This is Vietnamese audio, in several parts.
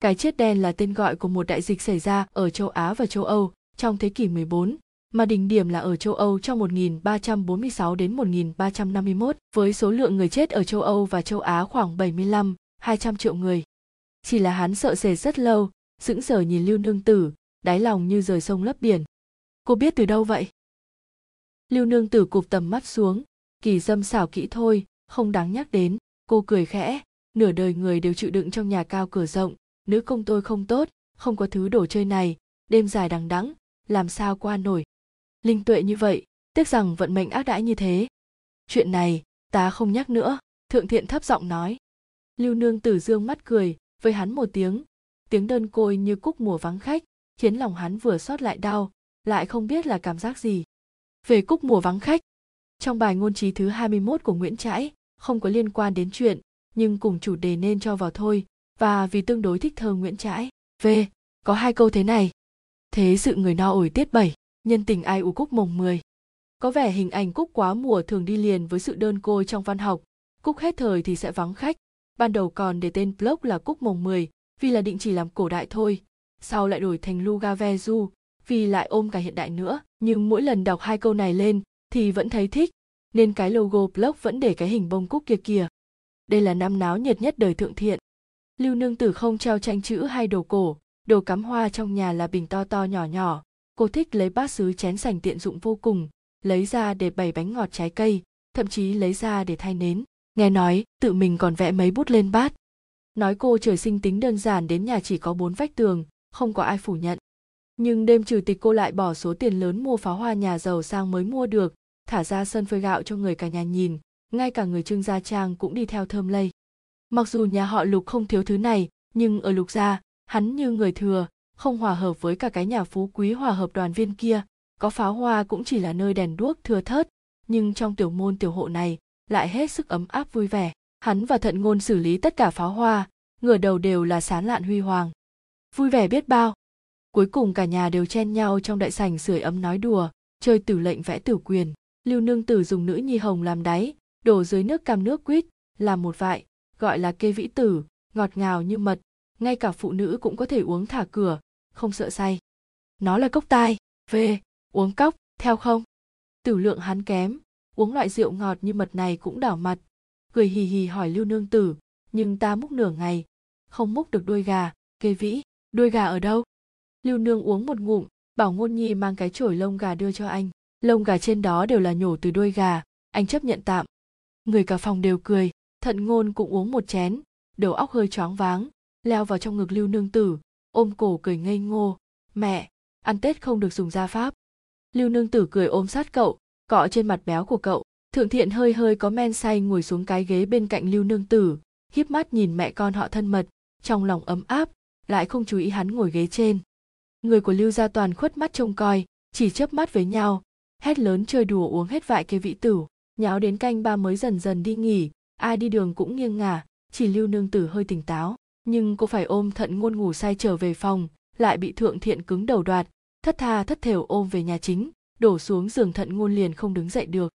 Cái chết đen là tên gọi của một đại dịch xảy ra ở châu Á và châu Âu trong thế kỷ 14, mà đỉnh điểm là ở châu Âu trong 1346 đến 1351, với số lượng người chết ở châu Âu và châu Á khoảng 75, 200 triệu người. Chỉ là hắn sợ sệt rất lâu, sững sờ nhìn Lưu Nương Tử, đáy lòng như rời sông lấp biển. Cô biết từ đâu vậy? Lưu Nương Tử cụp tầm mắt xuống, kỳ dâm xảo kỹ thôi, không đáng nhắc đến, cô cười khẽ, nửa đời người đều chịu đựng trong nhà cao cửa rộng, nữ công tôi không tốt, không có thứ đồ chơi này, đêm dài đằng đẵng, làm sao qua nổi. Linh tuệ như vậy, tiếc rằng vận mệnh ác đãi như thế. Chuyện này, ta không nhắc nữa, thượng thiện thấp giọng nói. Lưu nương tử dương mắt cười, với hắn một tiếng, tiếng đơn côi như cúc mùa vắng khách, khiến lòng hắn vừa xót lại đau, lại không biết là cảm giác gì. Về cúc mùa vắng khách, trong bài ngôn trí thứ 21 của Nguyễn Trãi, không có liên quan đến chuyện, nhưng cùng chủ đề nên cho vào thôi, và vì tương đối thích thơ Nguyễn Trãi. V. Có hai câu thế này. Thế sự người no ổi tiết bảy, nhân tình ai u cúc mồng mười. Có vẻ hình ảnh cúc quá mùa thường đi liền với sự đơn côi trong văn học. Cúc hết thời thì sẽ vắng khách. Ban đầu còn để tên blog là cúc mồng mười, vì là định chỉ làm cổ đại thôi. Sau lại đổi thành Lugavezu, vì lại ôm cả hiện đại nữa. Nhưng mỗi lần đọc hai câu này lên thì vẫn thấy thích, nên cái logo blog vẫn để cái hình bông cúc kia kìa. Đây là năm náo nhiệt nhất đời thượng thiện lưu nương tử không treo tranh chữ hay đồ cổ, đồ cắm hoa trong nhà là bình to to nhỏ nhỏ. Cô thích lấy bát sứ chén sành tiện dụng vô cùng, lấy ra để bày bánh ngọt trái cây, thậm chí lấy ra để thay nến. Nghe nói, tự mình còn vẽ mấy bút lên bát. Nói cô trời sinh tính đơn giản đến nhà chỉ có bốn vách tường, không có ai phủ nhận. Nhưng đêm trừ tịch cô lại bỏ số tiền lớn mua pháo hoa nhà giàu sang mới mua được, thả ra sân phơi gạo cho người cả nhà nhìn. Ngay cả người Trương gia trang cũng đi theo thơm lây. Mặc dù nhà họ Lục không thiếu thứ này, nhưng ở Lục gia, hắn như người thừa, không hòa hợp với cả cái nhà phú quý hòa hợp đoàn viên kia, có pháo hoa cũng chỉ là nơi đèn đuốc thừa thớt, nhưng trong tiểu môn tiểu hộ này lại hết sức ấm áp vui vẻ. Hắn và thận ngôn xử lý tất cả pháo hoa, ngửa đầu đều là sán lạn huy hoàng. Vui vẻ biết bao. Cuối cùng cả nhà đều chen nhau trong đại sảnh sưởi ấm nói đùa, chơi tử lệnh vẽ tử quyền. Lưu nương tử dùng nữ nhi hồng làm đáy, đổ dưới nước cam nước quýt, làm một vại, gọi là kê vĩ tử, ngọt ngào như mật, ngay cả phụ nữ cũng có thể uống thả cửa, không sợ say. Nó là cốc tai về uống cốc, theo không? Tử lượng hắn kém, uống loại rượu ngọt như mật này cũng đảo mặt. Cười hì hì hỏi lưu nương tử, nhưng ta múc nửa ngày, không múc được đuôi gà, kê vĩ, đuôi gà ở đâu? Lưu nương uống một ngụm, bảo ngôn nhi mang cái chổi lông gà đưa cho anh. Lông gà trên đó đều là nhổ từ đuôi gà, anh chấp nhận tạm. Người cả phòng đều cười thận ngôn cũng uống một chén, đầu óc hơi choáng váng, leo vào trong ngực lưu nương tử, ôm cổ cười ngây ngô. Mẹ, ăn tết không được dùng gia pháp. Lưu nương tử cười ôm sát cậu, cọ trên mặt béo của cậu. Thượng thiện hơi hơi có men say ngồi xuống cái ghế bên cạnh lưu nương tử, híp mắt nhìn mẹ con họ thân mật, trong lòng ấm áp, lại không chú ý hắn ngồi ghế trên. Người của lưu gia toàn khuất mắt trông coi, chỉ chớp mắt với nhau, hét lớn chơi đùa uống hết vại cái vị tử, nháo đến canh ba mới dần dần đi nghỉ ai đi đường cũng nghiêng ngả, chỉ lưu nương tử hơi tỉnh táo. Nhưng cô phải ôm thận ngôn ngủ say trở về phòng, lại bị thượng thiện cứng đầu đoạt. Thất tha thất thểu ôm về nhà chính, đổ xuống giường thận ngôn liền không đứng dậy được.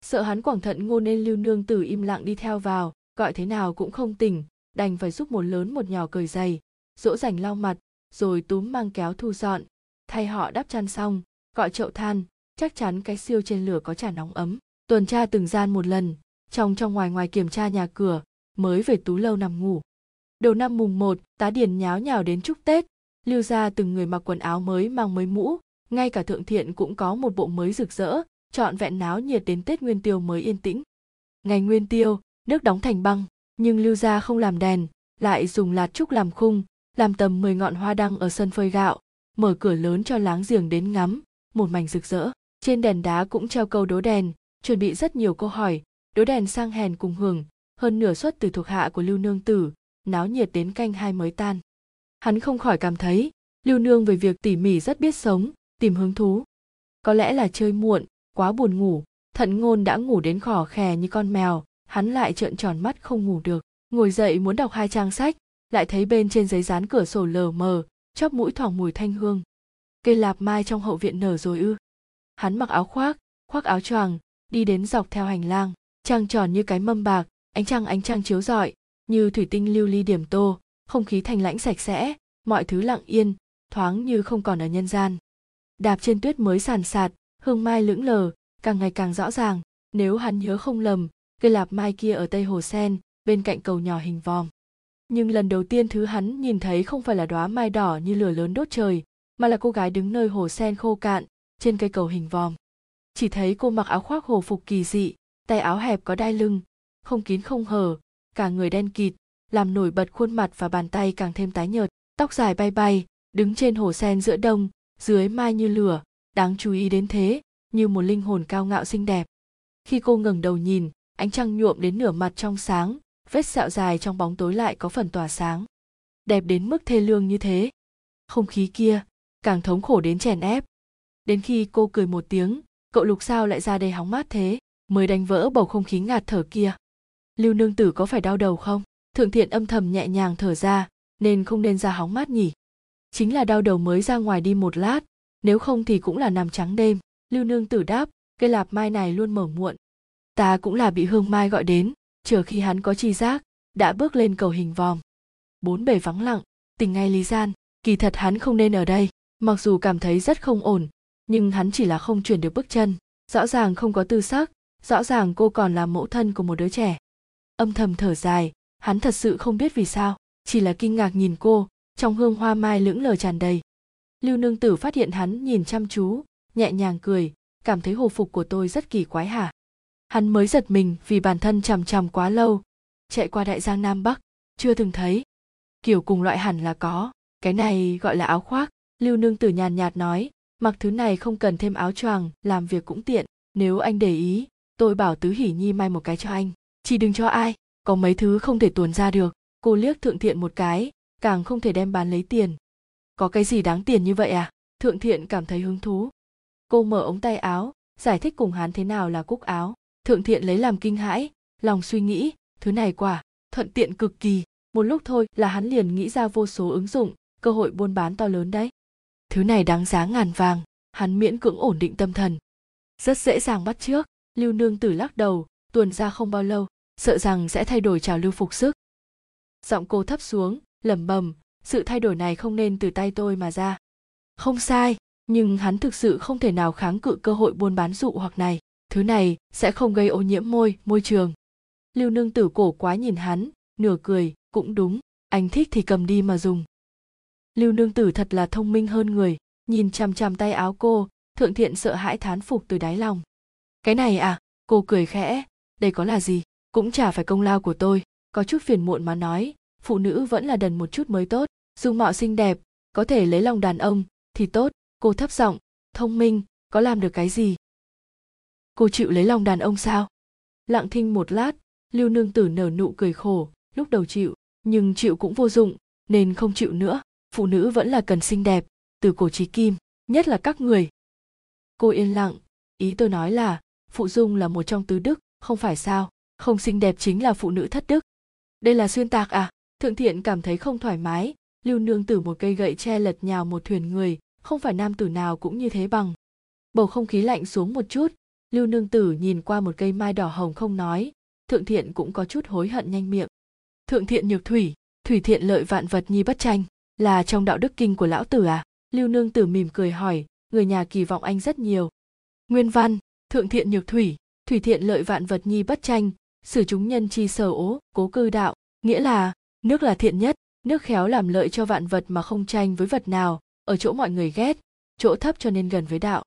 Sợ hắn quảng thận ngôn nên lưu nương tử im lặng đi theo vào, gọi thế nào cũng không tỉnh, đành phải giúp một lớn một nhỏ cởi giày, dỗ dành lau mặt, rồi túm mang kéo thu dọn. Thay họ đắp chăn xong, gọi chậu than, chắc chắn cái siêu trên lửa có trà nóng ấm. Tuần tra từng gian một lần trong trong ngoài ngoài kiểm tra nhà cửa, mới về tú lâu nằm ngủ. Đầu năm mùng một, tá điền nháo nhào đến chúc tết, lưu ra từng người mặc quần áo mới mang mới mũ, ngay cả thượng thiện cũng có một bộ mới rực rỡ, trọn vẹn náo nhiệt đến tết nguyên tiêu mới yên tĩnh. Ngày nguyên tiêu, nước đóng thành băng, nhưng lưu gia không làm đèn, lại dùng lạt trúc làm khung, làm tầm 10 ngọn hoa đăng ở sân phơi gạo, mở cửa lớn cho láng giềng đến ngắm, một mảnh rực rỡ. Trên đèn đá cũng treo câu đố đèn, chuẩn bị rất nhiều câu hỏi đố đèn sang hèn cùng hưởng, hơn nửa suất từ thuộc hạ của lưu nương tử, náo nhiệt đến canh hai mới tan. Hắn không khỏi cảm thấy, lưu nương về việc tỉ mỉ rất biết sống, tìm hứng thú. Có lẽ là chơi muộn, quá buồn ngủ, thận ngôn đã ngủ đến khỏ khè như con mèo, hắn lại trợn tròn mắt không ngủ được. Ngồi dậy muốn đọc hai trang sách, lại thấy bên trên giấy dán cửa sổ lờ mờ, chóp mũi thoảng mùi thanh hương. Cây lạp mai trong hậu viện nở rồi ư. Hắn mặc áo khoác khoác áo choàng, đi đến dọc theo hành lang trăng tròn như cái mâm bạc, ánh trăng ánh trăng chiếu rọi, như thủy tinh lưu ly điểm tô, không khí thanh lãnh sạch sẽ, mọi thứ lặng yên, thoáng như không còn ở nhân gian. Đạp trên tuyết mới sàn sạt, hương mai lững lờ, càng ngày càng rõ ràng, nếu hắn nhớ không lầm cây lạp mai kia ở tây hồ sen, bên cạnh cầu nhỏ hình vòm. Nhưng lần đầu tiên thứ hắn nhìn thấy không phải là đóa mai đỏ như lửa lớn đốt trời, mà là cô gái đứng nơi hồ sen khô cạn, trên cây cầu hình vòm. Chỉ thấy cô mặc áo khoác hồ phục kỳ dị tay áo hẹp có đai lưng, không kín không hở cả người đen kịt, làm nổi bật khuôn mặt và bàn tay càng thêm tái nhợt, tóc dài bay bay, đứng trên hồ sen giữa đông, dưới mai như lửa. Đáng chú ý đến thế, như một linh hồn cao ngạo xinh đẹp. Khi cô ngẩng đầu nhìn, ánh trăng nhuộm đến nửa mặt trong sáng, vết sẹo dài trong bóng tối lại có phần tỏa sáng. Đẹp đến mức thê lương như thế. Không khí kia, càng thống khổ đến chèn ép. Đến khi cô cười một tiếng, cậu lục sao lại ra đây hóng mát thế? Mới đánh vỡ bầu không khí ngạt thở kia. Lưu nương tử có phải đau đầu không? Thượng thiện âm thầm nhẹ nhàng thở ra, nên không nên ra hóng mát nhỉ. Chính là đau đầu mới ra ngoài đi một lát, nếu không thì cũng là nằm trắng đêm. Lưu nương tử đáp cây lạp mai này luôn mở muộn. Ta cũng là bị hương mai gọi đến, chờ khi hắn có chi giác, đã bước lên cầu hình vòm. Bốn bề vắng lặng, tình ngay lý gian, kỳ thật hắn không nên ở đây. Mặc dù cảm thấy rất không ổn, nhưng hắn chỉ là không chuyển được bước chân, rõ ràng không có tư sắc rõ ràng cô còn là mẫu thân của một đứa trẻ. Âm thầm thở dài, hắn thật sự không biết vì sao, chỉ là kinh ngạc nhìn cô, trong hương hoa mai lững lờ tràn đầy. Lưu nương tử phát hiện hắn nhìn chăm chú, nhẹ nhàng cười, cảm thấy hồ phục của tôi rất kỳ quái hả? Hắn mới giật mình vì bản thân chằm chằm quá lâu, chạy qua đại giang nam bắc, chưa từng thấy. Kiểu cùng loại hẳn là có, cái này gọi là áo khoác, lưu nương tử nhàn nhạt nói, mặc thứ này không cần thêm áo choàng, làm việc cũng tiện, nếu anh để ý tôi bảo tứ hỉ nhi may một cái cho anh. Chỉ đừng cho ai, có mấy thứ không thể tuồn ra được. Cô liếc thượng thiện một cái, càng không thể đem bán lấy tiền. Có cái gì đáng tiền như vậy à? Thượng thiện cảm thấy hứng thú. Cô mở ống tay áo, giải thích cùng hắn thế nào là cúc áo. Thượng thiện lấy làm kinh hãi, lòng suy nghĩ, thứ này quả, thuận tiện cực kỳ. Một lúc thôi là hắn liền nghĩ ra vô số ứng dụng, cơ hội buôn bán to lớn đấy. Thứ này đáng giá ngàn vàng, hắn miễn cưỡng ổn định tâm thần. Rất dễ dàng bắt trước lưu nương tử lắc đầu, tuần ra không bao lâu, sợ rằng sẽ thay đổi trào lưu phục sức. Giọng cô thấp xuống, lẩm bẩm, sự thay đổi này không nên từ tay tôi mà ra. Không sai, nhưng hắn thực sự không thể nào kháng cự cơ hội buôn bán dụ hoặc này, thứ này sẽ không gây ô nhiễm môi môi trường. Lưu nương tử cổ quá nhìn hắn, nửa cười, cũng đúng, anh thích thì cầm đi mà dùng. Lưu nương tử thật là thông minh hơn người, nhìn chằm chằm tay áo cô, thượng thiện sợ hãi thán phục từ đáy lòng cái này à? Cô cười khẽ. Đây có là gì? Cũng chả phải công lao của tôi. Có chút phiền muộn mà nói. Phụ nữ vẫn là đần một chút mới tốt. Dung mạo xinh đẹp. Có thể lấy lòng đàn ông. Thì tốt. Cô thấp giọng. Thông minh. Có làm được cái gì? Cô chịu lấy lòng đàn ông sao? Lặng thinh một lát. Lưu nương tử nở nụ cười khổ. Lúc đầu chịu. Nhưng chịu cũng vô dụng. Nên không chịu nữa. Phụ nữ vẫn là cần xinh đẹp. Từ cổ chí kim. Nhất là các người. Cô yên lặng. Ý tôi nói là phụ dung là một trong tứ đức, không phải sao? Không xinh đẹp chính là phụ nữ thất đức. Đây là xuyên tạc à? Thượng thiện cảm thấy không thoải mái, lưu nương tử một cây gậy che lật nhào một thuyền người, không phải nam tử nào cũng như thế bằng. Bầu không khí lạnh xuống một chút, lưu nương tử nhìn qua một cây mai đỏ hồng không nói, thượng thiện cũng có chút hối hận nhanh miệng. Thượng thiện nhược thủy thủy thiện lợi vạn vật nhi bất tranh, là trong đạo đức kinh của lão tử à? Lưu nương tử mỉm cười hỏi, người nhà kỳ vọng anh rất nhiều. Nguyên văn thượng thiện nhược thủy thủy thiện lợi vạn vật nhi bất tranh, xử chúng nhân chi sở ố, cố cư đạo, nghĩa là, nước là thiện nhất, nước khéo làm lợi cho vạn vật mà không tranh với vật nào, ở chỗ mọi người ghét, chỗ thấp cho nên gần với đạo.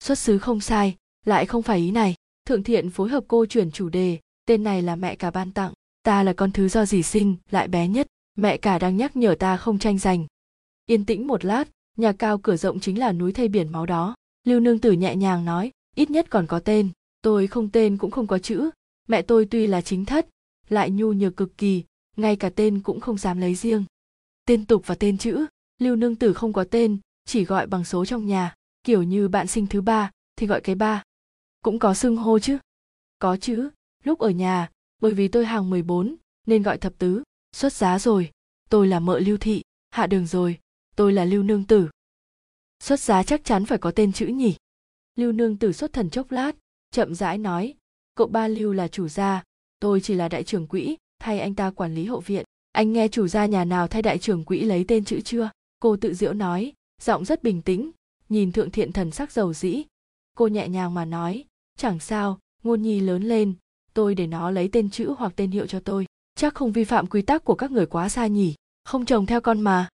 Xuất xứ không sai, lại không phải ý này. Thượng thiện phối hợp cô chuyển chủ đề, tên này là mẹ cả ban tặng, ta là con thứ do dì sinh, lại bé nhất, mẹ cả đang nhắc nhở ta không tranh giành. Yên tĩnh một lát, nhà cao cửa rộng chính là núi thây biển máu đó. Lưu nương tử nhẹ nhàng nói ít nhất còn có tên. Tôi không tên cũng không có chữ. Mẹ tôi tuy là chính thất, lại nhu nhược cực kỳ, ngay cả tên cũng không dám lấy riêng. Tên tục và tên chữ, lưu nương tử không có tên, chỉ gọi bằng số trong nhà, kiểu như bạn sinh thứ ba, thì gọi cái ba. Cũng có xưng hô chứ? Có chữ lúc ở nhà, bởi vì tôi hàng 14 nên gọi thập tứ. Xuất giá rồi, tôi là mợ lưu thị, hạ đường rồi, tôi là lưu nương tử. Xuất giá chắc chắn phải có tên chữ nhỉ? Lưu nương tử xuất thần chốc lát, chậm rãi nói, cậu ba lưu là chủ gia, tôi chỉ là đại trưởng quỹ, thay anh ta quản lý hậu viện. Anh nghe chủ gia nhà nào thay đại trưởng quỹ lấy tên chữ chưa? Cô tự diễu nói, giọng rất bình tĩnh, nhìn thượng thiện thần sắc dầu dĩ. Cô nhẹ nhàng mà nói, chẳng sao, ngôn nhi lớn lên, tôi để nó lấy tên chữ hoặc tên hiệu cho tôi, chắc không vi phạm quy tắc của các người quá xa nhỉ, không chồng theo con mà.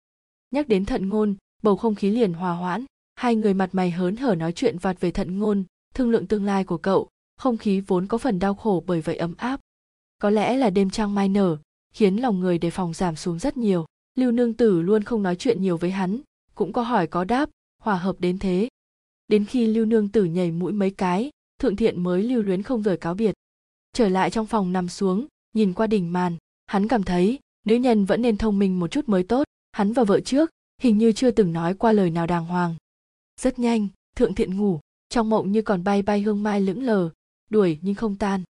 Nhắc đến thận ngôn, bầu không khí liền hòa hoãn hai người mặt mày hớn hở nói chuyện vặt về thận ngôn, thương lượng tương lai của cậu, không khí vốn có phần đau khổ bởi vậy ấm áp. Có lẽ là đêm trăng mai nở, khiến lòng người đề phòng giảm xuống rất nhiều. Lưu nương tử luôn không nói chuyện nhiều với hắn, cũng có hỏi có đáp, hòa hợp đến thế. Đến khi lưu nương tử nhảy mũi mấy cái, thượng thiện mới lưu luyến không rời cáo biệt. Trở lại trong phòng nằm xuống, nhìn qua đỉnh màn, hắn cảm thấy nữ nhân vẫn nên thông minh một chút mới tốt. Hắn và vợ trước, hình như chưa từng nói qua lời nào đàng hoàng rất nhanh, thượng thiện ngủ, trong mộng như còn bay bay hương mai lững lờ, đuổi nhưng không tan.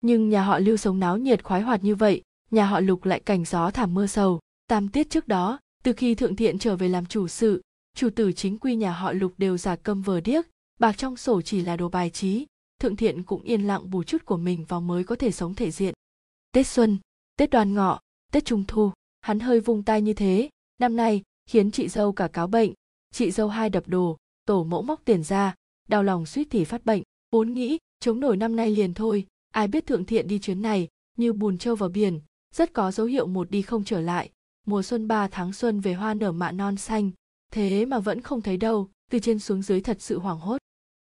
Nhưng nhà họ lưu sống náo nhiệt khoái hoạt như vậy, nhà họ lục lại cảnh gió thảm mưa sầu. Tam tiết trước đó, từ khi thượng thiện trở về làm chủ sự, chủ tử chính quy nhà họ lục đều giả câm vờ điếc, bạc trong sổ chỉ là đồ bài trí. Thượng thiện cũng yên lặng bù chút của mình vào mới có thể sống thể diện. Tết xuân, tết đoàn ngọ, tết trung thu, hắn hơi vung tay như thế. Năm nay, khiến chị dâu cả cáo bệnh, chị dâu hai đập đồ tổ mẫu móc tiền ra, đau lòng suýt thì phát bệnh. Vốn nghĩ, chống nổi năm nay liền thôi. Ai biết thượng thiện đi chuyến này, như bùn trâu vào biển, rất có dấu hiệu một đi không trở lại. Mùa xuân ba tháng xuân về hoa nở mạ non xanh, thế mà vẫn không thấy đâu, từ trên xuống dưới thật sự hoảng hốt.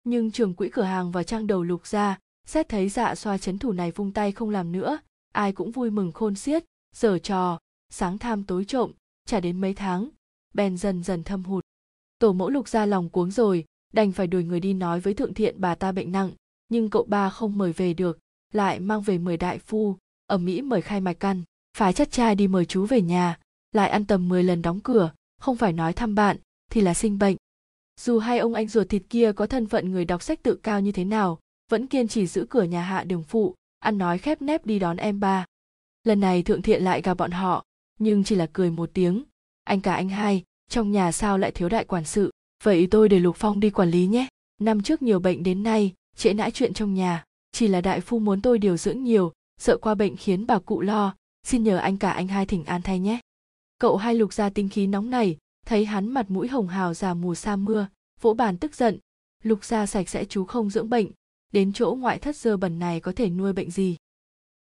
Nhưng trường quỹ cửa hàng và trang đầu lục ra, xét thấy dạ xoa chấn thủ này vung tay không làm nữa, ai cũng vui mừng khôn xiết giở trò, sáng tham tối trộm trả đến mấy tháng, bèn dần dần thâm hụt tổ mẫu lục ra lòng cuống rồi, đành phải đuổi người đi nói với thượng thiện bà ta bệnh nặng, nhưng cậu ba không mời về được, lại mang về mời đại phu, ở mỹ mời khai mạch căn, phái chất trai đi mời chú về nhà, lại ăn tầm 10 lần đóng cửa, không phải nói thăm bạn, thì là sinh bệnh. Dù hai ông anh ruột thịt kia có thân phận người đọc sách tự cao như thế nào, vẫn kiên trì giữ cửa nhà hạ đường phụ, ăn nói khép nép đi đón em ba. Lần này thượng thiện lại gặp bọn họ, nhưng chỉ là cười một tiếng. Anh cả anh hai trong nhà sao lại thiếu đại quản sự? Vậy tôi để lục phong đi quản lý nhé. Năm trước nhiều bệnh đến nay, trễ nãi chuyện trong nhà. Chỉ là đại phu muốn tôi điều dưỡng nhiều, sợ qua bệnh khiến bà cụ lo. Xin nhờ anh cả anh hai thỉnh an thay nhé. Cậu hai lục ra tinh khí nóng này thấy hắn mặt mũi hồng hào già mù sa mưa, vỗ bàn tức giận. Lục ra sạch sẽ chú không dưỡng bệnh, đến chỗ ngoại thất dơ bẩn này có thể nuôi bệnh gì?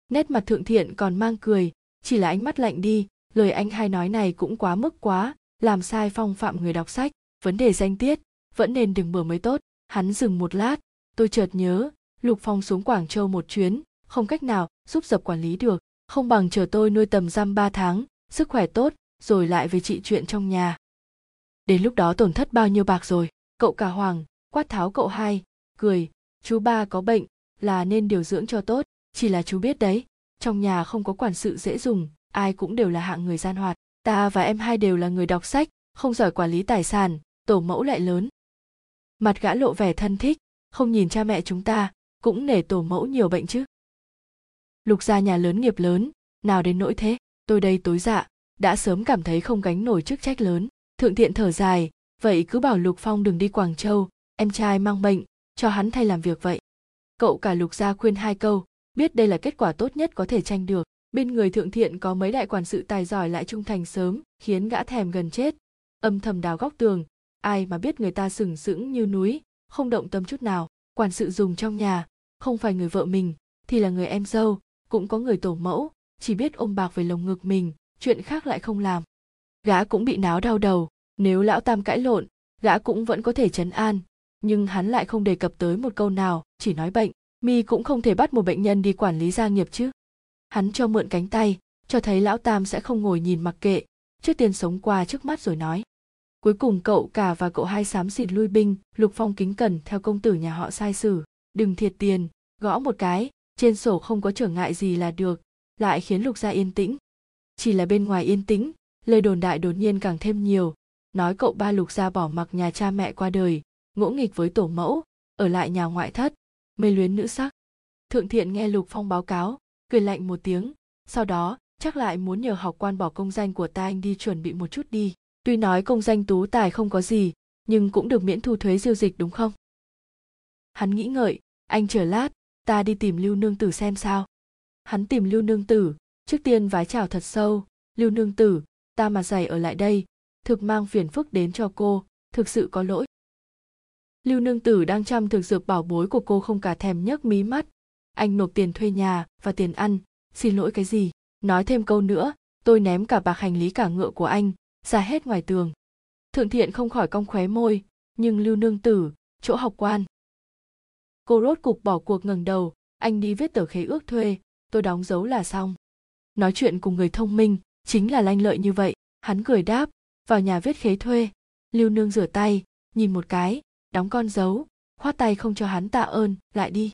Nét mặt thượng thiện còn mang cười, chỉ là ánh mắt lạnh đi, lời anh hai nói này cũng quá mức quá làm sai phong phạm người đọc sách, vấn đề danh tiết, vẫn nên đừng bừa mới tốt. Hắn dừng một lát, tôi chợt nhớ, lục phong xuống quảng châu một chuyến, không cách nào giúp dập quản lý được. Không bằng chờ tôi nuôi tầm giam ba tháng, sức khỏe tốt, rồi lại về trị chuyện trong nhà. Đến lúc đó tổn thất bao nhiêu bạc rồi? Cậu cả hoàng, quát tháo cậu hai, cười, chú ba có bệnh, là nên điều dưỡng cho tốt, chỉ là chú biết đấy, trong nhà không có quản sự dễ dùng, ai cũng đều là hạng người gian hoạt ta và em hai đều là người đọc sách, không giỏi quản lý tài sản, tổ mẫu lại lớn. Mặt gã lộ vẻ thân thích, không nhìn cha mẹ chúng ta, cũng nể tổ mẫu nhiều bệnh chứ. Lục gia nhà lớn nghiệp lớn, nào đến nỗi thế? Tôi đây tối dạ đã sớm cảm thấy không gánh nổi chức trách lớn. Thượng thiện thở dài, vậy cứ bảo lục phong đừng đi quảng châu, em trai mang bệnh, cho hắn thay làm việc vậy. Cậu cả lục gia khuyên hai câu, biết đây là kết quả tốt nhất có thể tranh được bên người thượng thiện có mấy đại quản sự tài giỏi lại trung thành sớm, khiến gã thèm gần chết. Âm thầm đào góc tường, ai mà biết người ta sừng sững như núi, không động tâm chút nào. Quản sự dùng trong nhà, không phải người vợ mình, thì là người em dâu, cũng có người tổ mẫu, chỉ biết ôm bạc về lồng ngực mình, chuyện khác lại không làm. Gã cũng bị náo đau đầu, nếu lão tam cãi lộn, gã cũng vẫn có thể chấn an, nhưng hắn lại không đề cập tới một câu nào, chỉ nói bệnh. Mi cũng không thể bắt một bệnh nhân đi quản lý gia nghiệp chứ hắn cho mượn cánh tay, cho thấy lão tam sẽ không ngồi nhìn mặc kệ, trước tiên sống qua trước mắt rồi nói. Cuối cùng cậu cả và cậu hai xám xịt lui binh, lục phong kính cẩn theo công tử nhà họ sai sử. Đừng thiệt tiền, gõ một cái, trên sổ không có trở ngại gì là được, lại khiến lục gia yên tĩnh. Chỉ là bên ngoài yên tĩnh, lời đồn đại đột nhiên càng thêm nhiều. Nói cậu ba lục gia bỏ mặc nhà cha mẹ qua đời, ngỗ nghịch với tổ mẫu, ở lại nhà ngoại thất, mê luyến nữ sắc. Thượng thiện nghe lục phong báo cáo cười lạnh một tiếng. Sau đó, chắc lại muốn nhờ học quan bỏ công danh của ta anh đi chuẩn bị một chút đi. Tuy nói công danh tú tài không có gì, nhưng cũng được miễn thu thuế diêu dịch đúng không? Hắn nghĩ ngợi, anh chờ lát, ta đi tìm lưu nương tử xem sao. Hắn tìm lưu nương tử, trước tiên vái chào thật sâu. Lưu nương tử, ta mà giày ở lại đây, thực mang phiền phức đến cho cô, thực sự có lỗi. Lưu nương tử đang chăm thực dược bảo bối của cô không cả thèm nhấc mí mắt anh nộp tiền thuê nhà và tiền ăn. Xin lỗi cái gì? Nói thêm câu nữa, tôi ném cả bạc hành lý cả ngựa của anh ra hết ngoài tường. Thượng thiện không khỏi cong khóe môi, nhưng lưu nương tử, chỗ học quan. Cô rốt cục bỏ cuộc ngẩng đầu, anh đi viết tờ khế ước thuê, tôi đóng dấu là xong. Nói chuyện cùng người thông minh, chính là lanh lợi như vậy, hắn cười đáp, vào nhà viết khế thuê. Lưu nương rửa tay, nhìn một cái, đóng con dấu, khoát tay không cho hắn tạ ơn, lại đi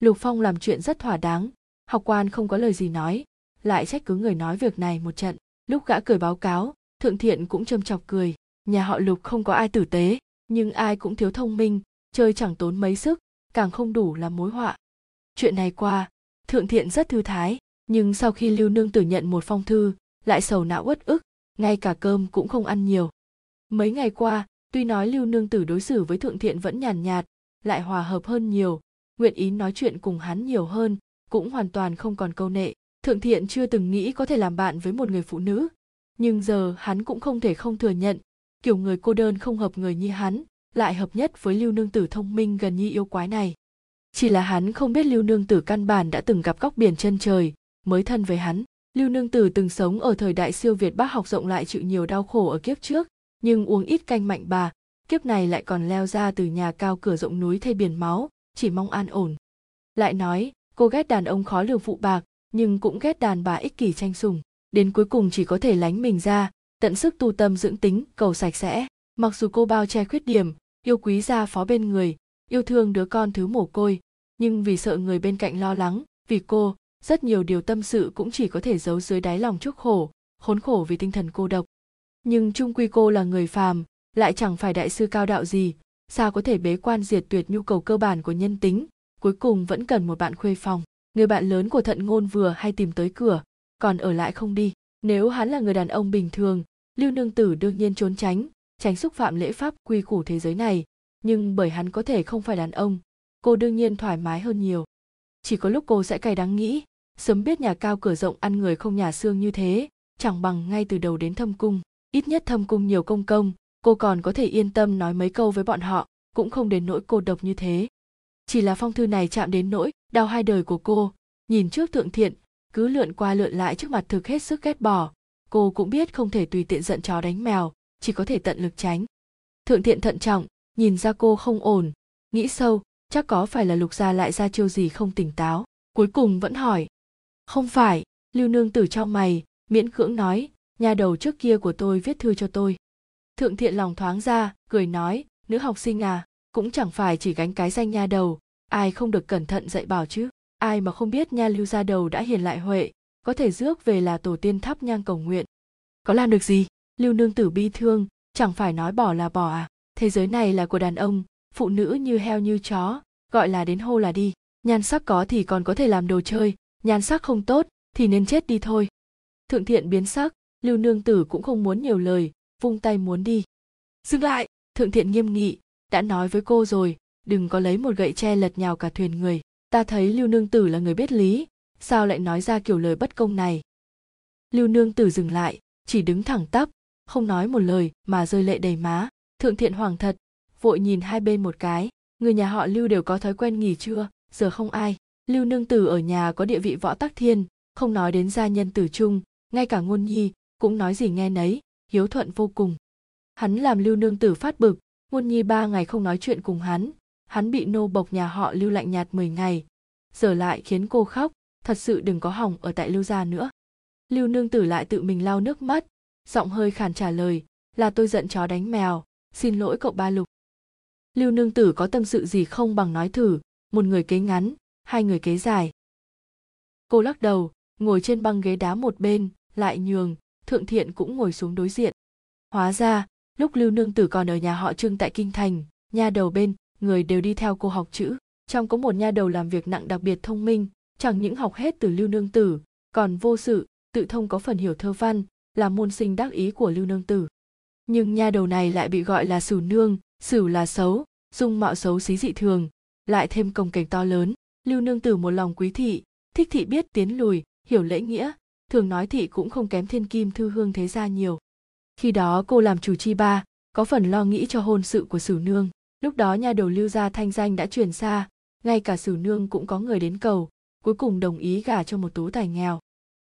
lục phong làm chuyện rất thỏa đáng. Học quan không có lời gì nói, lại trách cứ người nói việc này một trận. Lúc gã cười báo cáo, thượng thiện cũng châm chọc cười. Nhà họ lục không có ai tử tế, nhưng ai cũng thiếu thông minh, chơi chẳng tốn mấy sức, càng không đủ là mối họa. Chuyện này qua, thượng thiện rất thư thái, nhưng sau khi lưu nương tử nhận một phong thư, lại sầu não uất ức, ngay cả cơm cũng không ăn nhiều. Mấy ngày qua, tuy nói lưu nương tử đối xử với thượng thiện vẫn nhàn nhạt, lại hòa hợp hơn nhiều nguyện ý nói chuyện cùng hắn nhiều hơn, cũng hoàn toàn không còn câu nệ. Thượng thiện chưa từng nghĩ có thể làm bạn với một người phụ nữ, nhưng giờ hắn cũng không thể không thừa nhận, kiểu người cô đơn không hợp người như hắn lại hợp nhất với lưu nương tử thông minh gần như yêu quái này. Chỉ là hắn không biết lưu nương tử căn bản đã từng gặp góc biển chân trời, mới thân với hắn. Lưu nương tử từng sống ở thời đại siêu việt bác học rộng lại chịu nhiều đau khổ ở kiếp trước, nhưng uống ít canh mạnh bà, kiếp này lại còn leo ra từ nhà cao cửa rộng núi thay biển máu chỉ mong an ổn. Lại nói, cô ghét đàn ông khó lường phụ bạc, nhưng cũng ghét đàn bà ích kỷ tranh sủng. Đến cuối cùng chỉ có thể lánh mình ra, tận sức tu tâm dưỡng tính, cầu sạch sẽ. Mặc dù cô bao che khuyết điểm, yêu quý gia phó bên người, yêu thương đứa con thứ mồ côi, nhưng vì sợ người bên cạnh lo lắng, vì cô, rất nhiều điều tâm sự cũng chỉ có thể giấu dưới đáy lòng chúc khổ, khốn khổ vì tinh thần cô độc. Nhưng trung quy cô là người phàm, lại chẳng phải đại sư cao đạo gì sao có thể bế quan diệt tuyệt nhu cầu cơ bản của nhân tính? Cuối cùng vẫn cần một bạn khuê phòng. Người bạn lớn của thận ngôn vừa hay tìm tới cửa, còn ở lại không đi. Nếu hắn là người đàn ông bình thường, lưu nương tử đương nhiên trốn tránh tránh xúc phạm lễ pháp quy củ thế giới này. Nhưng bởi hắn có thể không phải đàn ông, cô đương nhiên thoải mái hơn nhiều. Chỉ có lúc cô sẽ cay đắng nghĩ, sớm biết nhà cao cửa rộng ăn người không nhà xương như thế, chẳng bằng ngay từ đầu đến thâm cung. Ít nhất thâm cung nhiều công công cô còn có thể yên tâm nói mấy câu với bọn họ, cũng không đến nỗi cô độc như thế. Chỉ là phong thư này chạm đến nỗi đau hai đời của cô. Nhìn trước thượng thiện, cứ lượn qua lượn lại trước mặt thực hết sức ghét bỏ. Cô cũng biết không thể tùy tiện giận chó đánh mèo, chỉ có thể tận lực tránh. Thượng thiện thận trọng, nhìn ra cô không ổn. Nghĩ sâu, chắc có phải là lục gia lại ra chiêu gì không tỉnh táo. Cuối cùng vẫn hỏi. Không phải, lưu nương tử trong mày, miễn cưỡng nói nhà đầu trước kia của tôi viết thư cho tôi thượng thiện lòng thoáng ra, cười nói, nữ học sinh à cũng chẳng phải chỉ gánh cái danh nha đầu, ai không được cẩn thận dạy bảo chứ? Ai mà không biết nha lưu gia đầu đã hiền lại huệ, có thể rước về là tổ tiên thắp nhang cầu nguyện. Có làm được gì? Lưu nương tử bi thương, chẳng phải nói bỏ là bỏ à? Thế giới này là của đàn ông, phụ nữ như heo như chó, gọi là đến hô là đi. Nhan sắc có thì còn có thể làm đồ chơi, nhan sắc không tốt thì nên chết đi thôi. Thượng thiện biến sắc, lưu nương tử cũng không muốn nhiều lời vung tay muốn đi. Dừng lại, thượng thiện nghiêm nghị, đã nói với cô rồi, đừng có lấy một gậy tre lật nhào cả thuyền người. Ta thấy lưu nương tử là người biết lý, sao lại nói ra kiểu lời bất công này? Lưu nương tử dừng lại, chỉ đứng thẳng tắp, không nói một lời mà rơi lệ đầy má. Thượng thiện hoàng thật, vội nhìn hai bên một cái, người nhà họ lưu đều có thói quen nghỉ trưa, giờ không ai. Lưu nương tử ở nhà có địa vị võ tắc thiên, không nói đến gia nhân tử trung, ngay cả ngôn nhi cũng nói gì nghe nấy hiếu thuận vô cùng. Hắn làm lưu nương tử phát bực, ngôn nhi ba ngày không nói chuyện cùng hắn hắn bị nô bộc nhà họ lưu lạnh nhạt 10 ngày. Giờ lại khiến cô khóc, thật sự đừng có hỏng ở tại lưu gia nữa. Lưu nương tử lại tự mình lau nước mắt, giọng hơi khàn trả lời, là tôi giận chó đánh mèo, xin lỗi cậu ba lục. Lưu nương tử có tâm sự gì không bằng nói thử, một người kế ngắn, hai người kế dài. Cô lắc đầu, ngồi trên băng ghế đá một bên, lại nhường thượng thiện cũng ngồi xuống đối diện. Hóa ra, lúc lưu nương tử còn ở nhà họ trương tại kinh thành, nha đầu bên người đều đi theo cô học chữ. Trong có một nha đầu làm việc nặng đặc biệt thông minh, chẳng những học hết từ lưu nương tử, còn vô sự, tự thông có phần hiểu thơ văn, là môn sinh đắc ý của lưu nương tử. Nhưng nha đầu này lại bị gọi là sửu nương, sửu là xấu, dung mạo xấu xí dị thường, lại thêm công cảnh to lớn. Lưu nương tử một lòng quý thị, thích thị biết tiến lùi, hiểu lễ nghĩa thường nói thị cũng không kém thiên kim thư hương thế gia nhiều. Khi đó cô làm chủ chi ba có phần lo nghĩ cho hôn sự của sử nương. Lúc đó nhà đầu lưu gia thanh danh đã truyền xa ngay cả sử nương cũng có người đến cầu cuối cùng đồng ý gả cho một tú tài nghèo.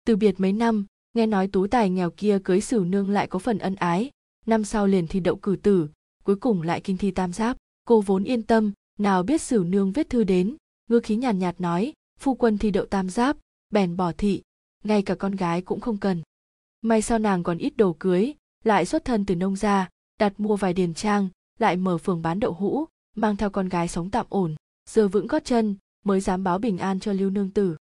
Từ biệt mấy năm nghe nói tú tài nghèo kia cưới sử nương lại có phần ân ái. Năm sau liền thi đậu cử tử cuối cùng lại kinh thi tam giáp. Cô vốn yên tâm nào biết sử nương viết thư đến ngư khí nhàn nhạt, nhạt nói phu quân thi đậu tam giáp bèn bỏ thị ngay cả con gái cũng không cần. May sao nàng còn ít đồ cưới, lại xuất thân từ nông gia, đặt mua vài điền trang, lại mở phường bán đậu hũ, mang theo con gái sống tạm ổn, giờ vững gót chân, mới dám báo bình an cho lưu nương tử.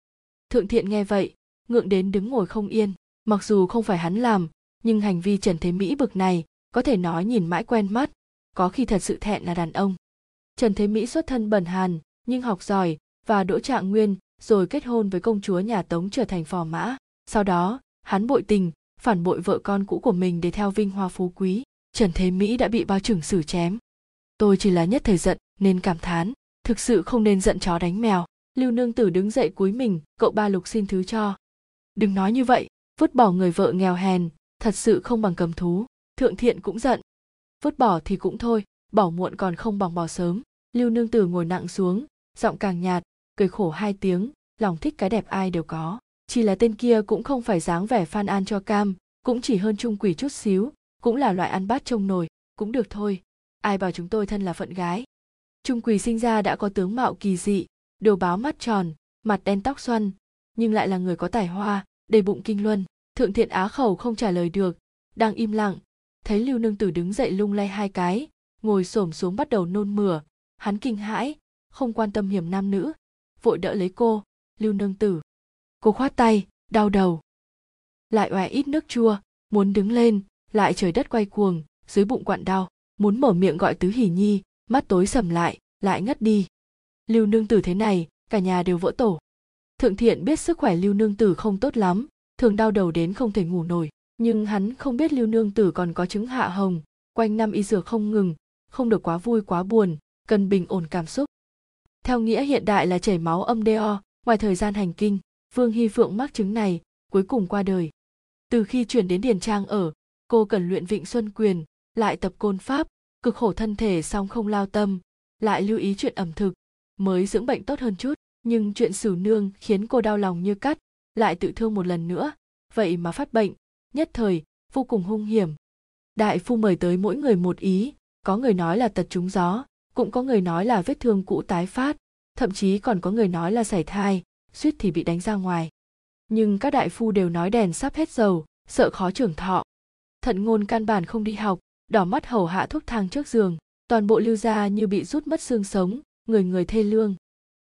Thượng thiện nghe vậy, ngượng đến đứng ngồi không yên. Mặc dù không phải hắn làm, nhưng hành vi trần thế mỹ bực này, có thể nói nhìn mãi quen mắt, có khi thật sự thẹn là đàn ông. Trần thế mỹ xuất thân bần hàn, nhưng học giỏi và đỗ trạng nguyên rồi kết hôn với công chúa nhà tống trở thành phò mã. Sau đó, hắn bội tình, phản bội vợ con cũ của mình để theo vinh hoa phú quý. Trần thế mỹ đã bị bao trưởng xử chém. Tôi chỉ là nhất thời giận, nên cảm thán, thực sự không nên giận chó đánh mèo. Lưu nương tử đứng dậy cúi mình, cậu ba lục xin thứ cho. Đừng nói như vậy, vứt bỏ người vợ nghèo hèn, thật sự không bằng cầm thú, thượng thiện cũng giận. Vứt bỏ thì cũng thôi, bỏ muộn còn không bằng bỏ sớm. Lưu nương tử ngồi nặng xuống, giọng càng nhạt cười khổ hai tiếng, lòng thích cái đẹp ai đều có. Chỉ là tên kia cũng không phải dáng vẻ phan an cho cam, cũng chỉ hơn trung quỷ chút xíu, cũng là loại ăn bát trông nồi, cũng được thôi. Ai bảo chúng tôi thân là phận gái? Trung quỳ sinh ra đã có tướng mạo kỳ dị, đồ báo mắt tròn, mặt đen tóc xoăn, nhưng lại là người có tài hoa, đầy bụng kinh luân, thượng thiện á khẩu không trả lời được, đang im lặng. Thấy lưu nương tử đứng dậy lung lay hai cái, ngồi xổm xuống bắt đầu nôn mửa. Hắn kinh hãi, không quan tâm hiểm nam nữ vội đỡ lấy cô. Lưu nương tử. Cô khoát tay, đau đầu. Lại oẻ ít nước chua, muốn đứng lên, lại trời đất quay cuồng, dưới bụng quặn đau, muốn mở miệng gọi tứ hỉ nhi, mắt tối sầm lại lại ngất đi. Lưu nương tử thế này, cả nhà đều vỡ tổ. Thượng thiện biết sức khỏe lưu nương tử không tốt lắm, thường đau đầu đến không thể ngủ nổi. Nhưng hắn không biết lưu nương tử còn có chứng hạ hồng, quanh năm y dược không ngừng, không được quá vui quá buồn, cần bình ổn cảm xúc theo nghĩa hiện đại là chảy máu âm do ngoài thời gian hành kinh vương hy phượng mắc chứng này, cuối cùng qua đời. Từ khi chuyển đến điền trang ở, cô cần luyện vịnh xuân quyền, lại tập côn pháp, cực khổ thân thể song không lao tâm, lại lưu ý chuyện ẩm thực, mới dưỡng bệnh tốt hơn chút. Nhưng chuyện xử nương khiến cô đau lòng như cắt, lại tự thương một lần nữa, vậy mà phát bệnh, nhất thời, vô cùng hung hiểm. Đại phu mời tới mỗi người một ý, có người nói là tật trúng gió cũng có người nói là vết thương cũ tái phát, thậm chí còn có người nói là sảy thai, suýt thì bị đánh ra ngoài. Nhưng các đại phu đều nói đèn sắp hết dầu, sợ khó trưởng thọ. Thận ngôn căn bản không đi học, đỏ mắt hầu hạ thuốc thang trước giường, toàn bộ lưu gia như bị rút mất xương sống, người người thê lương.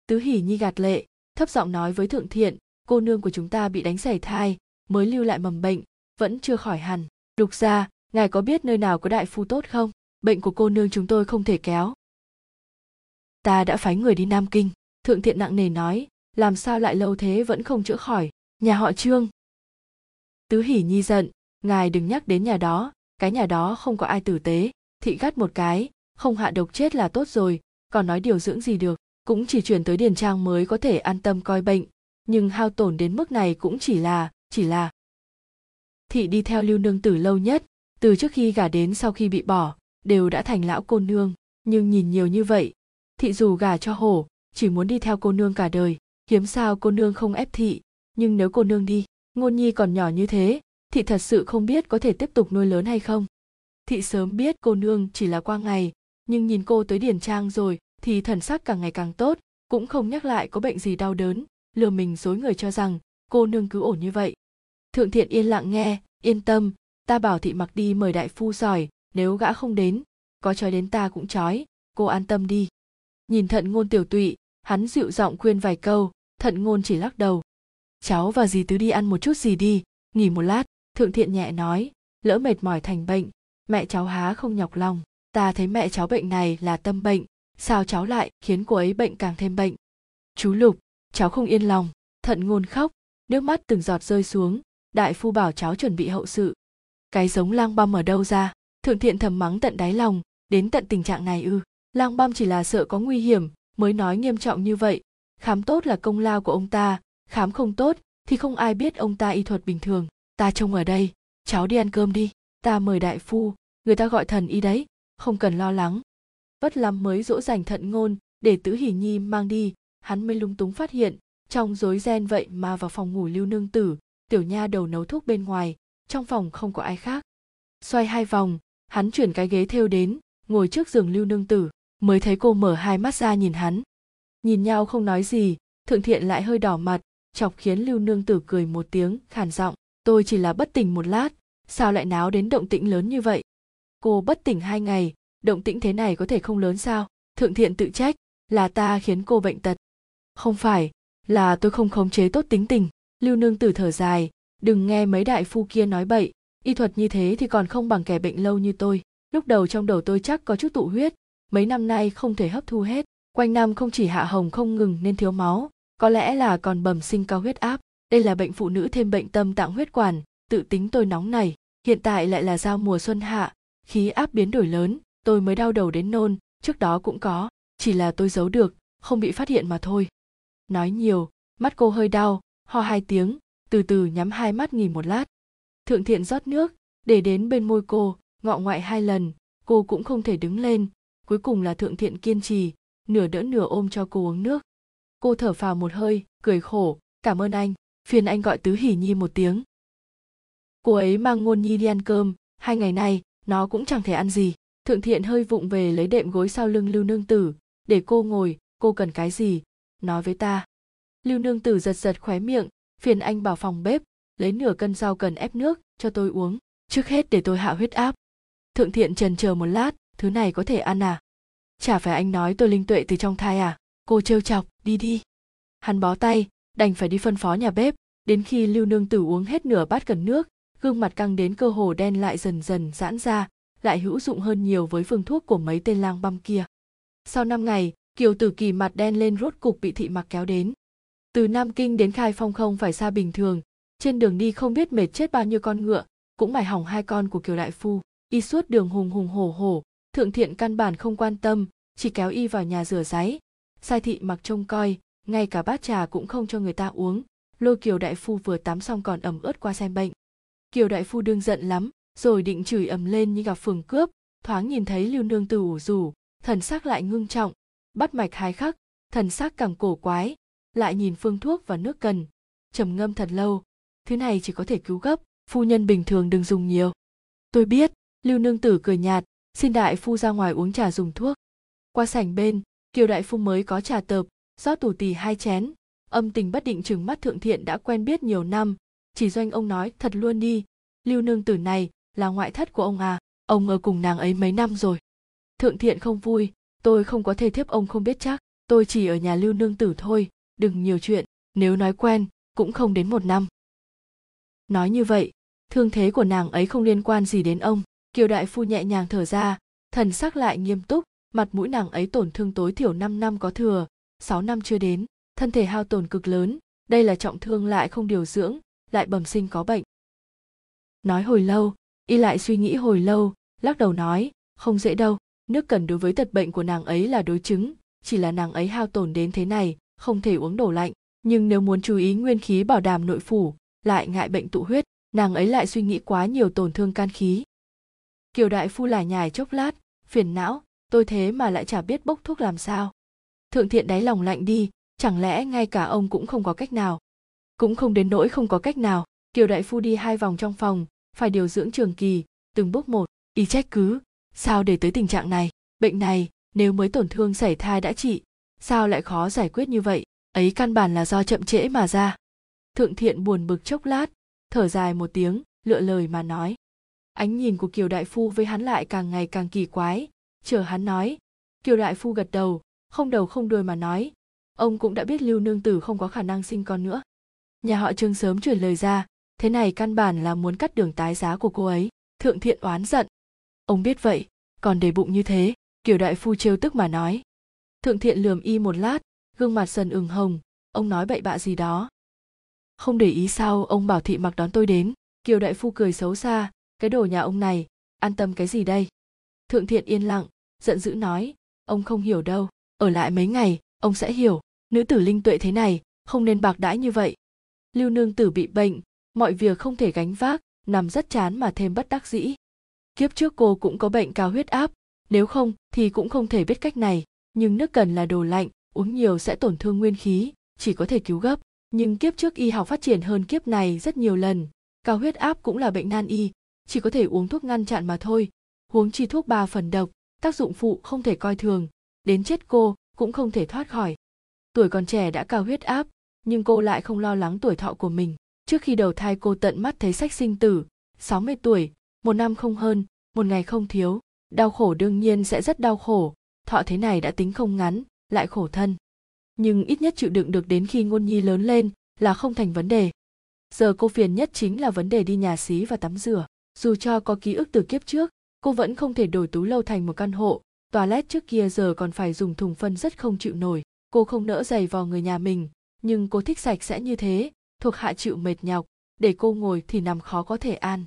Tứ hỉ nhi gạt lệ, thấp giọng nói với thượng thiện, cô nương của chúng ta bị đánh sảy thai, mới lưu lại mầm bệnh, vẫn chưa khỏi hẳn. Lục ra ngài có biết nơi nào có đại phu tốt không? Bệnh của cô nương chúng tôi không thể kéo ta đã phái người đi nam kinh. Thượng thiện nặng nề nói, làm sao lại lâu thế vẫn không chữa khỏi? Nhà họ trương. Tứ hỉ nhi giận, ngài đừng nhắc đến nhà đó, cái nhà đó không có ai tử tế. Thị gắt một cái, không hạ độc chết là tốt rồi, còn nói điều dưỡng gì được, cũng chỉ chuyển tới điền trang mới có thể an tâm coi bệnh. Nhưng hao tổn đến mức này cũng chỉ là chỉ là. Thị đi theo lưu nương tử lâu nhất, từ trước khi gả đến sau khi bị bỏ, đều đã thành lão cô nương. Nhưng nhìn nhiều như vậy thị dù gả cho hổ chỉ muốn đi theo cô nương cả đời. Hiếm sao cô nương không ép thị, nhưng nếu cô nương đi, ngôn nhi còn nhỏ như thế, thị thật sự không biết có thể tiếp tục nuôi lớn hay không. Thị sớm biết cô nương chỉ là qua ngày, nhưng nhìn cô tới điển trang rồi, thì thần sắc càng ngày càng tốt, cũng không nhắc lại có bệnh gì đau đớn, lừa mình dối người cho rằng, cô nương cứ ổn như vậy. Thượng thiện yên lặng nghe, yên tâm, ta bảo thị mặc đi mời đại phu giỏi, nếu gã không đến, có trói đến ta cũng trói, cô an tâm đi nhìn thận ngôn tiểu tụy, hắn dịu giọng khuyên vài câu, thận ngôn chỉ lắc đầu. Cháu và dì tứ đi ăn một chút gì đi, nghỉ một lát. Thượng thiện nhẹ nói, lỡ mệt mỏi thành bệnh, mẹ cháu há không nhọc lòng, ta thấy mẹ cháu bệnh này là tâm bệnh, sao cháu lại khiến cô ấy bệnh càng thêm bệnh? Chú lục, cháu không yên lòng. Thận ngôn khóc, nước mắt từng giọt rơi xuống, đại phu bảo cháu chuẩn bị hậu sự. Cái giống lang băm ở đâu ra? Thượng thiện thầm mắng tận đáy lòng, đến tận tình trạng này ư? Lang băm chỉ là sợ có nguy hiểm, mới nói nghiêm trọng như vậy. Khám tốt là công lao của ông ta, khám không tốt thì không ai biết ông ta y thuật bình thường. Ta trông ở đây, cháu đi ăn cơm đi, ta mời đại phu, người ta gọi thần y đấy, không cần lo lắng. Vất lắm mới dỗ dành thận ngôn để tứ Hỉ nhi mang đi, hắn mới lung túng phát hiện, trong rối ren vậy mà vào phòng ngủ lưu nương tử, tiểu nha đầu nấu thuốc bên ngoài, trong phòng không có ai khác. Xoay hai vòng, hắn chuyển cái ghế thêu đến, ngồi trước giường lưu nương tử mới thấy cô mở hai mắt ra nhìn hắn. Nhìn nhau không nói gì, thượng thiện lại hơi đỏ mặt, chọc khiến lưu nương tử cười một tiếng, khàn giọng, tôi chỉ là bất tỉnh một lát, sao lại náo đến động tĩnh lớn như vậy? Cô bất tỉnh hai ngày, động tĩnh thế này có thể không lớn sao? Thượng thiện tự trách, là ta khiến cô bệnh tật. Không phải, là tôi không khống chế tốt tính tình. Lưu nương tử thở dài, đừng nghe mấy đại phu kia nói bậy, y thuật như thế thì còn không bằng kẻ bệnh lâu như tôi. Lúc đầu trong đầu tôi chắc có chút tụ huyết mấy năm nay không thể hấp thu hết. Quanh năm không chỉ hạ hồng không ngừng nên thiếu máu, có lẽ là còn bẩm sinh cao huyết áp. Đây là bệnh phụ nữ thêm bệnh tâm tạng huyết quản, tự tính tôi nóng này. Hiện tại lại là giao mùa xuân hạ, khí áp biến đổi lớn, tôi mới đau đầu đến nôn, trước đó cũng có, chỉ là tôi giấu được, không bị phát hiện mà thôi. Nói nhiều, mắt cô hơi đau, ho hai tiếng, từ từ nhắm hai mắt nghỉ một lát. Thượng thiện rót nước, để đến bên môi cô, ngọ ngoại hai lần, cô cũng không thể đứng lên cuối cùng là thượng thiện kiên trì, nửa đỡ nửa ôm cho cô uống nước. Cô thở phào một hơi, cười khổ, cảm ơn anh, phiền anh gọi tứ hỉ nhi một tiếng. Cô ấy mang ngôn nhi đi ăn cơm, hai ngày nay, nó cũng chẳng thể ăn gì. Thượng thiện hơi vụng về lấy đệm gối sau lưng lưu nương tử, để cô ngồi, cô cần cái gì? Nói với ta. Lưu nương tử giật giật khóe miệng, phiền anh bảo phòng bếp, lấy nửa cân rau cần ép nước cho tôi uống, trước hết để tôi hạ huyết áp. Thượng thiện trần chờ một lát thứ này có thể ăn à? Chả phải anh nói tôi linh tuệ từ trong thai à? Cô trêu chọc, đi đi. Hắn bó tay, đành phải đi phân phó nhà bếp. Đến khi lưu nương tử uống hết nửa bát cần nước, gương mặt căng đến cơ hồ đen lại dần dần giãn ra, lại hữu dụng hơn nhiều với phương thuốc của mấy tên lang băm kia. Sau năm ngày, kiều tử kỳ mặt đen lên rốt cục bị thị mặc kéo đến. Từ nam kinh đến khai phong không phải xa bình thường. Trên đường đi không biết mệt chết bao nhiêu con ngựa, cũng mải hỏng hai con của kiều đại phu. Y suốt đường hùng hùng hổ hổ thượng thiện căn bản không quan tâm, chỉ kéo y vào nhà rửa ráy sai thị mặc trông coi, ngay cả bát trà cũng không cho người ta uống. Lôi kiều đại phu vừa tắm xong còn ẩm ướt qua xem bệnh. Kiều đại phu đương giận lắm, rồi định chửi ầm lên như gặp phường cướp. Thoáng nhìn thấy lưu nương tử ủ rủ, thần sắc lại ngưng trọng, bắt mạch hai khắc, thần sắc càng cổ quái, lại nhìn phương thuốc và nước cần. Trầm ngâm thật lâu, thứ này chỉ có thể cứu gấp, phu nhân bình thường đừng dùng nhiều. Tôi biết, lưu nương tử cười nhạt xin đại phu ra ngoài uống trà dùng thuốc. Qua sảnh bên, kiều đại phu mới có trà tợp, rót tủ tì hai chén. Âm tình bất định chừng mắt thượng thiện đã quen biết nhiều năm. Chỉ doanh ông nói, thật luôn đi. Lưu nương tử này là ngoại thất của ông à ông ở cùng nàng ấy mấy năm rồi. Thượng thiện không vui, tôi không có thể thiếp ông không biết chắc. Tôi chỉ ở nhà lưu nương tử thôi, đừng nhiều chuyện, nếu nói quen, cũng không đến một năm. Nói như vậy, thương thế của nàng ấy không liên quan gì đến ông kiều đại phu nhẹ nhàng thở ra, thần sắc lại nghiêm túc, mặt mũi nàng ấy tổn thương tối thiểu 5 năm có thừa 6 năm chưa đến, thân thể hao tổn cực lớn, đây là trọng thương lại không điều dưỡng, lại bẩm sinh có bệnh. Nói hồi lâu, y lại suy nghĩ hồi lâu, lắc đầu nói, không dễ đâu, nước cần đối với tật bệnh của nàng ấy là đối chứng, chỉ là nàng ấy hao tổn đến thế này, không thể uống đổ lạnh, nhưng nếu muốn chú ý nguyên khí bảo đảm nội phủ, lại ngại bệnh tụ huyết, nàng ấy lại suy nghĩ quá nhiều tổn thương can khí kiều đại phu lải nhải chốc lát, phiền não, tôi thế mà lại chả biết bốc thuốc làm sao. Thượng thiện đáy lòng lạnh đi, chẳng lẽ ngay cả ông cũng không có cách nào? Cũng không đến nỗi không có cách nào, kiều đại phu đi hai vòng trong phòng, phải điều dưỡng trường kỳ, từng bước một, y trách cứ. Sao để tới tình trạng này? Bệnh này, nếu mới tổn thương sảy thai đã trị, sao lại khó giải quyết như vậy? Ấy căn bản là do chậm trễ mà ra. Thượng thiện buồn bực chốc lát, thở dài một tiếng, lựa lời mà nói ánh nhìn của kiều đại phu với hắn lại càng ngày càng kỳ quái. Chờ hắn nói, kiều đại phu gật đầu, không đầu không đuôi mà nói, ông cũng đã biết lưu nương tử không có khả năng sinh con nữa. Nhà họ trương sớm chuyển lời ra, thế này căn bản là muốn cắt đường tái giá của cô ấy, thượng thiện oán giận. Ông biết vậy, còn để bụng như thế, kiều đại phu trêu tức mà nói. Thượng thiện lườm y một lát, gương mặt dần ửng hồng, ông nói bậy bạ gì đó? Không để ý sao ông bảo thị mặc đón tôi đến. Kiều đại phu cười xấu xa cái đồ nhà ông này, an tâm cái gì đây? Thượng thiện yên lặng, giận dữ nói, ông không hiểu đâu, ở lại mấy ngày, ông sẽ hiểu, nữ tử linh tuệ thế này, không nên bạc đãi như vậy. Lưu nương tử bị bệnh, mọi việc không thể gánh vác, nằm rất chán mà thêm bất đắc dĩ. Kiếp trước cô cũng có bệnh cao huyết áp, nếu không thì cũng không thể biết cách này, nhưng nước cần là đồ lạnh, uống nhiều sẽ tổn thương nguyên khí, chỉ có thể cứu gấp. Nhưng kiếp trước y học phát triển hơn kiếp này rất nhiều lần, cao huyết áp cũng là bệnh nan y chỉ có thể uống thuốc ngăn chặn mà thôi. Huống chi thuốc ba phần độc, tác dụng phụ không thể coi thường, đến chết cô cũng không thể thoát khỏi. Tuổi còn trẻ đã cao huyết áp, nhưng cô lại không lo lắng tuổi thọ của mình. Trước khi đầu thai cô tận mắt thấy sách sinh tử 60 tuổi, một năm không hơn, một ngày không thiếu. Đau khổ đương nhiên sẽ rất đau khổ, thọ thế này đã tính không ngắn, lại khổ thân. Nhưng ít nhất chịu đựng được đến khi ngôn nhi lớn lên là không thành vấn đề. Giờ cô phiền nhất chính là vấn đề đi nhà xí và tắm rửa dù cho có ký ức từ kiếp trước, cô vẫn không thể đổi tú lâu thành một căn hộ. Toilet trước kia giờ còn phải dùng thùng phân rất không chịu nổi. Cô không nỡ giày vào người nhà mình, nhưng cô thích sạch sẽ như thế, thuộc hạ chịu mệt nhọc. Để cô ngồi thì nằm khó có thể an.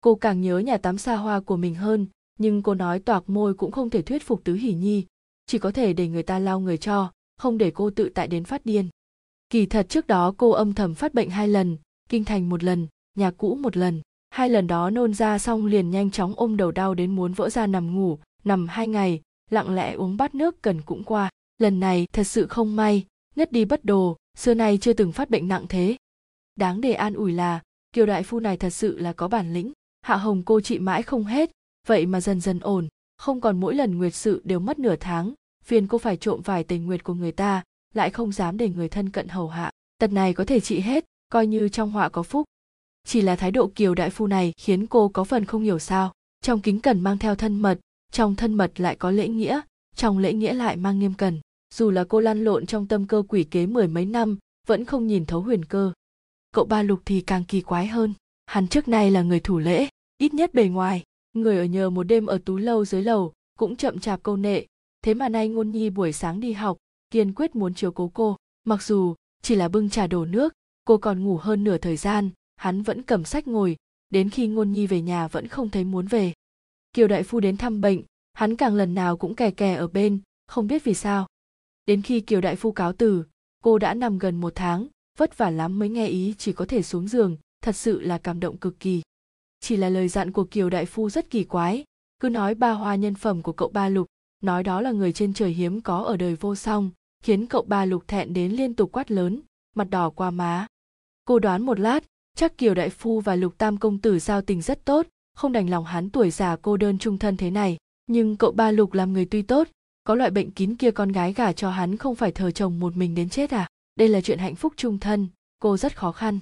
Cô càng nhớ nhà tắm xa hoa của mình hơn, nhưng cô nói toạc môi cũng không thể thuyết phục tứ hỉ nhi. Chỉ có thể để người ta lau người cho, không để cô tự tại đến phát điên. Kỳ thật trước đó cô âm thầm phát bệnh hai lần, kinh thành một lần, nhà cũ một lần hai lần đó nôn ra xong liền nhanh chóng ôm đầu đau đến muốn vỡ ra nằm ngủ, nằm hai ngày, lặng lẽ uống bát nước cần cũng qua. Lần này thật sự không may, ngất đi bất đồ, xưa nay chưa từng phát bệnh nặng thế. Đáng để an ủi là, kiều đại phu này thật sự là có bản lĩnh, hạ hồng cô trị mãi không hết, vậy mà dần dần ổn, không còn mỗi lần nguyệt sự đều mất nửa tháng, phiền cô phải trộm vài tình nguyệt của người ta, lại không dám để người thân cận hầu hạ. Tật này có thể trị hết, coi như trong họa có phúc chỉ là thái độ kiều đại phu này khiến cô có phần không hiểu sao. Trong kính cẩn mang theo thân mật, trong thân mật lại có lễ nghĩa, trong lễ nghĩa lại mang nghiêm cẩn. Dù là cô lăn lộn trong tâm cơ quỷ kế mười mấy năm, vẫn không nhìn thấu huyền cơ. Cậu ba lục thì càng kỳ quái hơn. Hắn trước nay là người thủ lễ, ít nhất bề ngoài. Người ở nhờ một đêm ở tú lâu dưới lầu, cũng chậm chạp câu nệ. Thế mà nay ngôn nhi buổi sáng đi học, kiên quyết muốn chiếu cố cô. Mặc dù chỉ là bưng trà đổ nước, cô còn ngủ hơn nửa thời gian hắn vẫn cầm sách ngồi, đến khi ngôn nhi về nhà vẫn không thấy muốn về. Kiều đại phu đến thăm bệnh, hắn càng lần nào cũng kè kè ở bên, không biết vì sao. Đến khi kiều đại phu cáo từ, cô đã nằm gần một tháng, vất vả lắm mới nghe ý chỉ có thể xuống giường, thật sự là cảm động cực kỳ. Chỉ là lời dặn của kiều đại phu rất kỳ quái, cứ nói ba hoa nhân phẩm của cậu ba lục, nói đó là người trên trời hiếm có ở đời vô song, khiến cậu ba lục thẹn đến liên tục quát lớn, mặt đỏ qua má. Cô đoán một lát chắc kiều đại phu và lục tam công tử giao tình rất tốt, không đành lòng hắn tuổi già cô đơn trung thân thế này. Nhưng cậu ba lục làm người tuy tốt, có loại bệnh kín kia con gái gả cho hắn không phải thờ chồng một mình đến chết à? Đây là chuyện hạnh phúc trung thân, cô rất khó khăn.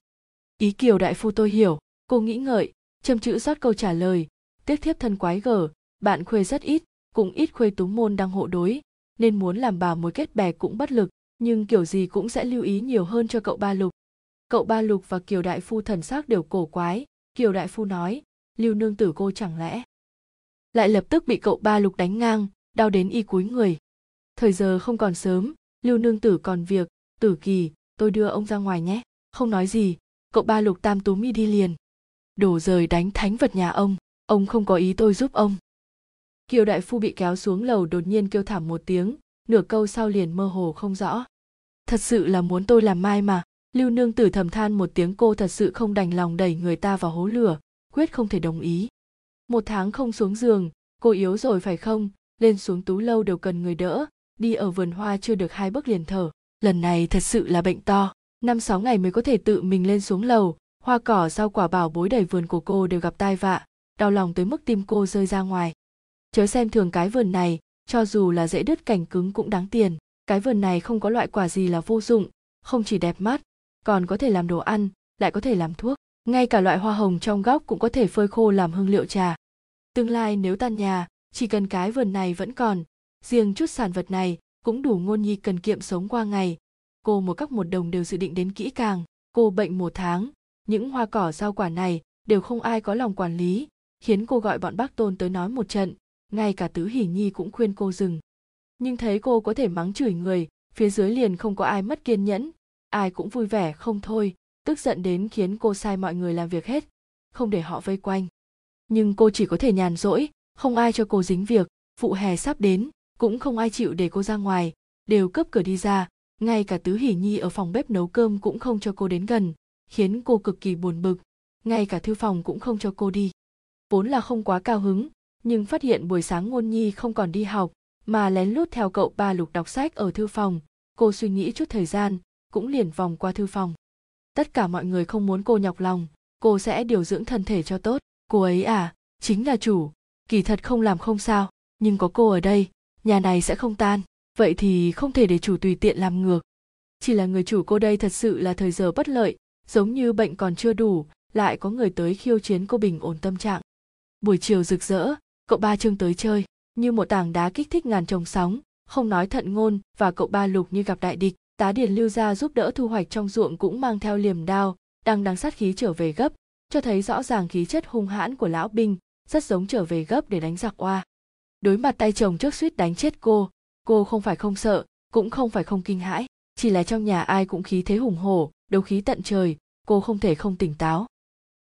Ý kiều đại phu tôi hiểu, cô nghĩ ngợi, châm chữ rót câu trả lời. Tiếc thiếp thân quái gở, bạn khuê rất ít, cũng ít khuê tú môn đang hộ đối, nên muốn làm bà mối kết bè cũng bất lực, nhưng kiểu gì cũng sẽ lưu ý nhiều hơn cho cậu ba lục cậu ba lục và kiều đại phu thần sắc đều cổ quái. Kiều đại phu nói, lưu nương tử cô chẳng lẽ lại lập tức bị cậu ba lục đánh ngang, đau đến y cúi người. Thời giờ không còn sớm, lưu nương tử còn việc, tử kỳ, tôi đưa ông ra ngoài nhé, không nói gì, cậu ba lục tam tú mi đi liền. Đổ rời đánh thánh vật nhà ông ông không có ý tôi giúp ông. Kiều đại phu bị kéo xuống lầu đột nhiên kêu thảm một tiếng, nửa câu sau liền mơ hồ không rõ. Thật sự là muốn tôi làm mai mà lưu nương tử thầm than một tiếng cô thật sự không đành lòng đẩy người ta vào hố lửa, quyết không thể đồng ý. Một tháng không xuống giường, cô yếu rồi phải không? Lên xuống tú lâu đều cần người đỡ, đi ở vườn hoa chưa được hai bước liền thở. Lần này thật sự là bệnh to. Năm sáu ngày mới có thể tự mình lên xuống lầu, hoa cỏ rau quả bảo bối đầy vườn của cô đều gặp tai vạ, đau lòng tới mức tim cô rơi ra ngoài. Chớ xem thường cái vườn này, cho dù là dễ đứt cành cứng cũng đáng tiền. Cái vườn này không có loại quả gì là vô dụng, không chỉ đẹp mắt còn có thể làm đồ ăn, lại có thể làm thuốc. Ngay cả loại hoa hồng trong góc cũng có thể phơi khô làm hương liệu trà. Tương lai nếu tan nhà, chỉ cần cái vườn này vẫn còn, riêng chút sản vật này cũng đủ ngôn nhi cần kiệm sống qua ngày. Cô một các một đồng đều dự định đến kỹ càng. Cô bệnh một tháng, những hoa cỏ rau quả này đều không ai có lòng quản lý, khiến cô gọi bọn bác tôn tới nói một trận, ngay cả tứ hỉ nhi cũng khuyên cô dừng. Nhưng thấy cô có thể mắng chửi người, phía dưới liền không có ai mất kiên nhẫn ai cũng vui vẻ, không thôi, tức giận đến khiến cô sai mọi người làm việc hết, không để họ vây quanh. Nhưng cô chỉ có thể nhàn rỗi, không ai cho cô dính việc vụ hè sắp đến, cũng không ai chịu để cô ra ngoài, đều cướp cửa đi ra, ngay cả tứ hỉ nhi ở phòng bếp nấu cơm cũng không cho cô đến gần, khiến cô cực kỳ buồn bực, ngay cả thư phòng cũng không cho cô đi. Vốn là không quá cao hứng, nhưng phát hiện buổi sáng ngôn nhi không còn đi học, mà lén lút theo cậu ba lục đọc sách ở thư phòng, cô suy nghĩ chút thời gian cũng liền vòng qua thư phòng. Tất cả mọi người không muốn cô nhọc lòng, cô sẽ điều dưỡng thân thể cho tốt. Cô ấy à chính là chủ. Kỳ thật không làm không sao, nhưng có cô ở đây, nhà này sẽ không tan. Vậy thì không thể để chủ tùy tiện làm ngược. Chỉ là người chủ cô đây thật sự là thời giờ bất lợi, giống như bệnh còn chưa đủ, lại có người tới khiêu chiến cô bình ổn tâm trạng. Buổi chiều rực rỡ, cậu ba trương tới chơi, như một tảng đá kích thích ngàn trồng sóng, không nói thận ngôn và cậu ba lục như gặp đại địch tá điền lưu gia giúp đỡ thu hoạch trong ruộng cũng mang theo liềm đao, đang đáng sát khí trở về gấp, cho thấy rõ ràng khí chất hung hãn của lão binh, rất giống trở về gấp để đánh giặc oa. Đối mặt tay chồng trước suýt đánh chết cô cô không phải không sợ, cũng không phải không kinh hãi, chỉ là trong nhà ai cũng khí thế hùng hổ, đấu khí tận trời, cô không thể không tỉnh táo.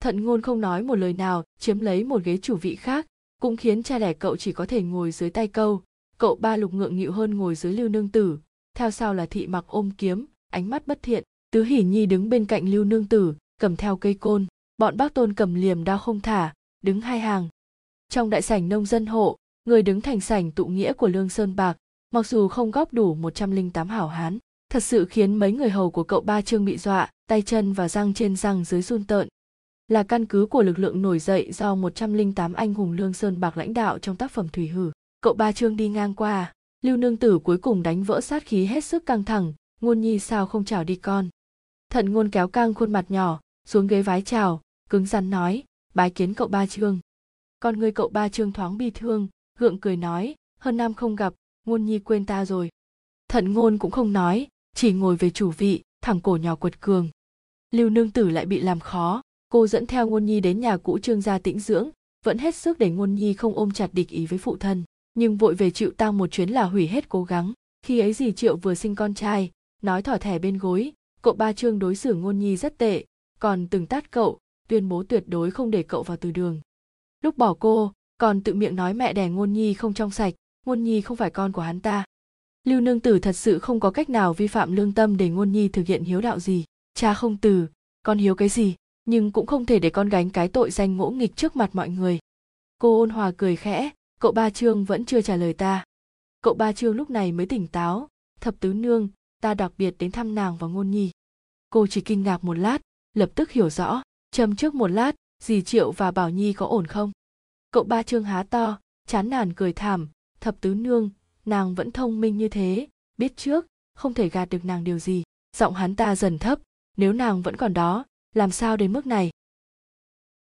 Thận ngôn không nói một lời nào, chiếm lấy một ghế chủ vị khác, cũng khiến cha đẻ cậu chỉ có thể ngồi dưới tay câu, cậu ba lục ngượng nghịu hơn ngồi dưới lưu nương tử theo sau là thị mặc ôm kiếm, ánh mắt bất thiện. Tứ hỉ nhi đứng bên cạnh lưu nương tử, cầm theo cây côn. Bọn bác tôn cầm liềm đao không thả, đứng hai hàng. Trong đại sảnh nông dân hộ, người đứng thành sảnh tụ nghĩa của lương sơn bạc. Mặc dù không góp đủ 108 hảo hán, thật sự khiến mấy người hầu của cậu ba trương bị dọa, tay chân và răng trên răng dưới run tợn. Là căn cứ của lực lượng nổi dậy do 108 anh hùng lương sơn bạc lãnh đạo trong tác phẩm thủy hử. Cậu ba trương đi ngang qua lưu nương tử cuối cùng đánh vỡ sát khí hết sức căng thẳng, ngôn nhi sao không chào đi con. Thận ngôn kéo căng khuôn mặt nhỏ, xuống ghế vái chào, cứng rắn nói, bái kiến cậu ba trương. Con người cậu ba trương thoáng bi thương, gượng cười nói, hơn năm không gặp, ngôn nhi quên ta rồi. Thận ngôn cũng không nói, chỉ ngồi về chủ vị, thẳng cổ nhỏ quật cường. Lưu nương tử lại bị làm khó, cô dẫn theo ngôn nhi đến nhà cũ trương gia tĩnh dưỡng, vẫn hết sức để ngôn nhi không ôm chặt địch ý với phụ thân nhưng vội về chịu tang một chuyến là hủy hết cố gắng. Khi ấy dì triệu vừa sinh con trai, nói thỏ thẻ bên gối, cậu ba trương đối xử ngôn nhi rất tệ, còn từng tát cậu, tuyên bố tuyệt đối không để cậu vào từ đường. Lúc bỏ cô, còn tự miệng nói mẹ đẻ ngôn nhi không trong sạch, ngôn nhi không phải con của hắn ta. Lưu nương tử thật sự không có cách nào vi phạm lương tâm để ngôn nhi thực hiện hiếu đạo gì. Cha không từ, con hiếu cái gì, nhưng cũng không thể để con gánh cái tội danh ngỗ nghịch trước mặt mọi người. Cô ôn hòa cười khẽ cậu ba trương vẫn chưa trả lời ta. Cậu ba trương lúc này mới tỉnh táo. Thập tứ nương, ta đặc biệt đến thăm nàng và ngôn nhi. Cô chỉ kinh ngạc một lát, lập tức hiểu rõ. Châm trước một lát, dì triệu và bảo nhi có ổn không? Cậu ba trương há to, chán nản cười thảm. Thập tứ nương, nàng vẫn thông minh như thế. Biết trước, không thể gạt được nàng điều gì. Giọng hắn ta dần thấp, nếu nàng vẫn còn đó, làm sao đến mức này?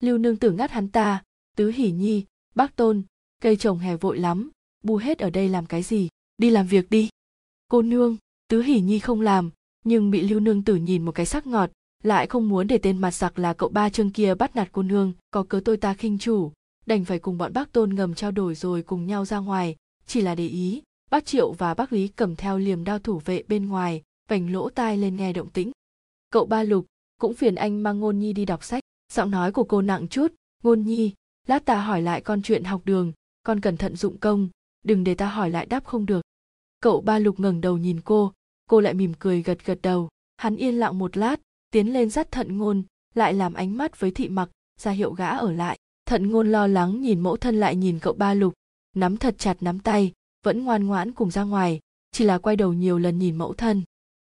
Lưu nương tử ngắt hắn ta. Tứ hỉ nhi, bác tôn cây trồng hè vội lắm, bu hết ở đây làm cái gì? Đi làm việc đi. Cô nương, tứ hỉ nhi không làm, nhưng bị lưu nương tử nhìn một cái sắc ngọt, lại không muốn để tên mặt giặc là cậu ba trương kia bắt nạt cô nương, có cớ tôi ta khinh chủ. Đành phải cùng bọn bác tôn ngầm trao đổi rồi cùng nhau ra ngoài. Chỉ là để ý, bác triệu và bác lý cầm theo liềm đao thủ vệ bên ngoài, vành lỗ tai lên nghe động tĩnh. Cậu ba lục, cũng phiền anh mang ngôn nhi đi đọc sách. Giọng nói của cô nặng chút. Ngôn nhi, lát ta hỏi lại con chuyện học đường con cẩn thận dụng công, đừng để ta hỏi lại đáp không được. Cậu ba lục ngẩng đầu nhìn cô cô lại mỉm cười gật gật đầu. Hắn yên lặng một lát, tiến lên dắt thận ngôn, lại làm ánh mắt với thị mặc, ra hiệu gã ở lại. Thận ngôn lo lắng nhìn mẫu thân lại nhìn cậu ba lục, nắm thật chặt nắm tay, vẫn ngoan ngoãn cùng ra ngoài, chỉ là quay đầu nhiều lần nhìn mẫu thân.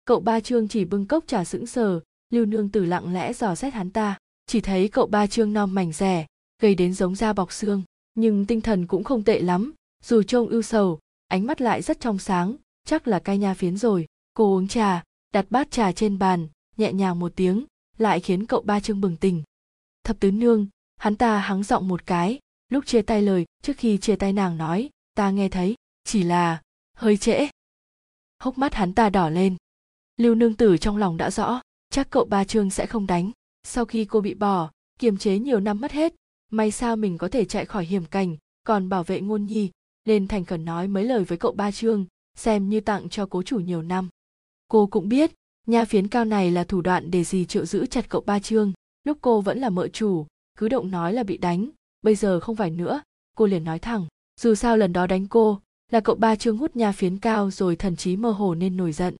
Cậu ba trương chỉ bưng cốc trà sững sờ, lưu nương tử lặng lẽ dò xét hắn ta, chỉ thấy cậu ba trương non mảnh rẻ gây đến giống da bọc xương nhưng tinh thần cũng không tệ lắm. Dù trông ưu sầu, ánh mắt lại rất trong sáng. Chắc là cai nha phiến rồi. Cô uống trà, đặt bát trà trên bàn, nhẹ nhàng một tiếng, lại khiến cậu ba trương bừng tỉnh. Thập tứ nương, hắn ta hắng giọng một cái, lúc chia tay lời, trước khi chia tay nàng nói, ta nghe thấy, chỉ là hơi trễ. Hốc mắt hắn ta đỏ lên. Lưu nương tử trong lòng đã rõ, chắc cậu ba trương sẽ không đánh. Sau khi cô bị bỏ, kiềm chế nhiều năm mất hết may sao mình có thể chạy khỏi hiểm cảnh, còn bảo vệ ngôn nhi, nên thành khẩn nói mấy lời với cậu ba trương, xem như tặng cho cố chủ nhiều năm. Cô cũng biết nha phiến cao này là thủ đoạn để gì triệu giữ chặt cậu ba trương. Lúc cô vẫn là mợ chủ, cứ động nói là bị đánh, bây giờ không phải nữa, cô liền nói thẳng, dù sao lần đó đánh cô, là cậu ba trương hút nha phiến cao rồi thần trí mơ hồ nên nổi giận.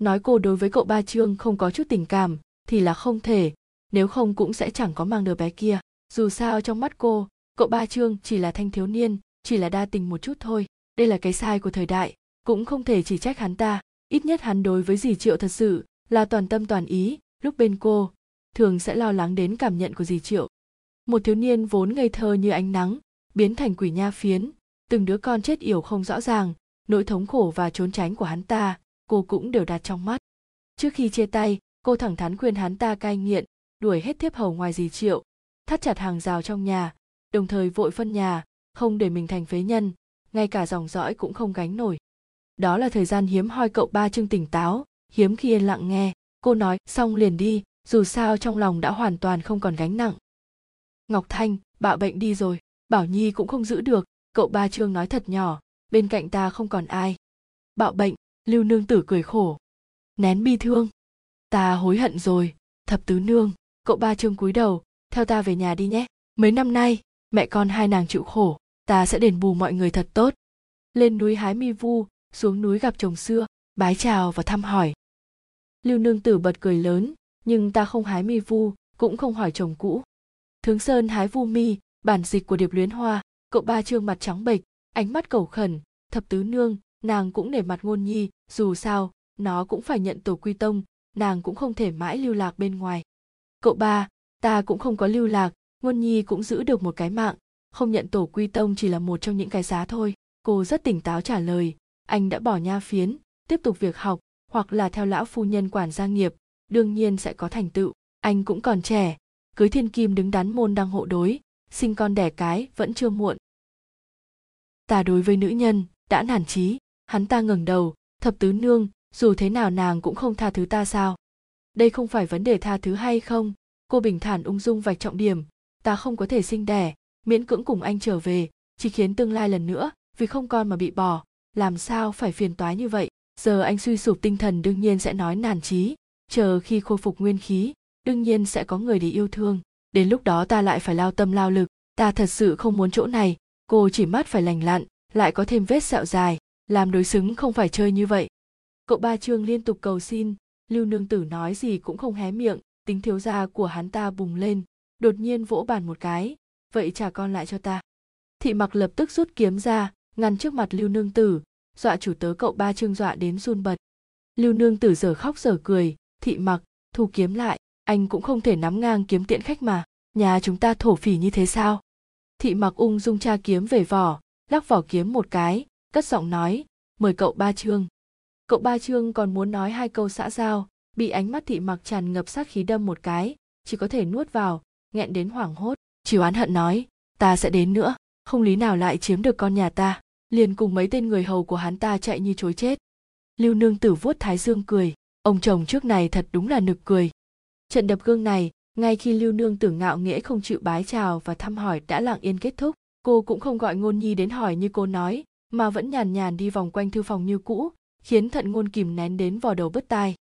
Nói cô đối với cậu ba trương không có chút tình cảm, thì là không thể, nếu không cũng sẽ chẳng có mang đứa bé kia dù sao trong mắt cô, cậu ba trương chỉ là thanh thiếu niên, chỉ là đa tình một chút thôi. Đây là cái sai của thời đại, cũng không thể chỉ trách hắn ta. Ít nhất hắn đối với dì triệu thật sự là toàn tâm toàn ý. Lúc bên cô, thường sẽ lo lắng đến cảm nhận của dì triệu. Một thiếu niên vốn ngây thơ như ánh nắng, biến thành quỷ nha phiến. Từng đứa con chết yểu không rõ ràng, nỗi thống khổ và trốn tránh của hắn ta, cô cũng đều đặt trong mắt. Trước khi chia tay, cô thẳng thắn khuyên hắn ta cai nghiện, đuổi hết thiếp hầu ngoài dì triệu thắt chặt hàng rào trong nhà, đồng thời vội phân nhà, không để mình thành phế nhân, ngay cả dòng dõi cũng không gánh nổi. Đó là thời gian hiếm hoi cậu ba trương tỉnh táo, hiếm khi yên lặng nghe. Cô nói, xong liền đi, dù sao trong lòng đã hoàn toàn không còn gánh nặng. Ngọc thanh, bạo bệnh đi rồi, bảo nhi cũng không giữ được, cậu ba trương nói thật nhỏ, bên cạnh ta không còn ai. Bạo bệnh? Lưu nương tử cười khổ. Nén bi thương. Ta hối hận rồi, thập tứ nương. Cậu ba trương cúi đầu theo ta về nhà đi nhé. Mấy năm nay mẹ con hai nàng chịu khổ ta sẽ đền bù mọi người thật tốt. Lên núi hái mi vu xuống núi gặp chồng xưa bái chào và thăm hỏi. Lưu nương tử bật cười lớn nhưng ta không hái mi vu cũng không hỏi chồng cũ. Thướng Sơn hái vu mi, bản dịch của điệp luyến hoa, cậu ba trương mặt trắng bệch, ánh mắt cầu khẩn, thập tứ nương, nàng cũng nể mặt ngôn nhi, dù sao, nó cũng phải nhận tổ quy tông, nàng cũng không thể mãi lưu lạc bên ngoài. Cậu ba, ta cũng không có lưu lạc, ngôn nhi cũng giữ được một cái mạng, không nhận tổ quy tông chỉ là một trong những cái giá thôi. Cô rất tỉnh táo trả lời, anh đã bỏ nha phiến, tiếp tục việc học, hoặc là theo lão phu nhân quản gia nghiệp, đương nhiên sẽ có thành tựu. Anh cũng còn trẻ, cưới thiên kim đứng đắn môn đăng hộ đối sinh con đẻ cái vẫn chưa muộn. Ta đối với nữ nhân đã nản chí. Hắn ta ngẩng đầu thập tứ nương dù thế nào nàng cũng không tha thứ ta sao? Đây không phải vấn đề tha thứ hay không? Cô bình thản ung dung vạch trọng điểm. Ta không có thể sinh đẻ, miễn cưỡng cùng anh trở về, chỉ khiến tương lai lần nữa, vì không con mà bị bỏ. Làm sao phải phiền toái như vậy? Giờ anh suy sụp tinh thần đương nhiên sẽ nói nản chí. Chờ khi khôi phục nguyên khí, đương nhiên sẽ có người để yêu thương. Đến lúc đó ta lại phải lao tâm lao lực. Ta thật sự không muốn chỗ này. Cô chỉ mắt phải lành lặn, lại có thêm vết sẹo dài. Làm đối xứng không phải chơi như vậy. Cậu ba trương liên tục cầu xin. Lưu nương tử nói gì cũng không hé miệng tính thiếu gia của hắn ta bùng lên, đột nhiên vỗ bàn một cái, vậy trả con lại cho ta. Thị mặc lập tức rút kiếm ra, ngăn trước mặt lưu nương tử, dọa chủ tớ cậu ba trương dọa đến run bật. Lưu nương tử giờ khóc giờ cười, thị mặc, thu kiếm lại, anh cũng không thể nắm ngang kiếm tiện khách mà, nhà chúng ta thổ phỉ như thế sao? Thị mặc ung dung tra kiếm về vỏ, lắc vỏ kiếm một cái, cất giọng nói, mời cậu ba trương. Cậu ba trương còn muốn nói hai câu xã giao bị ánh mắt thị mặc tràn ngập sát khí đâm một cái chỉ có thể nuốt vào nghẹn đến hoảng hốt. Chỉ oán hận nói ta sẽ đến nữa không lý nào lại chiếm được con nhà ta. Liền cùng mấy tên người hầu của hắn ta chạy như chối chết. Lưu nương tử vuốt thái dương cười ông chồng trước này thật đúng là nực cười. Trận đập gương này, ngay khi Lưu Nương tử ngạo nghễ không chịu bái chào và thăm hỏi đã lặng yên kết thúc, cô cũng không gọi ngôn nhi đến hỏi như cô nói, mà vẫn nhàn nhàn đi vòng quanh thư phòng như cũ, khiến thận ngôn kìm nén đến vò đầu bứt tai.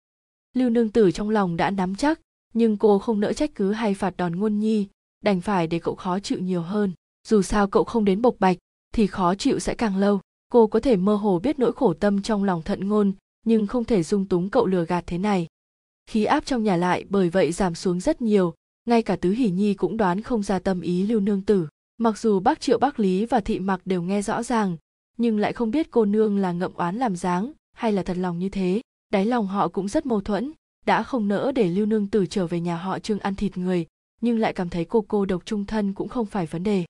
Lưu Nương Tử trong lòng đã nắm chắc, nhưng cô không nỡ trách cứ hay phạt đòn ngôn nhi, đành phải để cậu khó chịu nhiều hơn. Dù sao cậu không đến bộc bạch, thì khó chịu sẽ càng lâu. Cô có thể mơ hồ biết nỗi khổ tâm trong lòng thận ngôn, nhưng không thể dung túng cậu lừa gạt thế này khí áp trong nhà lại bởi vậy giảm xuống rất nhiều ngay cả tứ hỷ nhi cũng đoán không ra tâm ý lưu nương tử mặc dù bác triệu bác lý và thị mặc đều nghe rõ ràng nhưng lại không biết cô nương là ngậm oán làm dáng hay là thật lòng như thế đáy lòng họ cũng rất mâu thuẫn, đã không nỡ để lưu nương tử trở về nhà họ trương ăn thịt người, nhưng lại cảm thấy cô cô độc trung thân cũng không phải vấn đề.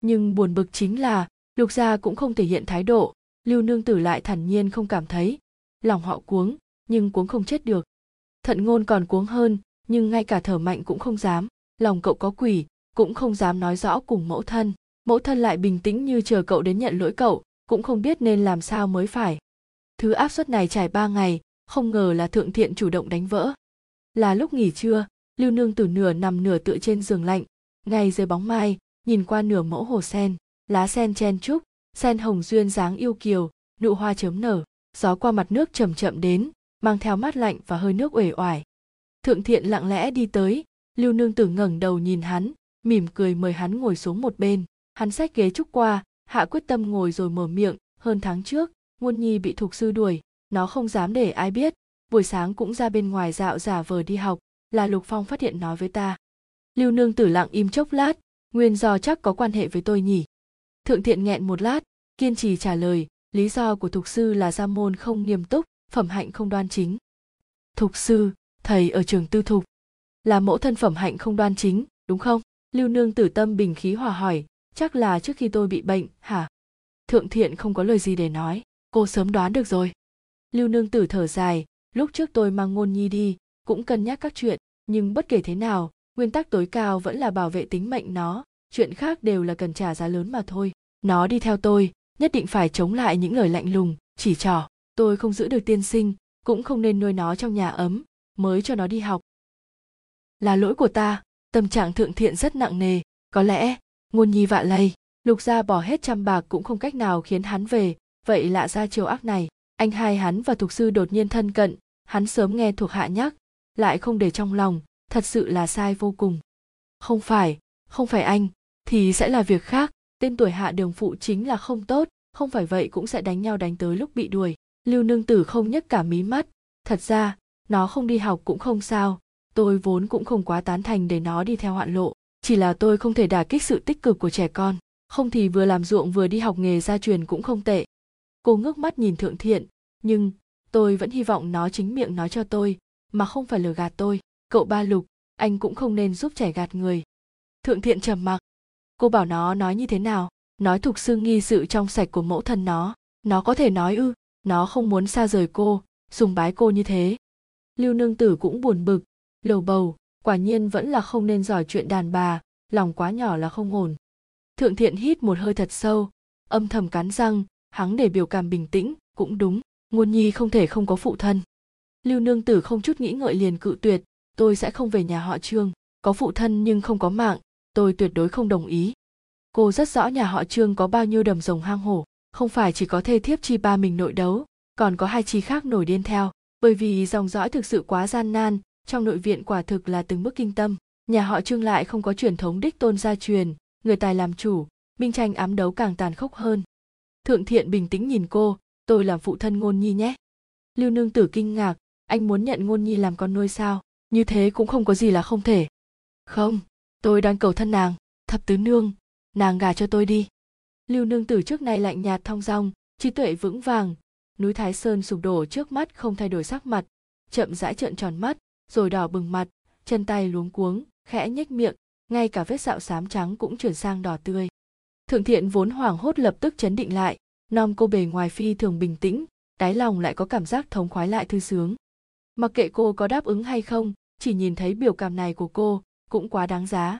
Nhưng buồn bực chính là, lục gia cũng không thể hiện thái độ, lưu nương tử lại thản nhiên không cảm thấy. Lòng họ cuống, nhưng cuống không chết được. Thận ngôn còn cuống hơn, nhưng ngay cả thở mạnh cũng không dám. Lòng cậu có quỷ, cũng không dám nói rõ cùng mẫu thân. Mẫu thân lại bình tĩnh như chờ cậu đến nhận lỗi cậu, cũng không biết nên làm sao mới phải. Thứ áp suất này trải ba ngày không ngờ là thượng thiện chủ động đánh vỡ. Là lúc nghỉ trưa, lưu nương từ nửa nằm nửa tựa trên giường lạnh, ngay dưới bóng mai, nhìn qua nửa mẫu hồ sen, lá sen chen trúc sen hồng duyên dáng yêu kiều, nụ hoa chớm nở, gió qua mặt nước chậm chậm đến, mang theo mát lạnh và hơi nước uể oải. Thượng thiện lặng lẽ đi tới, lưu nương tử ngẩng đầu nhìn hắn, mỉm cười mời hắn ngồi xuống một bên. Hắn xách ghế trúc qua, hạ quyết tâm ngồi rồi mở miệng, hơn tháng trước, ngôn nhi bị thục sư đuổi nó không dám để ai biết. Buổi sáng cũng ra bên ngoài dạo giả vờ đi học, là lục phong phát hiện nói với ta. Lưu nương tử lặng im chốc lát, nguyên do chắc có quan hệ với tôi nhỉ? Thượng thiện nghẹn một lát, kiên trì trả lời, lý do của thục sư là gia môn không nghiêm túc, phẩm hạnh không đoan chính. Thục sư, thầy ở trường tư thục, là mẫu thân phẩm hạnh không đoan chính, đúng không? Lưu nương tử tâm bình khí hòa hỏi, chắc là trước khi tôi bị bệnh, hả? Thượng thiện không có lời gì để nói, cô sớm đoán được rồi lưu nương tử thở dài, lúc trước tôi mang ngôn nhi đi, cũng cân nhắc các chuyện, nhưng bất kể thế nào, nguyên tắc tối cao vẫn là bảo vệ tính mệnh nó, chuyện khác đều là cần trả giá lớn mà thôi. Nó đi theo tôi, nhất định phải chống lại những lời lạnh lùng, chỉ trỏ. Tôi không giữ được tiên sinh, cũng không nên nuôi nó trong nhà ấm, mới cho nó đi học. Là lỗi của ta, tâm trạng thượng thiện rất nặng nề, có lẽ ngôn nhi vạ lây. Lục gia bỏ hết trăm bạc cũng không cách nào khiến hắn về, vậy lạ ra chiều ác này anh hai hắn và thục sư đột nhiên thân cận, hắn sớm nghe thuộc hạ nhắc, lại không để trong lòng, thật sự là sai vô cùng. Không phải không phải anh, thì sẽ là việc khác, tên tuổi hạ đường phụ chính là không tốt, không phải vậy cũng sẽ đánh nhau đánh tới lúc bị đuổi. Lưu nương tử không nhấc cả mí mắt, thật ra, nó không đi học cũng không sao, tôi vốn cũng không quá tán thành để nó đi theo hoạn lộ, chỉ là tôi không thể đả kích sự tích cực của trẻ con, không thì vừa làm ruộng vừa đi học nghề gia truyền cũng không tệ cô ngước mắt nhìn thượng thiện, nhưng tôi vẫn hy vọng nó chính miệng nói cho tôi, mà không phải lừa gạt tôi. Cậu ba lục, anh cũng không nên giúp trẻ gạt người. Thượng thiện trầm mặc. Cô bảo nó nói như thế nào? Nói thục sư nghi sự trong sạch của mẫu thân nó. Nó có thể nói ư? Nó không muốn xa rời cô, sùng bái cô như thế. Lưu nương tử cũng buồn bực. Lầu bầu, quả nhiên vẫn là không nên giỏi chuyện đàn bà, lòng quá nhỏ là không ổn. Thượng thiện hít một hơi thật sâu, âm thầm cắn răng hắn để biểu cảm bình tĩnh, cũng đúng, ngôn nhi không thể không có phụ thân. Lưu nương tử không chút nghĩ ngợi liền cự tuyệt, tôi sẽ không về nhà họ trương, có phụ thân nhưng không có mạng, tôi tuyệt đối không đồng ý. Cô rất rõ nhà họ trương có bao nhiêu đầm rồng hang hổ, không phải chỉ có thê thiếp chi ba mình nội đấu, còn có hai chi khác nổi điên theo, bởi vì dòng dõi thực sự quá gian nan, trong nội viện quả thực là từng bước kinh tâm, nhà họ trương lại không có truyền thống đích tôn gia truyền, người tài làm chủ, minh tranh ám đấu càng tàn khốc hơn thượng thiện bình tĩnh nhìn cô, tôi làm phụ thân ngôn nhi nhé. Lưu nương tử kinh ngạc, anh muốn nhận ngôn nhi làm con nuôi sao? Như thế cũng không có gì là không thể. Không, tôi đang cầu thân nàng, thập tứ nương, nàng gả cho tôi đi. Lưu nương tử trước nay lạnh nhạt thong dong, trí tuệ vững vàng. Núi thái sơn sụp đổ trước mắt không thay đổi sắc mặt, chậm rãi trợn tròn mắt, rồi đỏ bừng mặt, chân tay luống cuống, khẽ nhếch miệng, ngay cả vết sạo xám trắng cũng chuyển sang đỏ tươi thượng thiện vốn hoảng hốt lập tức chấn định lại. Nom cô bề ngoài phi thường bình tĩnh, đáy lòng lại có cảm giác thống khoái lại thư sướng. Mặc kệ cô có đáp ứng hay không, chỉ nhìn thấy biểu cảm này của cô, cũng quá đáng giá.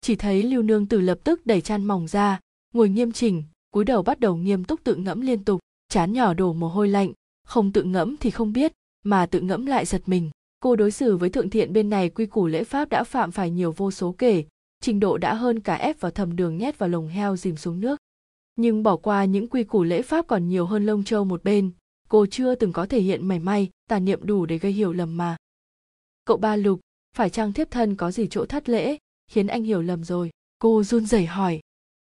Chỉ thấy lưu nương tử lập tức đẩy chăn mỏng ra, ngồi nghiêm chỉnh, cúi đầu bắt đầu nghiêm túc tự ngẫm liên tục. Chán nhỏ đổ mồ hôi lạnh, không tự ngẫm thì không biết, mà tự ngẫm lại giật mình. Cô đối xử với thượng thiện bên này quy củ lễ pháp đã phạm phải nhiều vô số kể trình độ đã hơn cả ép vào thầm đường nhét vào lồng heo dìm xuống nước. Nhưng bỏ qua những quy củ lễ pháp còn nhiều hơn lông châu một bên, cô chưa từng có thể hiện mảy may, tà niệm đủ để gây hiểu lầm mà. Cậu ba lục, phải chăng thiếp thân có gì chỗ thất lễ? Khiến anh hiểu lầm rồi. Cô run rẩy hỏi.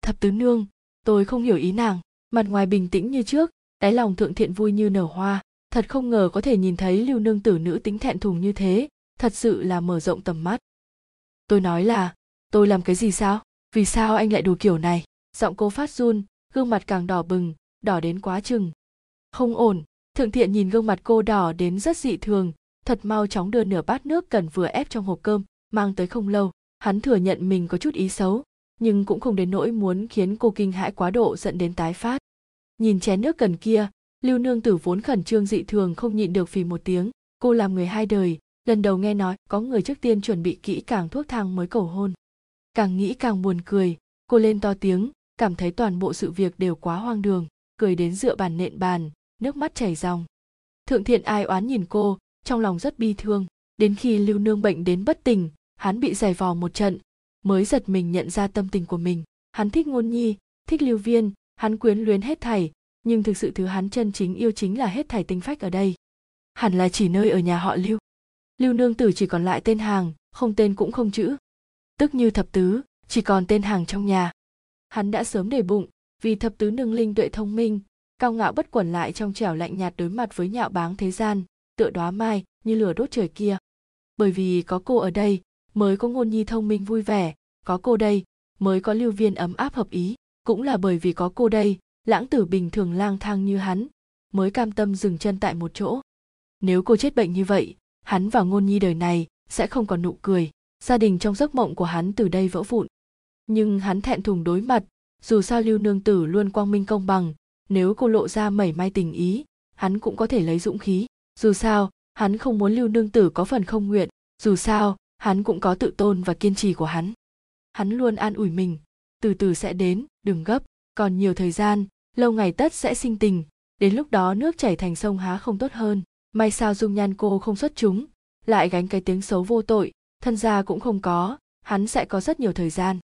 Thập tứ nương, tôi không hiểu ý nàng. Mặt ngoài bình tĩnh như trước, đáy lòng thượng thiện vui như nở hoa. Thật không ngờ có thể nhìn thấy lưu nương tử nữ tính thẹn thùng như thế. Thật sự là mở rộng tầm mắt. Tôi nói là tôi làm cái gì sao? Vì sao anh lại đùa kiểu này? Giọng cô phát run, gương mặt càng đỏ bừng, đỏ đến quá chừng. Không ổn, thượng thiện nhìn gương mặt cô đỏ đến rất dị thường, thật mau chóng đưa nửa bát nước cần vừa ép trong hộp cơm, mang tới không lâu. Hắn thừa nhận mình có chút ý xấu, nhưng cũng không đến nỗi muốn khiến cô kinh hãi quá độ dẫn đến tái phát. Nhìn chén nước cần kia, lưu nương tử vốn khẩn trương dị thường không nhịn được phì một tiếng. Cô làm người hai đời, lần đầu nghe nói có người trước tiên chuẩn bị kỹ càng thuốc thang mới cầu hôn càng nghĩ càng buồn cười. Cô lên to tiếng, cảm thấy toàn bộ sự việc đều quá hoang đường, cười đến dựa bàn nện bàn, nước mắt chảy ròng. Thượng thiện ai oán nhìn cô, trong lòng rất bi thương. Đến khi lưu nương bệnh đến bất tỉnh, hắn bị giày vò một trận, mới giật mình nhận ra tâm tình của mình. Hắn thích ngôn nhi, thích lưu viên, hắn quyến luyến hết thảy, nhưng thực sự thứ hắn chân chính yêu chính là hết thảy tinh phách ở đây. Hẳn là chỉ nơi ở nhà họ lưu. Lưu nương tử chỉ còn lại tên hàng, không tên cũng không chữ tức như thập tứ, chỉ còn tên hàng trong nhà. Hắn đã sớm để bụng, vì thập tứ nương linh tuệ thông minh, cao ngạo bất quẩn lại trong trẻo lạnh nhạt đối mặt với nhạo báng thế gian, tựa đóa mai như lửa đốt trời kia. Bởi vì có cô ở đây, mới có ngôn nhi thông minh vui vẻ, có cô đây, mới có lưu viên ấm áp hợp ý, cũng là bởi vì có cô đây, lãng tử bình thường lang thang như hắn, mới cam tâm dừng chân tại một chỗ. Nếu cô chết bệnh như vậy, hắn và ngôn nhi đời này sẽ không còn nụ cười gia đình trong giấc mộng của hắn từ đây vỡ vụn. Nhưng hắn thẹn thùng đối mặt, dù sao lưu nương tử luôn quang minh công bằng, nếu cô lộ ra mảy may tình ý, hắn cũng có thể lấy dũng khí. Dù sao, hắn không muốn lưu nương tử có phần không nguyện, dù sao, hắn cũng có tự tôn và kiên trì của hắn. Hắn luôn an ủi mình, từ từ sẽ đến, đừng gấp, còn nhiều thời gian, lâu ngày tất sẽ sinh tình, đến lúc đó nước chảy thành sông há không tốt hơn. May sao dung nhan cô không xuất chúng, lại gánh cái tiếng xấu vô tội thân gia cũng không có, hắn sẽ có rất nhiều thời gian.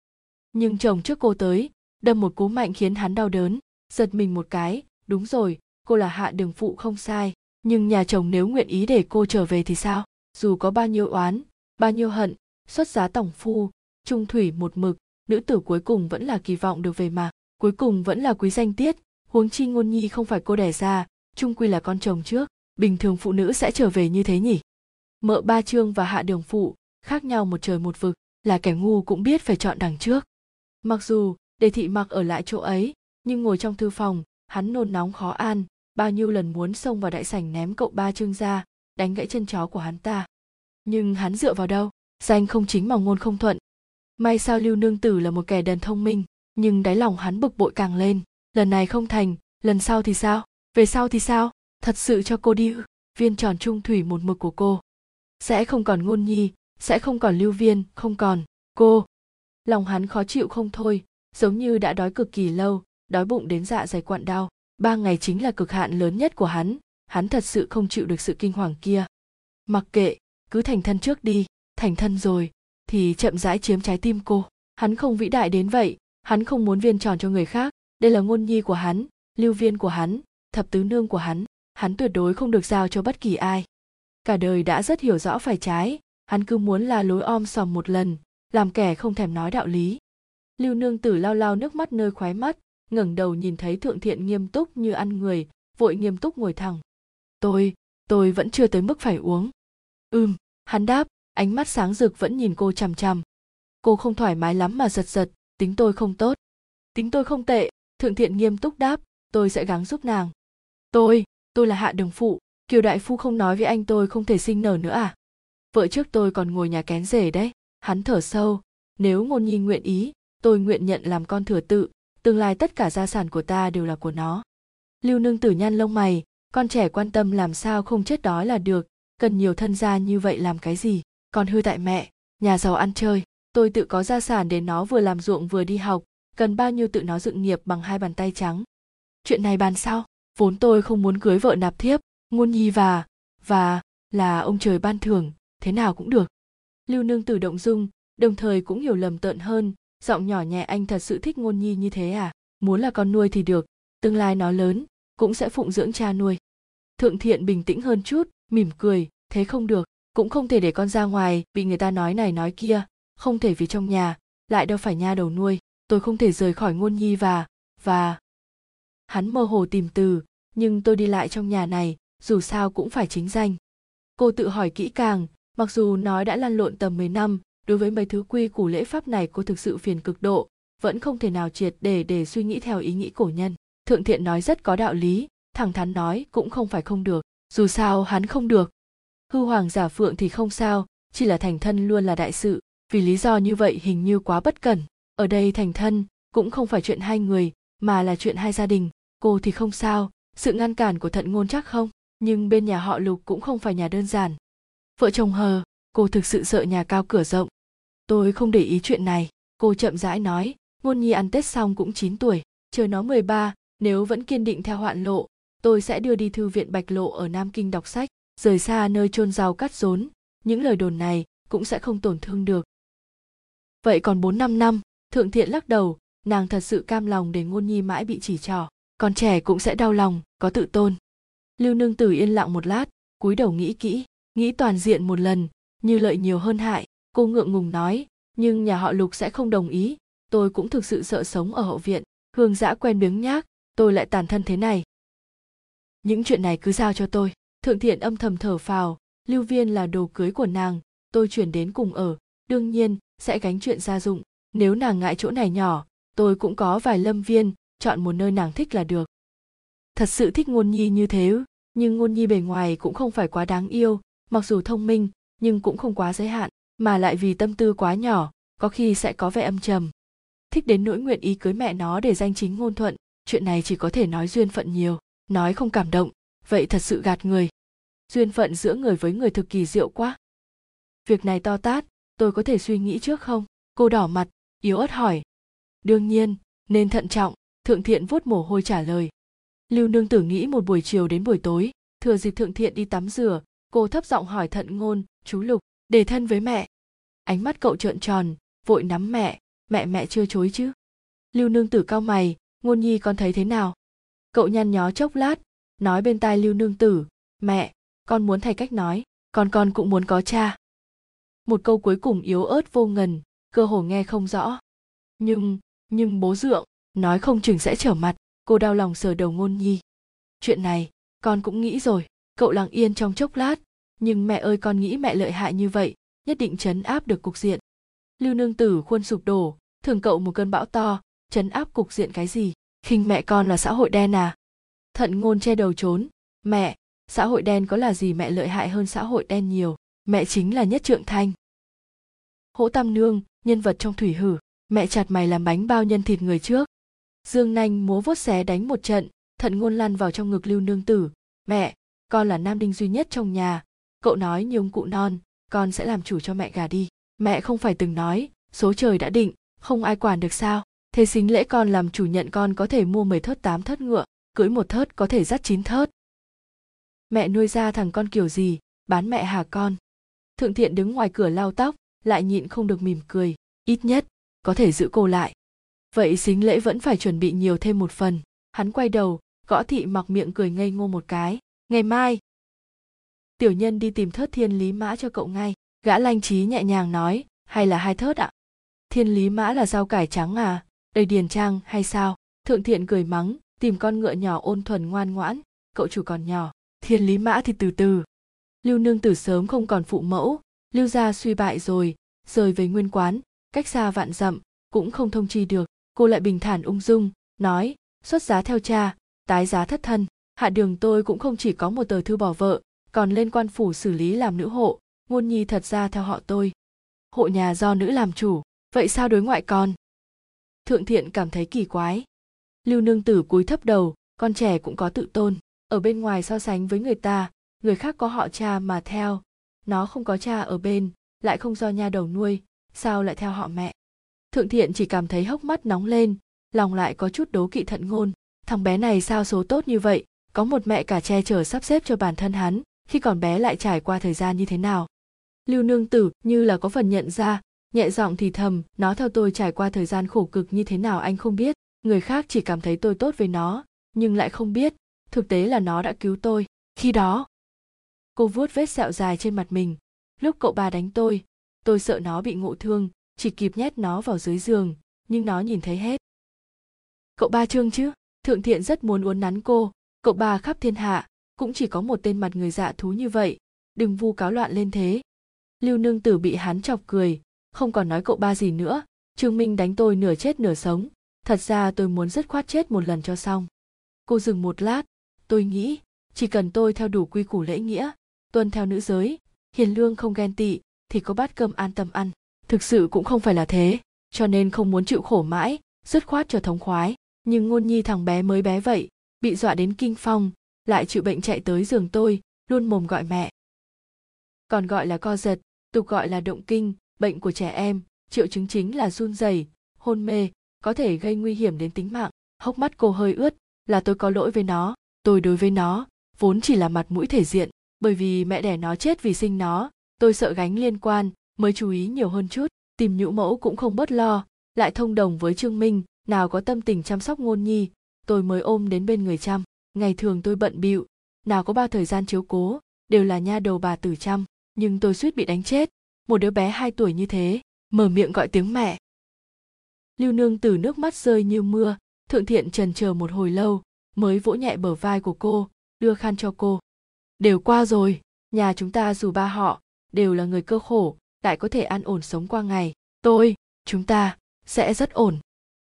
Nhưng chồng trước cô tới, đâm một cú mạnh khiến hắn đau đớn, giật mình một cái, đúng rồi, cô là hạ đường phụ không sai, nhưng nhà chồng nếu nguyện ý để cô trở về thì sao? Dù có bao nhiêu oán, bao nhiêu hận, xuất giá tổng phu, trung thủy một mực, nữ tử cuối cùng vẫn là kỳ vọng được về mà. Cuối cùng vẫn là quý danh tiết, huống chi ngôn nhi không phải cô đẻ ra trung quy là con chồng trước, bình thường phụ nữ sẽ trở về như thế nhỉ? Mợ ba trương và hạ đường phụ khác nhau một trời một vực là kẻ ngu cũng biết phải chọn đằng trước. Mặc dù đề thị mặc ở lại chỗ ấy, nhưng ngồi trong thư phòng, hắn nôn nóng khó an bao nhiêu lần muốn xông vào đại sảnh ném cậu ba trương ra, đánh gãy chân chó của hắn ta. Nhưng hắn dựa vào đâu? Danh không chính mà ngôn không thuận. May sao lưu nương tử là một kẻ đần thông minh, nhưng đáy lòng hắn bực bội càng lên. Lần này không thành, lần sau thì sao? Về sau thì sao? Thật sự cho cô đi viên tròn trung thủy một mực của cô. Sẽ không còn ngôn nhi sẽ không còn lưu viên, không còn. Cô, lòng hắn khó chịu không thôi, giống như đã đói cực kỳ lâu, đói bụng đến dạ dày quặn đau. Ba ngày chính là cực hạn lớn nhất của hắn hắn thật sự không chịu được sự kinh hoàng kia. Mặc kệ, cứ thành thân trước đi, thành thân rồi, thì chậm rãi chiếm trái tim cô. Hắn không vĩ đại đến vậy, hắn không muốn viên tròn cho người khác. Đây là ngôn nhi của hắn, lưu viên của hắn, thập tứ nương của hắn. Hắn tuyệt đối không được giao cho bất kỳ ai. Cả đời đã rất hiểu rõ phải trái hắn cứ muốn là lối om sòm một lần, làm kẻ không thèm nói đạo lý. Lưu nương tử lao lao nước mắt nơi khóe mắt, ngẩng đầu nhìn thấy thượng thiện nghiêm túc như ăn người, vội nghiêm túc ngồi thẳng. Tôi tôi vẫn chưa tới mức phải uống. Ừm, hắn đáp, ánh mắt sáng rực vẫn nhìn cô chằm chằm. Cô không thoải mái lắm mà giật giật, tính tôi không tốt. Tính tôi không tệ, thượng thiện nghiêm túc đáp, tôi sẽ gắng giúp nàng. Tôi tôi là hạ đường phụ, kiều đại phu không nói với anh tôi không thể sinh nở nữa à? Vợ trước tôi còn ngồi nhà kén rể đấy, hắn thở sâu. Nếu ngôn nhi nguyện ý, tôi nguyện nhận làm con thừa tự, tương lai tất cả gia sản của ta đều là của nó. Lưu nương tử nhăn lông mày, con trẻ quan tâm làm sao không chết đói là được, cần nhiều thân gia như vậy làm cái gì? Con hư tại mẹ, nhà giàu ăn chơi, tôi tự có gia sản để nó vừa làm ruộng vừa đi học, cần bao nhiêu tự nó dựng nghiệp bằng hai bàn tay trắng. Chuyện này bàn sau vốn tôi không muốn cưới vợ nạp thiếp, ngôn nhi và và là ông trời ban thưởng thế nào cũng được. Lưu nương tử động dung, đồng thời cũng hiểu lầm tợn hơn, giọng nhỏ nhẹ anh thật sự thích ngôn nhi như thế à? Muốn là con nuôi thì được, tương lai nó lớn, cũng sẽ phụng dưỡng cha nuôi. Thượng thiện bình tĩnh hơn chút, mỉm cười, thế không được, cũng không thể để con ra ngoài, bị người ta nói này nói kia, không thể vì trong nhà, lại đâu phải nha đầu nuôi, tôi không thể rời khỏi ngôn nhi và và hắn mơ hồ tìm từ, nhưng tôi đi lại trong nhà này, dù sao cũng phải chính danh. Cô tự hỏi kỹ càng mặc dù nói đã lăn lộn tầm 10 năm, đối với mấy thứ quy củ lễ pháp này cô thực sự phiền cực độ, vẫn không thể nào triệt để để suy nghĩ theo ý nghĩ cổ nhân. Thượng thiện nói rất có đạo lý, thẳng thắn nói cũng không phải không được, dù sao hắn không được. Hư hoàng giả phượng thì không sao, chỉ là thành thân luôn là đại sự, vì lý do như vậy hình như quá bất cẩn. Ở đây thành thân cũng không phải chuyện hai người, mà là chuyện hai gia đình, cô thì không sao, sự ngăn cản của thận ngôn chắc không, nhưng bên nhà họ lục cũng không phải nhà đơn giản vợ chồng hờ cô thực sự sợ nhà cao cửa rộng. Tôi không để ý chuyện này. Cô chậm rãi nói ngôn nhi ăn tết xong cũng 9 tuổi chờ nó 13, nếu vẫn kiên định theo hoạn lộ tôi sẽ đưa đi thư viện bạch lộ ở nam kinh đọc sách rời xa nơi chôn rau cắt rốn. Những lời đồn này cũng sẽ không tổn thương được. Vậy còn bốn năm năm thượng thiện lắc đầu nàng thật sự cam lòng để ngôn nhi mãi bị chỉ trỏ còn trẻ cũng sẽ đau lòng có tự tôn. Lưu nương tử yên lặng một lát cúi đầu nghĩ kỹ nghĩ toàn diện một lần, như lợi nhiều hơn hại, cô ngượng ngùng nói, nhưng nhà họ lục sẽ không đồng ý, tôi cũng thực sự sợ sống ở hậu viện, hương giã quen biếng nhác, tôi lại tàn thân thế này. Những chuyện này cứ giao cho tôi. Thượng thiện âm thầm thở phào, lưu viên là đồ cưới của nàng, tôi chuyển đến cùng ở, đương nhiên sẽ gánh chuyện gia dụng, nếu nàng ngại chỗ này nhỏ, tôi cũng có vài lâm viên, chọn một nơi nàng thích là được. Thật sự thích ngôn nhi như thế nhưng ngôn nhi bề ngoài cũng không phải quá đáng yêu mặc dù thông minh, nhưng cũng không quá giới hạn, mà lại vì tâm tư quá nhỏ, có khi sẽ có vẻ âm trầm. Thích đến nỗi nguyện ý cưới mẹ nó để danh chính ngôn thuận, chuyện này chỉ có thể nói duyên phận nhiều, nói không cảm động, vậy thật sự gạt người. Duyên phận giữa người với người thực kỳ diệu quá. Việc này to tát, tôi có thể suy nghĩ trước không? Cô đỏ mặt, yếu ớt hỏi. Đương nhiên, nên thận trọng, thượng thiện vuốt mồ hôi trả lời. Lưu nương tử nghĩ một buổi chiều đến buổi tối, thừa dịp thượng thiện đi tắm rửa cô thấp giọng hỏi thận ngôn, chú lục, để thân với mẹ. Ánh mắt cậu trợn tròn, vội nắm mẹ mẹ mẹ chưa chối chứ? Lưu nương tử cao mày, ngôn nhi con thấy thế nào? Cậu nhăn nhó chốc lát, nói bên tai lưu nương tử, mẹ, con muốn thay cách nói, con con cũng muốn có cha. Một câu cuối cùng yếu ớt vô ngần, cơ hồ nghe không rõ. Nhưng nhưng bố dượng, nói không chừng sẽ trở mặt, cô đau lòng sờ đầu ngôn nhi. Chuyện này, con cũng nghĩ rồi cậu lặng yên trong chốc lát. Nhưng mẹ ơi, con nghĩ mẹ lợi hại như vậy, nhất định chấn áp được cục diện. Lưu nương tử khuôn sụp đổ, thường cậu một cơn bão to chấn áp cục diện cái gì? Khinh mẹ con là xã hội đen à? Thận ngôn che đầu trốn. Mẹ, xã hội đen có là gì mẹ lợi hại hơn xã hội đen nhiều? Mẹ chính là nhất trượng thanh. Hỗ tam nương, nhân vật trong thủy hử, mẹ chặt mày làm bánh bao nhân thịt người trước. Dương nanh múa vuốt xé đánh một trận, thận ngôn lăn vào trong ngực lưu nương tử. Mẹ con là nam đinh duy nhất trong nhà. Cậu nói như ông cụ non, con sẽ làm chủ cho mẹ gà đi. Mẹ không phải từng nói, số trời đã định, không ai quản được sao. Thế xính lễ con làm chủ nhận con có thể mua mười thớt, tám thớt ngựa, cưới một thớt, có thể dắt chín thớt. Mẹ nuôi ra thằng con kiểu gì, bán mẹ hà con. Thượng thiện đứng ngoài cửa lau tóc, lại nhịn không được mỉm cười. Ít nhất, có thể giữ cô lại. Vậy xính lễ vẫn phải chuẩn bị nhiều thêm một phần. Hắn quay đầu, gõ thị mặc miệng cười ngây ngô một cái ngày mai. Tiểu nhân đi tìm thớt thiên lý mã cho cậu ngay. Gã lanh trí nhẹ nhàng nói, hay là hai thớt ạ? Thiên lý mã là rau cải trắng à? Đầy điền trang, hay sao? Thượng thiện cười mắng, tìm con ngựa nhỏ ôn thuần ngoan ngoãn, cậu chủ còn nhỏ. Thiên lý mã thì từ từ. Lưu nương tử sớm không còn phụ mẫu. Lưu gia suy bại rồi, rời về nguyên quán, cách xa vạn dặm, cũng không thông chi được. Cô lại bình thản ung dung, nói, xuất giá theo cha, tái giá thất thân hạ đường tôi cũng không chỉ có một tờ thư bỏ vợ, còn lên quan phủ xử lý làm nữ hộ, ngôn nhi thật ra theo họ tôi. Hộ nhà do nữ làm chủ, vậy sao đối ngoại con? Thượng thiện cảm thấy kỳ quái. Lưu nương tử cúi thấp đầu, con trẻ cũng có tự tôn, ở bên ngoài so sánh với người ta, người khác có họ cha mà theo. Nó không có cha ở bên, lại không do nha đầu nuôi, sao lại theo họ mẹ? Thượng thiện chỉ cảm thấy hốc mắt nóng lên, lòng lại có chút đố kỵ thận ngôn. Thằng bé này sao số tốt như vậy có một mẹ cả che chở sắp xếp cho bản thân hắn, khi còn bé lại trải qua thời gian như thế nào. Lưu nương tử, như là có phần nhận ra, nhẹ giọng thì thầm, nó theo tôi trải qua thời gian khổ cực như thế nào anh không biết, người khác chỉ cảm thấy tôi tốt với nó, nhưng lại không biết, thực tế là nó đã cứu tôi. Khi đó, cô vuốt vết sẹo dài trên mặt mình. Lúc cậu ba đánh tôi tôi sợ nó bị ngộ thương, chỉ kịp nhét nó vào dưới giường, nhưng nó nhìn thấy hết. Cậu ba trương chứ? Thượng thiện rất muốn uốn nắn cô cậu ba khắp thiên hạ, cũng chỉ có một tên mặt người dạ thú như vậy. Đừng vu cáo loạn lên thế. Lưu nương tử bị hắn chọc cười. Không còn nói cậu ba gì nữa. Trương minh đánh tôi nửa chết nửa sống. Thật ra tôi muốn dứt khoát chết một lần cho xong. Cô dừng một lát. Tôi nghĩ, chỉ cần tôi theo đủ quy củ lễ nghĩa, tuân theo nữ giới, hiền lương không ghen tị, thì có bát cơm an tâm ăn. Thực sự cũng không phải là thế, cho nên không muốn chịu khổ mãi, dứt khoát cho thống khoái. Nhưng ngôn nhi thằng bé mới bé vậy bị dọa đến kinh phong, lại chịu bệnh chạy tới giường tôi, luôn mồm gọi mẹ. Còn gọi là co giật, tục gọi là động kinh, bệnh của trẻ em, triệu chứng chính là run rẩy, hôn mê, có thể gây nguy hiểm đến tính mạng. Hốc mắt cô hơi ướt, là tôi có lỗi với nó, tôi đối với nó, vốn chỉ là mặt mũi thể diện, bởi vì mẹ đẻ nó chết vì sinh nó, tôi sợ gánh liên quan, mới chú ý nhiều hơn chút, tìm nhũ mẫu cũng không bớt lo, lại thông đồng với trương minh, nào có tâm tình chăm sóc ngôn nhi tôi mới ôm đến bên người chăm ngày thường tôi bận bịu, nào có bao thời gian chiếu cố, đều là nha đầu bà tử chăm nhưng tôi suýt bị đánh chết, một đứa bé hai tuổi như thế, mở miệng gọi tiếng mẹ. Lưu nương từ nước mắt rơi như mưa, thượng thiện trần chờ một hồi lâu, mới vỗ nhẹ bờ vai của cô, đưa khăn cho cô. Đều qua rồi, nhà chúng ta dù ba họ, đều là người cơ khổ, lại có thể an ổn sống qua ngày. Tôi, chúng ta, sẽ rất ổn.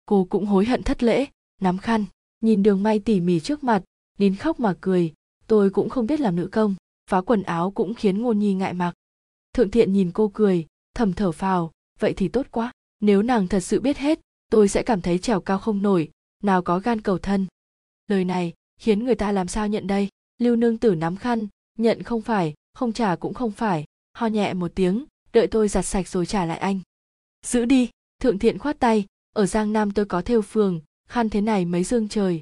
Cô cũng hối hận thất lễ, nắm khăn nhìn đường may tỉ mỉ trước mặt, nín khóc mà cười. Tôi cũng không biết làm nữ công, phá quần áo cũng khiến ngôn nhi ngại mặc. Thượng thiện nhìn cô cười, thầm thở phào. Vậy thì tốt quá, nếu nàng thật sự biết hết, tôi sẽ cảm thấy trèo cao không nổi, nào có gan cầu thân. Lời này khiến người ta làm sao nhận đây? Lưu nương tử nắm khăn, nhận không phải, không trả cũng không phải, ho nhẹ một tiếng, đợi tôi giặt sạch rồi trả lại anh. Giữ đi, thượng thiện khoát tay, ở giang nam tôi có thêu phường khăn thế này mấy dương trời.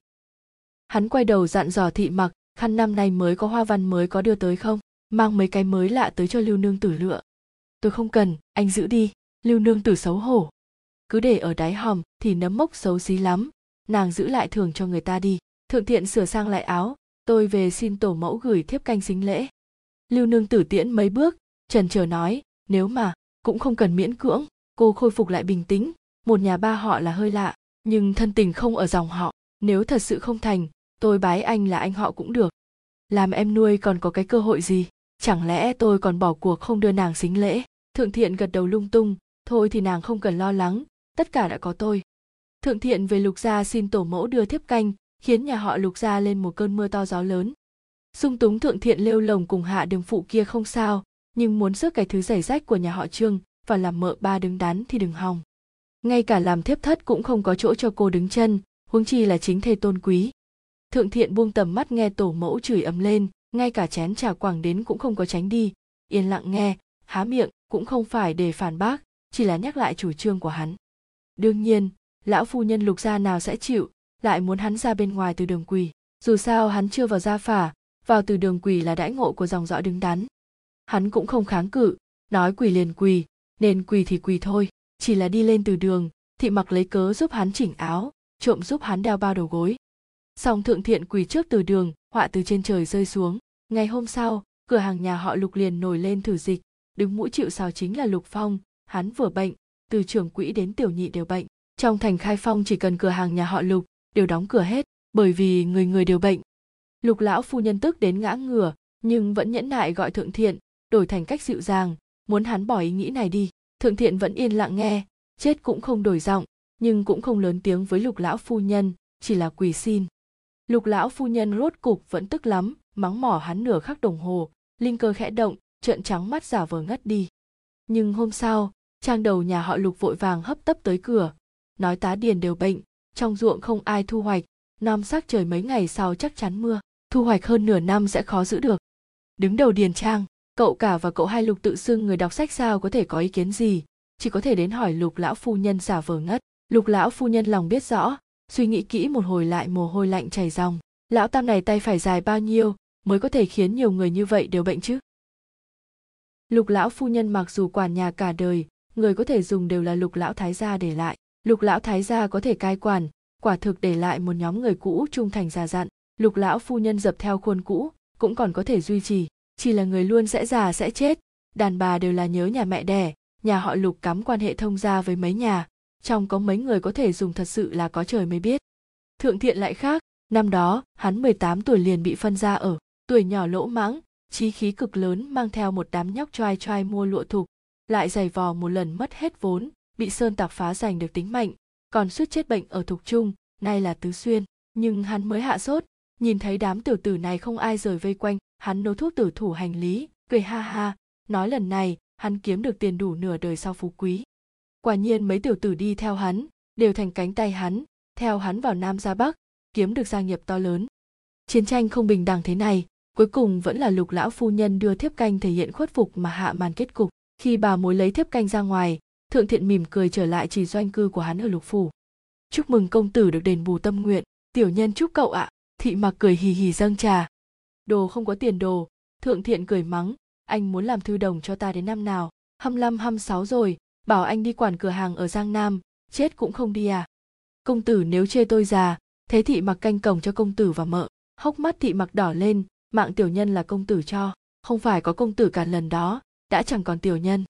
Hắn quay đầu dặn dò thị mặc, khăn năm nay mới có hoa văn mới có đưa tới không? Mang mấy cái mới lạ tới cho lưu nương tử lựa. Tôi không cần, anh giữ đi. Lưu nương tử xấu hổ. Cứ để ở đáy hòm thì nấm mốc xấu xí lắm. Nàng giữ lại thường cho người ta đi. Thượng thiện sửa sang lại áo. Tôi về xin tổ mẫu gửi thiếp canh xính lễ. Lưu nương tử tiễn mấy bước. Trần chờ nói, nếu mà, cũng không cần miễn cưỡng. Cô khôi phục lại bình tĩnh. Một nhà ba họ là hơi lạ nhưng thân tình không ở dòng họ, nếu thật sự không thành, tôi bái anh là anh họ cũng được. Làm em nuôi còn có cái cơ hội gì? Chẳng lẽ tôi còn bỏ cuộc không đưa nàng xính lễ? Thượng thiện gật đầu lung tung, thôi thì nàng không cần lo lắng, tất cả đã có tôi. Thượng thiện về lục gia xin tổ mẫu đưa thiếp canh, khiến nhà họ lục gia lên một cơn mưa to gió lớn. Dung túng thượng thiện lêu lồng cùng hạ đường phụ kia không sao, nhưng muốn rước cái thứ giày rách của nhà họ trương và làm mợ ba đứng đắn thì đừng hòng ngay cả làm thiếp thất cũng không có chỗ cho cô đứng chân, huống chi là chính thê tôn quý. Thượng thiện buông tầm mắt nghe tổ mẫu chửi ầm lên, ngay cả chén trà quảng đến cũng không có tránh đi. Yên lặng nghe, há miệng, cũng không phải để phản bác, chỉ là nhắc lại chủ trương của hắn. Đương nhiên, lão phu nhân lục gia nào sẽ chịu, lại muốn hắn ra bên ngoài từ đường quỳ. Dù sao hắn chưa vào gia phả, vào từ đường quỳ là đãi ngộ của dòng dõi đứng đắn. Hắn cũng không kháng cự, nói quỳ liền quỳ, nên quỳ thì quỳ thôi chỉ là đi lên từ đường, thị mặc lấy cớ giúp hắn chỉnh áo, trộm giúp hắn đeo bao đầu gối. Song thượng thiện quỳ trước từ đường, họa từ trên trời rơi xuống. Ngày hôm sau, cửa hàng nhà họ lục liền nổi lên thử dịch. Đứng mũi chịu sào chính là lục phong, hắn vừa bệnh, từ trưởng quỹ đến tiểu nhị đều bệnh. Trong thành khai phong chỉ cần cửa hàng nhà họ lục, đều đóng cửa hết, bởi vì người người đều bệnh. Lục lão phu nhân tức đến ngã ngửa, nhưng vẫn nhẫn nại gọi thượng thiện, đổi thành cách dịu dàng, muốn hắn bỏ ý nghĩ này đi thượng thiện vẫn yên lặng nghe, chết cũng không đổi giọng, nhưng cũng không lớn tiếng với lục lão phu nhân, chỉ là quỳ xin. Lục lão phu nhân rốt cục vẫn tức lắm, mắng mỏ hắn nửa khắc đồng hồ, linh cơ khẽ động, trợn trắng mắt giả vờ ngất đi. Nhưng hôm sau, trang đầu nhà họ lục vội vàng hấp tấp tới cửa, nói tá điền đều bệnh, trong ruộng không ai thu hoạch, nam sắc trời mấy ngày sau chắc chắn mưa, thu hoạch hơn nửa năm sẽ khó giữ được. Đứng đầu điền trang cậu cả và cậu hai lục tự xưng người đọc sách sao có thể có ý kiến gì? Chỉ có thể đến hỏi lục lão phu nhân giả vờ ngất. Lục lão phu nhân lòng biết rõ, suy nghĩ kỹ một hồi lại mồ hôi lạnh chảy ròng. Lão tam này tay phải dài bao nhiêu mới có thể khiến nhiều người như vậy đều bệnh chứ? Lục lão phu nhân mặc dù quản nhà cả đời, người có thể dùng đều là lục lão thái gia để lại. Lục lão thái gia có thể cai quản, quả thực để lại một nhóm người cũ trung thành già dặn. Lục lão phu nhân dập theo khuôn cũ, cũng còn có thể duy trì chỉ là người luôn sẽ già sẽ chết. Đàn bà đều là nhớ nhà mẹ đẻ, nhà họ lục cắm quan hệ thông gia với mấy nhà. Trong có mấy người có thể dùng thật sự là có trời mới biết. Thượng thiện lại khác. Năm đó, hắn 18 tuổi liền bị phân ra ở tuổi nhỏ lỗ mãng trí khí cực lớn mang theo một đám nhóc choai choai mua lụa thục, lại giày vò một lần mất hết vốn, bị sơn tạc phá giành được tính mạnh còn suýt chết bệnh ở thục trung, nay là tứ xuyên. Nhưng hắn mới hạ sốt, nhìn thấy đám tiểu tử này không ai rời vây quanh hắn nấu thuốc tử thủ hành lý, cười ha ha, nói lần này, hắn kiếm được tiền đủ nửa đời sau phú quý. Quả nhiên mấy tiểu tử đi theo hắn, đều thành cánh tay hắn, theo hắn vào nam ra bắc, kiếm được gia nghiệp to lớn. Chiến tranh không bình đẳng thế này, cuối cùng vẫn là lục lão phu nhân đưa thiếp canh thể hiện khuất phục mà hạ màn kết cục. Khi bà mối lấy thiếp canh ra ngoài, thượng thiện mỉm cười trở lại chỉ doanh cư của hắn ở lục phủ. Chúc mừng công tử được đền bù tâm nguyện, tiểu nhân chúc cậu ạ. Thị mặc cười hì hì dâng trà đồ không có tiền đồ. Thượng thiện cười mắng, anh muốn làm thư đồng cho ta đến năm nào? Hăm năm hăm sáu rồi, bảo anh đi quản cửa hàng ở giang nam, chết cũng không đi à? Công tử nếu chê tôi già, thế thị mặc canh cổng cho công tử và mợ. Hốc mắt thị mặc đỏ lên, mạng tiểu nhân là công tử cho, không phải có công tử cả lần đó, đã chẳng còn tiểu nhân.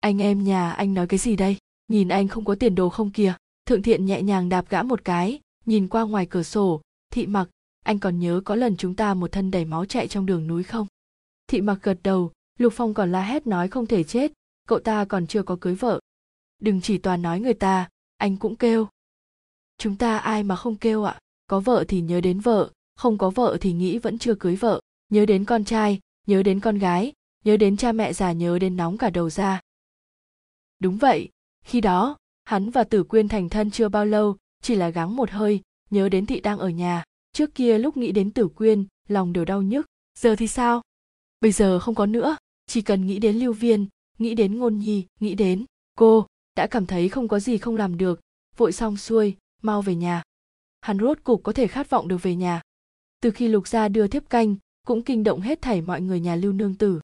Anh em nhà anh nói cái gì đây? Nhìn anh không có tiền đồ không kìa. Thượng thiện nhẹ nhàng đạp gã một cái, nhìn qua ngoài cửa sổ, thị mặc anh còn nhớ có lần chúng ta một thân đầy máu chạy trong đường núi không? Thị mặc gật đầu, lục phong còn la hét nói không thể chết, cậu ta còn chưa có cưới vợ. Đừng chỉ toàn nói người ta, anh cũng kêu. Chúng ta ai mà không kêu ạ? Có vợ thì nhớ đến vợ, không có vợ thì nghĩ vẫn chưa cưới vợ. Nhớ đến con trai, nhớ đến con gái, nhớ đến cha mẹ già, nhớ đến nóng cả đầu ra. Đúng vậy, khi đó, hắn và tử quyên thành thân chưa bao lâu, chỉ là gắng một hơi, nhớ đến thị đang ở nhà trước kia lúc nghĩ đến tử quyên, lòng đều đau nhức. Giờ thì sao? Bây giờ không có nữa. Chỉ cần nghĩ đến lưu viên, nghĩ đến ngôn nhi, nghĩ đến cô, đã cảm thấy không có gì không làm được. Vội xong xuôi, mau về nhà. Hắn rốt cục có thể khát vọng được về nhà. Từ khi lục gia đưa thiếp canh, cũng kinh động hết thảy mọi người nhà lưu nương tử.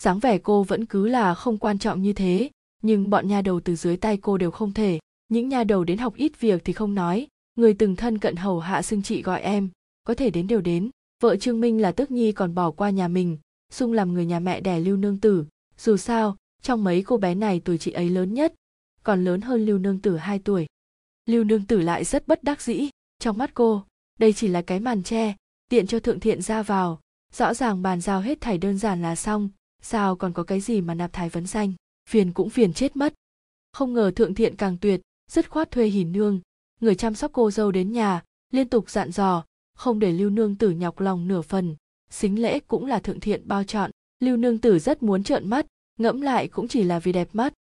Dáng vẻ cô vẫn cứ là không quan trọng như thế, nhưng bọn nha đầu từ dưới tay cô đều không thể. Những nha đầu đến học ít việc thì không nói người từng thân cận hầu hạ xưng chị gọi em, có thể đến đều đến. Vợ trương minh là tước nhi còn bỏ qua nhà mình, sung làm người nhà mẹ đẻ lưu nương tử. Dù sao, trong mấy cô bé này tuổi chị ấy lớn nhất, còn lớn hơn lưu nương tử 2 tuổi. Lưu nương tử lại rất bất đắc dĩ. Trong mắt cô, đây chỉ là cái màn tre tiện cho thượng thiện ra vào. Rõ ràng bàn giao hết thảy đơn giản là xong, sao còn có cái gì mà nạp thái vấn danh phiền cũng phiền chết mất. Không ngờ thượng thiện càng tuyệt, dứt khoát thuê hỉ nương người chăm sóc cô dâu đến nhà, liên tục dặn dò, không để lưu nương tử nhọc lòng nửa phần. Xính lễ cũng là thượng thiện bao chọn lưu nương tử rất muốn trợn mắt, ngẫm lại cũng chỉ là vì đẹp mắt.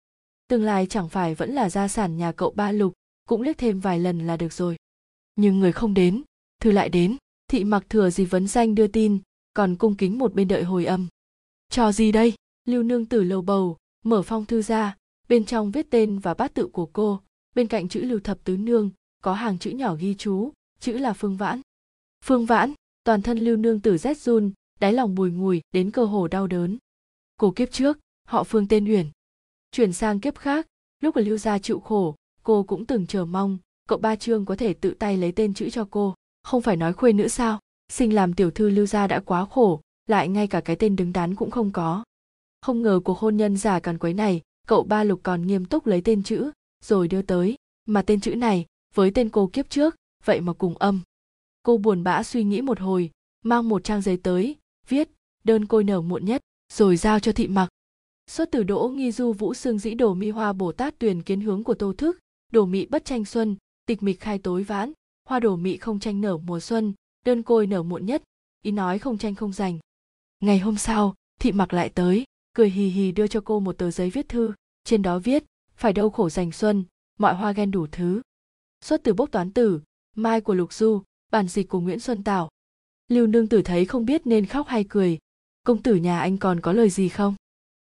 Tương lai chẳng phải vẫn là gia sản nhà cậu ba lục, cũng liếc thêm vài lần là được rồi. Nhưng người không đến, thư lại đến, thị mặc thừa gì vấn danh đưa tin, còn cung kính một bên đợi hồi âm. Trò gì đây? Lưu nương tử lầu bầu, mở phong thư ra, bên trong viết tên và bát tự của cô, bên cạnh chữ lưu thập tứ nương có hàng chữ nhỏ ghi chú, chữ là phương vãn. Phương vãn, toàn thân lưu nương tử rét run, đáy lòng bùi ngùi, đến cơ hồ đau đớn. Cổ kiếp trước, họ phương tên uyển. Chuyển sang kiếp khác, lúc ở lưu gia chịu khổ, cô cũng từng chờ mong, cậu ba trương có thể tự tay lấy tên chữ cho cô. Không phải nói khuê nữa sao? Sinh làm tiểu thư lưu gia đã quá khổ, lại ngay cả cái tên đứng đắn cũng không có. Không ngờ cuộc hôn nhân giả càn quấy này, cậu ba lục còn nghiêm túc lấy tên chữ, rồi đưa tới. Mà tên chữ này với tên cô kiếp trước, vậy mà cùng âm. Cô buồn bã suy nghĩ một hồi, mang một trang giấy tới, viết, đơn côi nở muộn nhất, rồi giao cho thị mặc. Xuất từ đỗ nghi du, vũ xương dĩ, đồ mi hoa, bồ tát tuyền, kiến hướng của tô thức, đồ mị bất tranh xuân, tịch mịch khai tối vãn, hoa đồ mị không tranh nở mùa xuân, đơn côi nở muộn nhất, ý nói không tranh không giành ngày hôm sau, thị mặc lại tới, cười hì hì đưa cho cô một tờ giấy viết thư, trên đó viết, phải đau khổ giành xuân, mọi hoa ghen đủ thứ xuất từ bốc toán tử mai của lục du, bản dịch của nguyễn xuân tảo. Lưu nương tử thấy không biết nên khóc hay cười. Công tử nhà anh còn có lời gì không?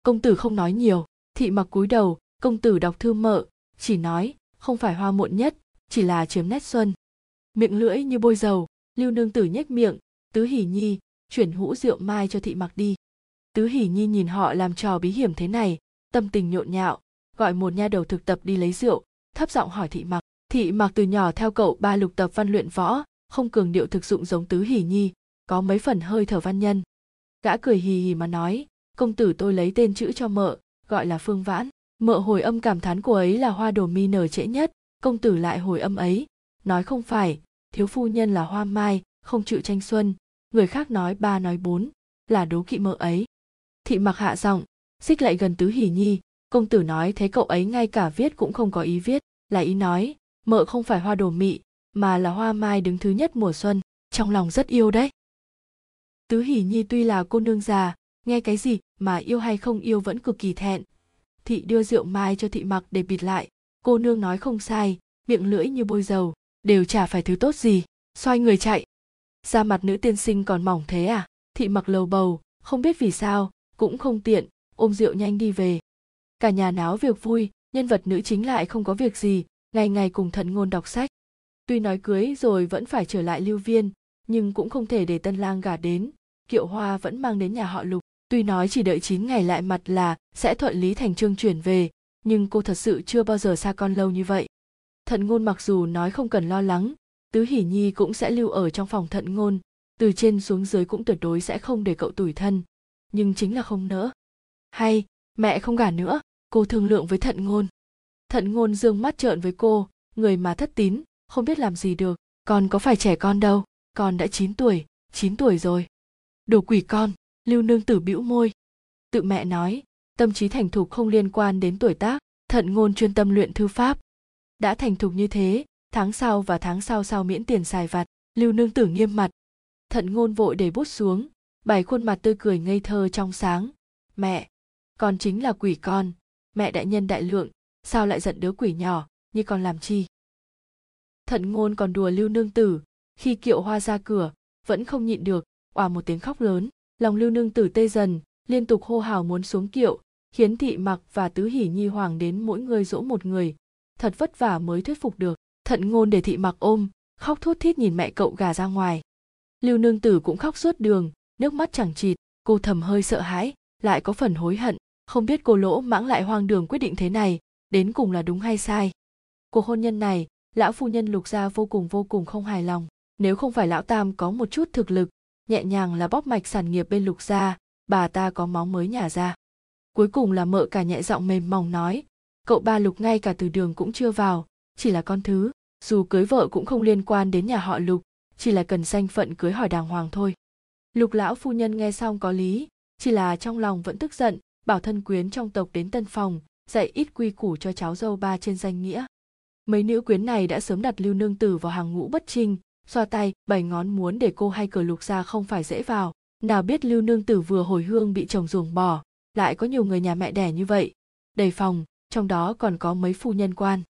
Công tử không nói nhiều, thị mặc cúi đầu, công tử đọc thư mợ, chỉ nói, không phải hoa muộn nhất, chỉ là chiếm nét xuân. Miệng lưỡi như bôi dầu, lưu nương tử nhếch miệng, tứ hỉ nhi, chuyển hũ rượu mai cho thị mặc đi. Tứ hỉ nhi nhìn họ làm trò bí hiểm thế này, tâm tình nhộn nhạo, gọi một nha đầu thực tập đi lấy rượu, thấp giọng hỏi thị mặc thị mặc từ nhỏ theo cậu ba lục tập văn luyện võ, không cường điệu thực dụng giống tứ hỉ nhi, có mấy phần hơi thở văn nhân. Gã cười hì hì mà nói, công tử tôi lấy tên chữ cho mợ, gọi là phương vãn. Mợ hồi âm cảm thán cô ấy là hoa đồ mi nở trễ nhất, công tử lại hồi âm ấy. Nói không phải, thiếu phu nhân là hoa mai, không chịu tranh xuân. Người khác nói ba nói bốn, là đố kỵ mợ ấy. Thị mặc hạ giọng, xích lại gần tứ hỉ nhi. Công tử nói, thế cậu ấy ngay cả viết cũng không có ý viết. Là ý nói mợ không phải hoa đồ mị, mà là hoa mai đứng thứ nhất mùa xuân, trong lòng rất yêu đấy. Tứ hỉ nhi tuy là cô nương già, nghe cái gì mà yêu hay không yêu vẫn cực kỳ thẹn. Thị đưa rượu mai cho thị mặc để bịt lại, cô nương nói không sai, miệng lưỡi như bôi dầu, đều chả phải thứ tốt gì, xoay người chạy. Da mặt nữ tiên sinh còn mỏng thế à? Thị mặc lầu bầu, không biết vì sao, cũng không tiện, ôm rượu nhanh đi về. Cả nhà náo việc vui, nhân vật nữ chính lại không có việc gì ngày ngày cùng thận ngôn đọc sách. Tuy nói cưới rồi vẫn phải trở lại lưu viên, nhưng cũng không thể để tân lang gả đến. Kiệu hoa vẫn mang đến nhà họ lục. Tuy nói chỉ đợi 9 ngày lại mặt là sẽ thuận lý thành trương chuyển về, nhưng cô thật sự chưa bao giờ xa con lâu như vậy. Thận ngôn mặc dù nói không cần lo lắng, tứ hỉ nhi cũng sẽ lưu ở trong phòng thận ngôn. Từ trên xuống dưới cũng tuyệt đối sẽ không để cậu tủi thân. Nhưng chính là không nỡ. Hay, mẹ không gả nữa, cô thương lượng với thận ngôn thận ngôn dương mắt trợn với cô, người mà thất tín, không biết làm gì được. Con có phải trẻ con đâu, con đã 9 tuổi 9 tuổi rồi. Đồ quỷ con, lưu nương tử bĩu môi. Tự mẹ nói, tâm trí thành thục không liên quan đến tuổi tác, thận ngôn chuyên tâm luyện thư pháp. Đã thành thục như thế, tháng sau và tháng sau sau miễn tiền xài vặt, lưu nương tử nghiêm mặt. Thận ngôn vội để bút xuống, bày khuôn mặt tươi cười ngây thơ trong sáng. Mẹ, con chính là quỷ con. Mẹ đại nhân đại lượng sao lại giận đứa quỷ nhỏ như còn làm chi? Thận ngôn còn đùa lưu nương tử, khi kiệu hoa ra cửa, vẫn không nhịn được, òa một tiếng khóc lớn. Lòng lưu nương tử tê dần, liên tục hô hào muốn xuống kiệu, khiến thị mặc và tứ hỉ nhi hoàng đến mỗi người dỗ một người. Thật vất vả mới thuyết phục được. Thận ngôn để thị mặc ôm, khóc thút thít nhìn mẹ cậu gà ra ngoài. Lưu nương tử cũng khóc suốt đường, nước mắt chẳng chịt, cô thầm hơi sợ hãi, lại có phần hối hận. Không biết cô lỗ mãng lại hoang đường quyết định thế này đến cùng là đúng hay sai. Cuộc hôn nhân này, lão phu nhân lục gia vô cùng vô cùng không hài lòng. Nếu không phải lão tam có một chút thực lực, nhẹ nhàng là bóp mạch sản nghiệp bên lục gia, bà ta có máu mới nhả ra. Cuối cùng là mợ cả nhẹ giọng mềm mỏng nói, cậu ba lục ngay cả từ đường cũng chưa vào, chỉ là con thứ, dù cưới vợ cũng không liên quan đến nhà họ lục, chỉ là cần danh phận cưới hỏi đàng hoàng thôi. Lục lão phu nhân nghe xong có lý, chỉ là trong lòng vẫn tức giận, bảo thân quyến trong tộc đến tân phòng dạy ít quy củ cho cháu dâu ba trên danh nghĩa. Mấy nữ quyến này đã sớm đặt lưu nương tử vào hàng ngũ bất trinh, xoa tay bảy ngón muốn để cô hay cờ lục ra không phải dễ vào. Nào biết lưu nương tử vừa hồi hương bị chồng ruồng bỏ, lại có nhiều người nhà mẹ đẻ như vậy. Đầy phòng, trong đó còn có mấy phu nhân quan.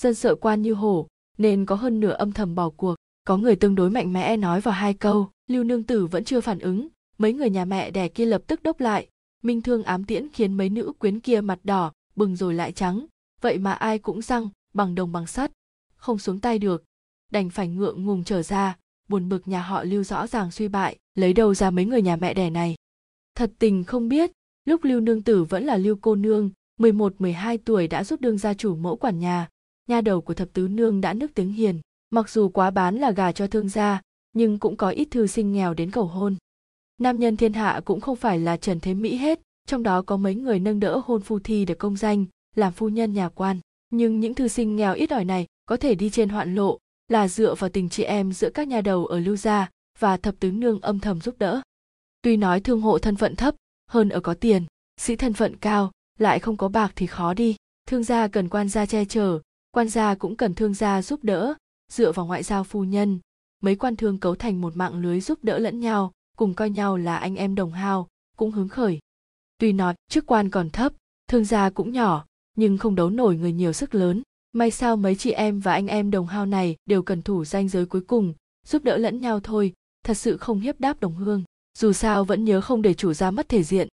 Dân sợ quan như hổ, nên có hơn nửa âm thầm bỏ cuộc. Có người tương đối mạnh mẽ nói vào hai câu, lưu nương tử vẫn chưa phản ứng. Mấy người nhà mẹ đẻ kia lập tức đốc lại. Minh thương ám tiễn khiến mấy nữ quyến kia mặt đỏ bừng rồi lại trắng. Vậy mà ai cũng răng, bằng đồng bằng sắt. Không xuống tay được. Đành phải ngượng ngùng trở ra. Buồn bực nhà họ lưu rõ ràng suy bại, lấy đâu ra mấy người nhà mẹ đẻ này? Thật tình không biết, lúc lưu nương tử vẫn là lưu cô nương 11-12 tuổi đã giúp đương gia chủ mẫu quản nhà. Nha đầu của thập tứ nương đã nức tiếng hiền. Mặc dù quá bán là gà cho thương gia, nhưng cũng có ít thư sinh nghèo đến cầu hôn. Nam nhân thiên hạ cũng không phải là trần thế mỹ hết trong đó có mấy người nâng đỡ hôn phu thi được công danh, làm phu nhân nhà quan. Nhưng những thư sinh nghèo ít ỏi này có thể đi trên hoạn lộ, là dựa vào tình chị em giữa các nhà đầu ở lưu gia và thập tứ nương âm thầm giúp đỡ. Tuy nói thương hộ thân phận thấp, hơn ở có tiền, sĩ thân phận cao, lại không có bạc thì khó đi. Thương gia cần quan gia che chở, quan gia cũng cần thương gia giúp đỡ, dựa vào ngoại giao phu nhân. Mấy quan thương cấu thành một mạng lưới giúp đỡ lẫn nhau, cùng coi nhau là anh em đồng hào cũng hứng khởi tuy nói, chức quan còn thấp, thương gia cũng nhỏ, nhưng không đấu nổi người nhiều sức lớn. May sao mấy chị em và anh em đồng hao này đều cần thủ danh giới cuối cùng, giúp đỡ lẫn nhau thôi. Thật sự không hiếp đáp đồng hương, dù sao vẫn nhớ không để chủ gia mất thể diện.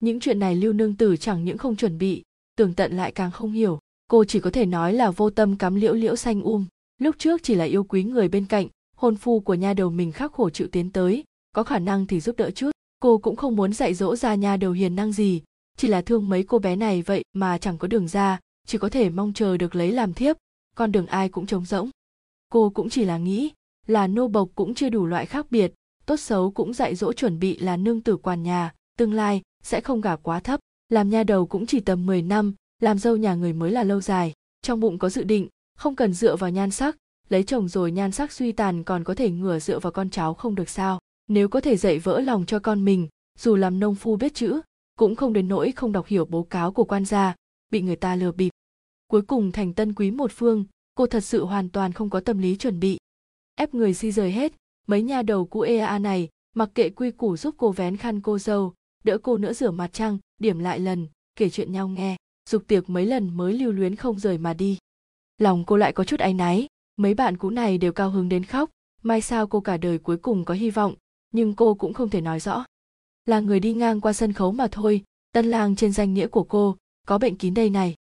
Những chuyện này lưu nương tử chẳng những không chuẩn bị, tường tận lại càng không hiểu. Cô chỉ có thể nói là vô tâm cắm liễu liễu xanh um. Lúc trước chỉ là yêu quý người bên cạnh, hôn phu của nha đầu mình khắc khổ chịu tiến tới, có khả năng thì giúp đỡ chút cô cũng không muốn dạy dỗ ra nha đầu hiền năng gì. Chỉ là thương mấy cô bé này vậy mà chẳng có đường ra, chỉ có thể mong chờ được lấy làm thiếp. Con đường ai cũng trống rỗng. Cô cũng chỉ là nghĩ là nô bộc cũng chưa đủ loại khác biệt. Tốt xấu cũng dạy dỗ chuẩn bị là nương tử quản nhà, tương lai sẽ không gả quá thấp. Làm nha đầu cũng chỉ tầm 10 năm, làm dâu nhà người mới là lâu dài. Trong bụng có dự định, không cần dựa vào nhan sắc. Lấy chồng rồi nhan sắc suy tàn còn có thể ngửa dựa vào con cháu không được sao nếu có thể dạy vỡ lòng cho con mình, dù làm nông phu biết chữ, cũng không đến nỗi không đọc hiểu bố cáo của quan gia, bị người ta lừa bịp. Cuối cùng thành tân quý một phương, cô thật sự hoàn toàn không có tâm lý chuẩn bị. Ép người di rời hết, mấy nhà đầu cũ ea này, mặc kệ quy củ giúp cô vén khăn cô dâu, đỡ cô nữa rửa mặt trăng điểm lại lần, kể chuyện nhau nghe, dục tiệc mấy lần mới lưu luyến không rời mà đi. Lòng cô lại có chút áy náy, mấy bạn cũ này đều cao hứng đến khóc, mai sao cô cả đời cuối cùng có hy vọng nhưng cô cũng không thể nói rõ. Là người đi ngang qua sân khấu mà thôi, tân lang trên danh nghĩa của cô, có bệnh kín đây này.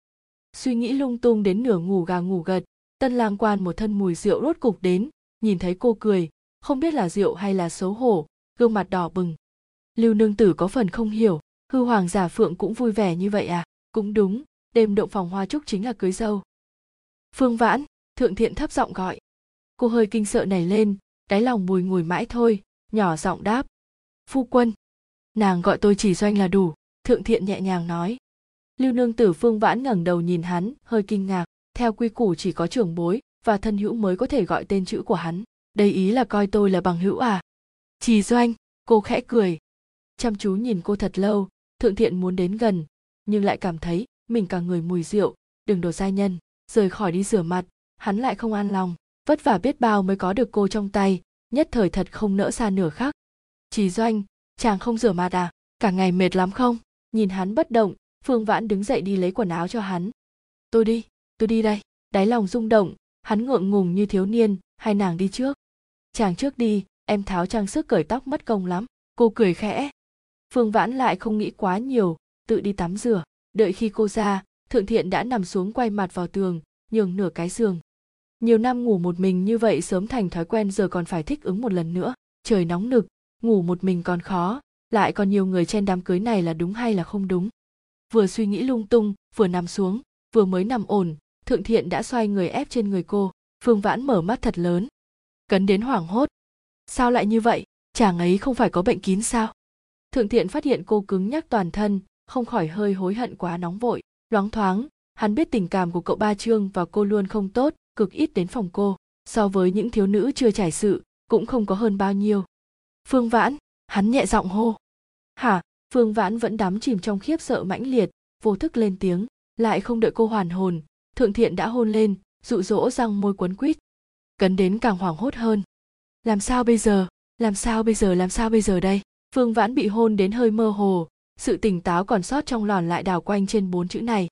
Suy nghĩ lung tung đến nửa ngủ gà ngủ gật, tân lang quan một thân mùi rượu rốt cục đến, nhìn thấy cô cười, không biết là rượu hay là xấu hổ, gương mặt đỏ bừng. Lưu nương tử có phần không hiểu, hư hoàng giả phượng cũng vui vẻ như vậy à? Cũng đúng, đêm động phòng hoa trúc chính là cưới dâu. Phương vãn, thượng thiện thấp giọng gọi. Cô hơi kinh sợ nảy lên, đáy lòng bùi ngùi mãi thôi nhỏ giọng đáp. Phu quân, nàng gọi tôi chỉ doanh là đủ, thượng thiện nhẹ nhàng nói. Lưu nương tử phương vãn ngẩng đầu nhìn hắn, hơi kinh ngạc. Theo quy củ chỉ có trưởng bối và thân hữu mới có thể gọi tên chữ của hắn. Đây ý là coi tôi là bằng hữu à? Chỉ doanh, cô khẽ cười. Chăm chú nhìn cô thật lâu, thượng thiện muốn đến gần, nhưng lại cảm thấy mình cả người mùi rượu. Đừng đổ sai nhân, rời khỏi đi rửa mặt, hắn lại không an lòng. Vất vả biết bao mới có được cô trong tay nhất thời thật không nỡ xa nửa khắc. Chỉ doanh, chàng không rửa mặt à? Cả ngày mệt lắm không? Nhìn hắn bất động, phương vãn đứng dậy đi lấy quần áo cho hắn. Tôi đi tôi đi đây. Đáy lòng rung động, hắn ngượng ngùng như thiếu niên, hay nàng đi trước? Chàng trước đi, em tháo trang sức cởi tóc mất công lắm. Cô cười khẽ. Phương vãn lại không nghĩ quá nhiều, tự đi tắm rửa. Đợi khi cô ra, thượng thiện đã nằm xuống quay mặt vào tường, nhường nửa cái giường nhiều năm ngủ một mình như vậy sớm thành thói quen, giờ còn phải thích ứng một lần nữa. Trời nóng nực, ngủ một mình còn khó. Lại còn nhiều người trên đám cưới này là đúng hay là không đúng? Vừa suy nghĩ lung tung, vừa nằm xuống, vừa mới nằm ổn, thượng thiện đã xoay người ép trên người cô. Phương vãn mở mắt thật lớn. Cấn đến hoảng hốt. Sao lại như vậy? Chàng ấy không phải có bệnh kín sao? Thượng thiện phát hiện cô cứng nhắc toàn thân, không khỏi hơi hối hận quá nóng vội. Loáng thoáng, hắn biết tình cảm của cậu ba trương và cô luôn không tốt cực ít đến phòng cô. So với những thiếu nữ chưa trải sự, cũng không có hơn bao nhiêu. Phương vãn, hắn nhẹ giọng hô. Hả? Phương vãn vẫn đắm chìm trong khiếp sợ mãnh liệt, vô thức lên tiếng, lại không đợi cô hoàn hồn, thượng thiện đã hôn lên, dụ dỗ răng môi quấn quýt. Cấn đến càng hoảng hốt hơn. Làm sao bây giờ? Làm sao bây giờ? Làm sao bây giờ đây? Phương vãn bị hôn đến hơi mơ hồ, sự tỉnh táo còn sót trong lòn lại đào quanh trên bốn chữ này.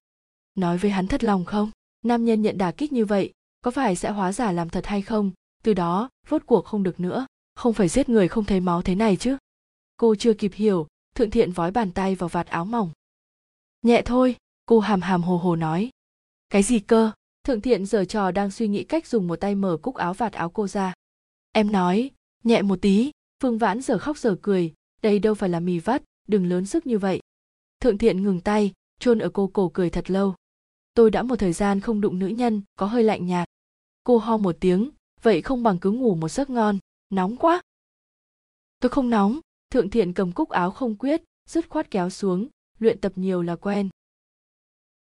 Nói với hắn thật lòng không? Nam nhân nhận đả kích như vậy có phải sẽ hóa giả làm thật hay không? Từ đó, rốt cuộc không được nữa. Không phải giết người không thấy máu thế này chứ. Cô chưa kịp hiểu, thượng thiện vói bàn tay vào vạt áo mỏng. Nhẹ thôi, cô hàm hàm hồ hồ nói. Cái gì cơ? Thượng thiện giờ trò đang suy nghĩ cách dùng một tay mở cúc áo vạt áo cô ra. Em nói, nhẹ một tí. Phương vãn giờ khóc giờ cười. Đây đâu phải là mì vắt, đừng lớn sức như vậy. Thượng thiện ngừng tay, chôn ở cô cổ cười thật lâu. Tôi đã một thời gian không đụng nữ nhân, có hơi lạnh nhạt cô ho một tiếng, vậy không bằng cứ ngủ một giấc ngon. Nóng quá. Tôi không nóng. Thượng thiện cầm cúc áo không quyết, dứt khoát kéo xuống, luyện tập nhiều là quen.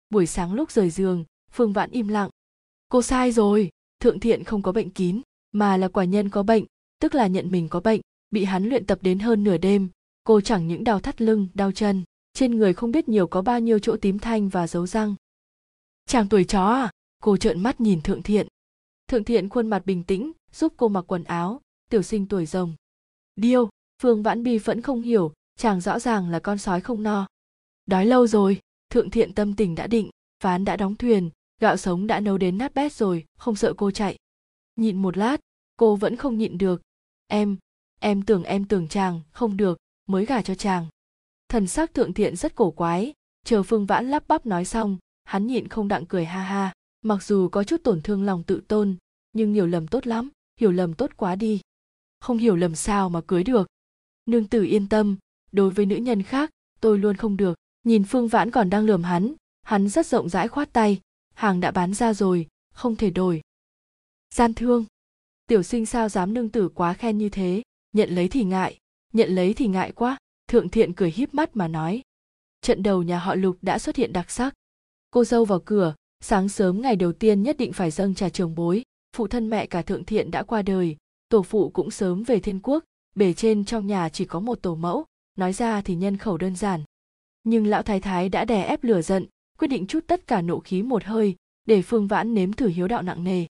Buổi sáng lúc rời giường, phương vãn im lặng. Cô sai rồi, thượng thiện không có bệnh kín, mà là quả nhân có bệnh, tức là nhận mình có bệnh, bị hắn luyện tập đến hơn nửa đêm, cô chẳng những đau thắt lưng, đau chân, trên người không biết nhiều có bao nhiêu chỗ tím thanh và dấu răng. Chàng tuổi chó à? Cô trợn mắt nhìn thượng thiện thượng thiện khuôn mặt bình tĩnh, giúp cô mặc quần áo. Tiểu sinh tuổi rồng. Điêu, phương vãn bi vẫn không hiểu, chàng rõ ràng là con sói không no. Đói lâu rồi, thượng thiện tâm tình đã định ván đã đóng thuyền, gạo sống đã nấu đến nát bét rồi, không sợ cô chạy. Nhịn một lát, cô vẫn không nhịn được. Em em tưởng em tưởng chàng không được, mới gả cho chàng. Thần sắc thượng thiện rất cổ quái, chờ phương vãn lắp bắp nói xong, hắn nhịn không đặng cười ha ha mặc dù có chút tổn thương lòng tự tôn, nhưng hiểu lầm tốt lắm, hiểu lầm tốt quá đi. Không hiểu lầm sao mà cưới được. Nương tử yên tâm, đối với nữ nhân khác, tôi luôn không được. Nhìn phương vãn còn đang lườm hắn hắn rất rộng rãi khoát tay. Hàng đã bán ra rồi, không thể đổi. Gian thương. Tiểu sinh sao dám nương tử quá khen như thế? Nhận lấy thì ngại, nhận lấy thì ngại quá. Thượng thiện cười híp mắt mà nói. Trận đầu nhà họ lục đã xuất hiện đặc sắc. Cô dâu vào cửa sáng sớm ngày đầu tiên nhất định phải dâng trà trường bối, phụ thân mẹ cả thượng thiện đã qua đời, tổ phụ cũng sớm về thiên quốc, bề trên trong nhà chỉ có một tổ mẫu, nói ra thì nhân khẩu đơn giản. Nhưng lão thái thái đã đè ép lửa giận, quyết định chút tất cả nộ khí một hơi, để phương vãn nếm thử hiếu đạo nặng nề.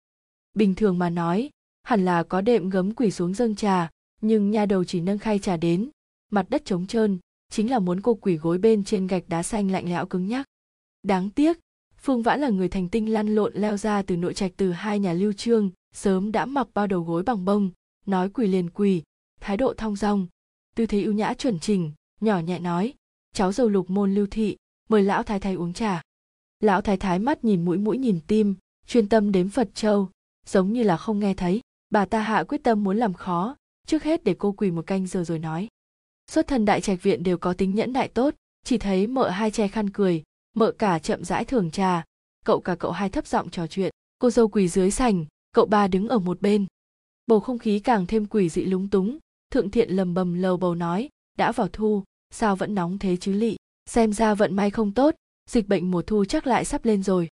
Bình thường mà nói, hẳn là có đệm gấm quỳ xuống dâng trà, nhưng nha đầu chỉ nâng khay trà đến, mặt đất trống trơn, chính là muốn cô quỳ gối bên trên gạch đá xanh lạnh lẽo cứng nhắc. Đáng tiếc phương vãn là người thành tinh lăn lộn leo ra từ nội trạch từ hai nhà lưu trương, sớm đã mặc bao đầu gối bằng bông, nói quỳ liền quỳ, thái độ thong dong. Tư thế ưu nhã chuẩn chỉnh, nhỏ nhẹ nói, cháu dầu lục môn lưu thị, mời lão thái thái uống trà. Lão thái thái mắt nhìn mũi mũi nhìn tim, chuyên tâm đếm phật châu, giống như là không nghe thấy. Bà ta hạ quyết tâm muốn làm khó, trước hết để cô quỳ một canh giờ rồi nói, xuất thân đại trạch viện đều có tính nhẫn đại tốt, chỉ thấy mợ hai che khăn cười mợ cả chậm rãi thưởng trà, cậu cả cậu hai thấp giọng trò chuyện. Cô dâu quỳ dưới sành, cậu ba đứng ở một bên. Bầu không khí càng thêm quỷ dị lúng túng, thượng thiện lầm bầm lầu bầu nói, đã vào thu, sao vẫn nóng thế chứ lị? Xem ra vận may không tốt, dịch bệnh mùa thu chắc lại sắp lên rồi.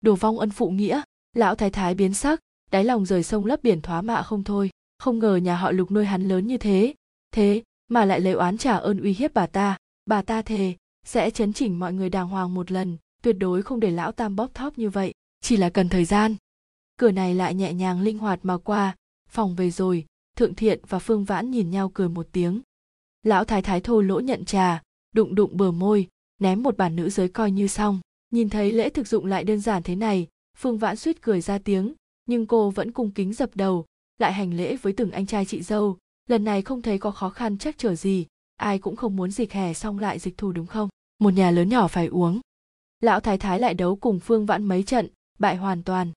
Đồ vong ân phụ nghĩa, lão thái thái biến sắc, đáy lòng rời sông lấp biển thoá mạ không thôi. Không ngờ nhà họ lục nuôi hắn lớn như thế thế mà lại lấy oán trả ơn uy hiếp bà ta. Bà ta thề sẽ chấn chỉnh mọi người đàng hoàng một lần, tuyệt đối không để lão tam bóp thóp như vậy. Chỉ là cần thời gian. Cửa này lại nhẹ nhàng linh hoạt mà qua. Phòng về rồi, thượng thiện và phương vãn nhìn nhau cười một tiếng. Lão thái thái thô lỗ nhận trà, đụng đụng bờ môi, ném một bản nữ giới coi như xong. Nhìn thấy lễ thực dụng lại đơn giản thế này, phương vãn suýt cười ra tiếng, nhưng cô vẫn cung kính dập đầu, lại hành lễ với từng anh trai chị dâu. Lần này không thấy có khó khăn chắc trở gì ai cũng không muốn dịch hè xong lại dịch thù đúng không? Một nhà lớn nhỏ phải uống. Lão thái thái lại đấu cùng phương vãn mấy trận, bại hoàn toàn.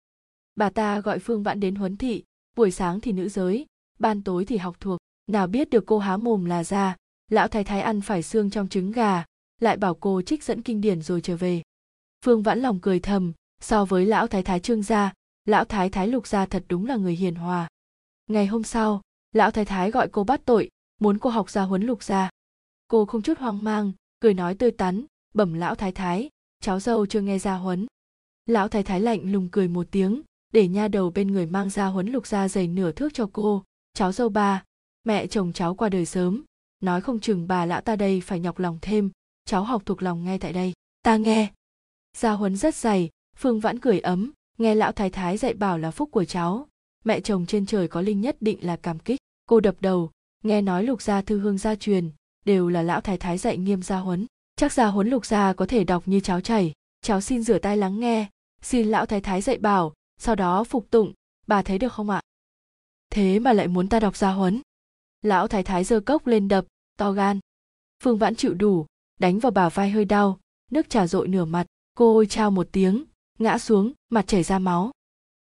Bà ta gọi phương vãn đến huấn thị, buổi sáng thì nữ giới, ban tối thì học thuộc. Nào biết được cô há mồm là ra, lão thái thái ăn phải xương trong trứng gà, lại bảo cô trích dẫn kinh điển rồi trở về. Phương vãn lòng cười thầm, so với lão thái thái trương gia, lão thái thái lục gia thật đúng là người hiền hòa. Ngày hôm sau, lão thái thái gọi cô bắt tội, muốn cô học gia huấn lục gia cô không chút hoang mang, cười nói tươi tắn, bẩm lão thái thái, cháu dâu chưa nghe gia huấn. Lão thái thái lạnh lùng cười một tiếng, để nha đầu bên người mang ra huấn lục gia dày nửa thước cho cô. Cháu dâu ba, mẹ chồng cháu qua đời sớm, nói không chừng bà lão ta đây phải nhọc lòng thêm, cháu học thuộc lòng nghe tại đây. Ta nghe. Gia huấn rất dày, phương vãn cười ấm, nghe lão thái thái dạy bảo là phúc của cháu, mẹ chồng trên trời có linh nhất định là cảm kích. Cô đập đầu, nghe nói lục gia thư hương gia truyền đều là lão thái thái dạy nghiêm gia huấn. Chắc gia huấn lục gia có thể đọc như cháo chảy. Cháu xin rửa tay lắng nghe. Xin lão thái thái dạy bảo, sau đó phục tụng. Bà thấy được không ạ? Thế mà lại muốn ta đọc gia huấn. Lão thái thái giơ cốc lên đập, to gan. Phương vãn chịu đủ, đánh vào bà vai hơi đau. Nước trà rội nửa mặt, cô ôi trao một tiếng, ngã xuống, mặt chảy ra máu.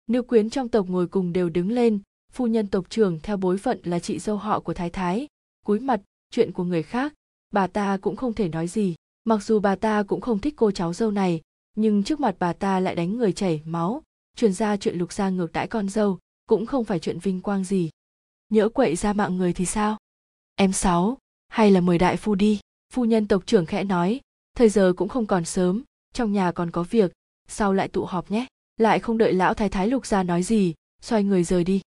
Nữ quyến trong tộc ngồi cùng đều đứng lên. Phu nhân tộc trưởng theo bối phận là chị dâu họ của thái thái. Cúi mặt chuyện của người khác. Bà ta cũng không thể nói gì. Mặc dù bà ta cũng không thích cô cháu dâu này, nhưng trước mặt bà ta lại đánh người chảy máu. Truyền ra chuyện lục gia ngược đãi con dâu cũng không phải chuyện vinh quang gì. Nhỡ quậy ra mạng người thì sao? Em sáu, hay là mời đại phu đi? Phu nhân tộc trưởng khẽ nói. Thời giờ cũng không còn sớm, trong nhà còn có việc. Sau lại tụ họp nhé. Lại không đợi lão thái thái lục gia nói gì, xoay người rời đi.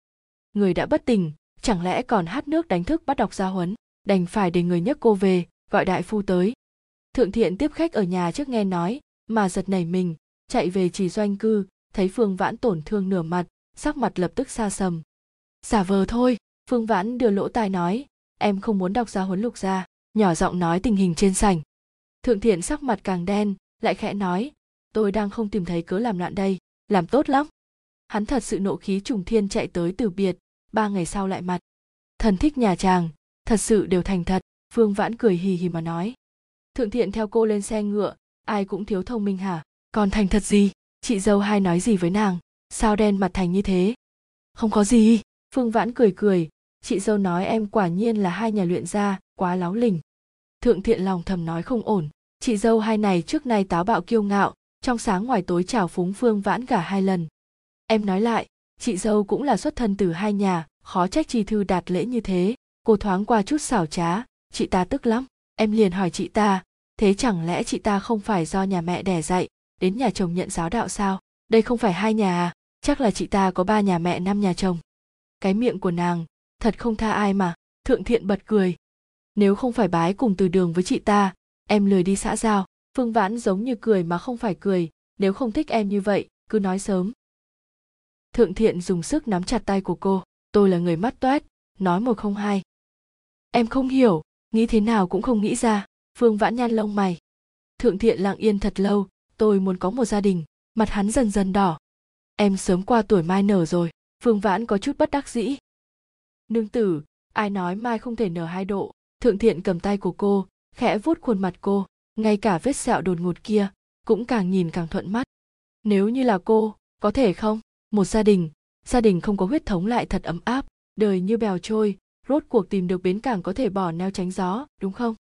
Người đã bất tỉnh, chẳng lẽ còn hát nước đánh thức bắt đọc gia huấn? Đành phải để người nhấc cô về, gọi đại phu tới. Thượng thiện tiếp khách ở nhà trước nghe nói, mà giật nảy mình, chạy về chỉ doanh cư, thấy phương vãn tổn thương nửa mặt, sắc mặt lập tức xa sầm. Giả vờ thôi, phương vãn đưa lỗ tai nói, em không muốn đọc ra huấn lục ra. nhỏ giọng nói tình hình trên sảnh. Thượng thiện sắc mặt càng đen, lại khẽ nói, tôi đang không tìm thấy cớ làm loạn đây, làm tốt lắm. Hắn thật sự nộ khí trùng thiên chạy tới từ biệt, ba ngày sau lại mặt. Thần thích nhà chàng thật sự đều thành thật phương vãn cười hì hì mà nói. Thượng thiện theo cô lên xe ngựa ai cũng thiếu thông minh hả? Còn thành thật gì? Chị dâu hai nói gì với nàng? Sao đen mặt thành như thế? Không có gì. Phương vãn cười cười. Chị dâu nói em quả nhiên là hai nhà luyện gia quá láo lỉnh, thượng thiện lòng thầm nói không ổn. Chị dâu hai này trước nay táo bạo kiêu ngạo trong sáng ngoài tối chào phúng phương vãn cả hai lần. Em nói lại chị dâu cũng là xuất thân từ hai nhà khó trách chi thư đạt lễ như thế cô thoáng qua chút xảo trá. Chị ta tức lắm. Em liền hỏi chị ta, thế chẳng lẽ chị ta không phải do nhà mẹ đẻ dạy, đến nhà chồng nhận giáo đạo sao? Đây không phải hai nhà à? Chắc là chị ta có ba nhà mẹ, năm nhà chồng. Cái miệng của nàng thật không tha ai mà, thượng thiện bật cười. Nếu không phải bái cùng từ đường với chị ta, em lười đi xã giao. Phương vãn giống như cười mà không phải cười. Nếu không thích em như vậy, cứ nói sớm. Thượng thiện dùng sức nắm chặt tay của cô. Tôi là người mắt toét, nói một không hai em không hiểu, nghĩ thế nào cũng không nghĩ ra, phương vãn nhăn lông mày. Thượng thiện lặng yên thật lâu, tôi muốn có một gia đình, mặt hắn dần dần đỏ. Em sớm qua tuổi mai nở rồi, phương vãn có chút bất đắc dĩ. Nương tử, ai nói mai không thể nở hai độ? Thượng thiện cầm tay của cô, khẽ vuốt khuôn mặt cô, ngay cả vết sẹo đột ngột kia, cũng càng nhìn càng thuận mắt. Nếu như là cô, có thể không? Một gia đình gia đình không có huyết thống lại thật ấm áp, đời như bèo trôi rốt cuộc tìm được bến cảng có thể bỏ neo tránh gió, đúng không?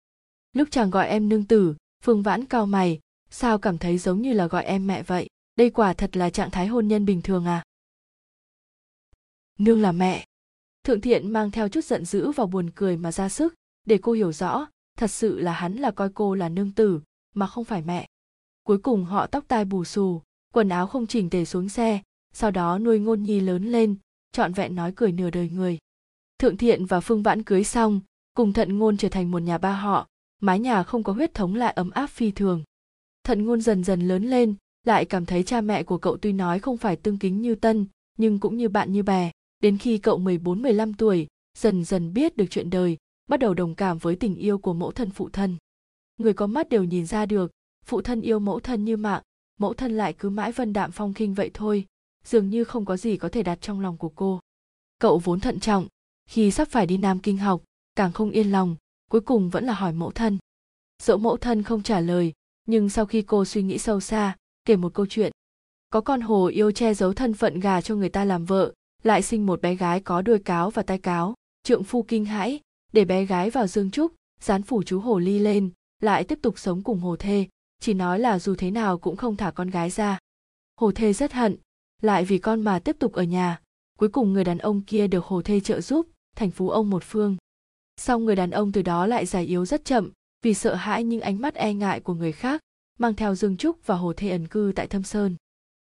Lúc chàng gọi em nương tử, phương vãn cao mày. Sao cảm thấy giống như là gọi em mẹ vậy? Đây quả thật là trạng thái hôn nhân bình thường à? Nương là mẹ. Thượng thiện mang theo chút giận dữ và buồn cười mà ra sức. Để cô hiểu rõ, thật sự là hắn là coi cô là nương tử, mà không phải mẹ. Cuối cùng họ tóc tai bù xù, quần áo không chỉnh tề xuống xe, sau đó nuôi ngôn nhi lớn lên, trọn vẹn nói cười nửa đời người thượng thiện và phương vãn cưới xong, cùng thận ngôn trở thành một nhà ba họ, mái nhà không có huyết thống lại ấm áp phi thường. Thận ngôn dần dần lớn lên, lại cảm thấy cha mẹ của cậu tuy nói không phải tương kính như tân, nhưng cũng như bạn như bè. Đến khi cậu 14-15 tuổi, dần dần biết được chuyện đời, bắt đầu đồng cảm với tình yêu của mẫu thân phụ thân. Người có mắt đều nhìn ra được, phụ thân yêu mẫu thân như mạng, mẫu thân lại cứ mãi vân đạm phong khinh vậy thôi, dường như không có gì có thể đặt trong lòng của cô. Cậu vốn thận trọng khi sắp phải đi nam kinh học, càng không yên lòng, cuối cùng vẫn là hỏi mẫu thân. Dẫu mẫu thân không trả lời, nhưng sau khi cô suy nghĩ sâu xa, kể một câu chuyện. Có con hồ yêu che giấu thân phận gà cho người ta làm vợ, lại sinh một bé gái có đuôi cáo và tai cáo, trượng phu kinh hãi, để bé gái vào dương trúc, dán phủ chú hồ ly lên, lại tiếp tục sống cùng hồ thê, chỉ nói là dù thế nào cũng không thả con gái ra. Hồ thê rất hận, lại vì con mà tiếp tục ở nhà, cuối cùng người đàn ông kia được hồ thê trợ giúp thành phú ông một phương. Song người đàn ông từ đó lại già yếu rất chậm, vì sợ hãi những ánh mắt e ngại của người khác, mang theo dương trúc và hồ thê ẩn cư tại thâm sơn.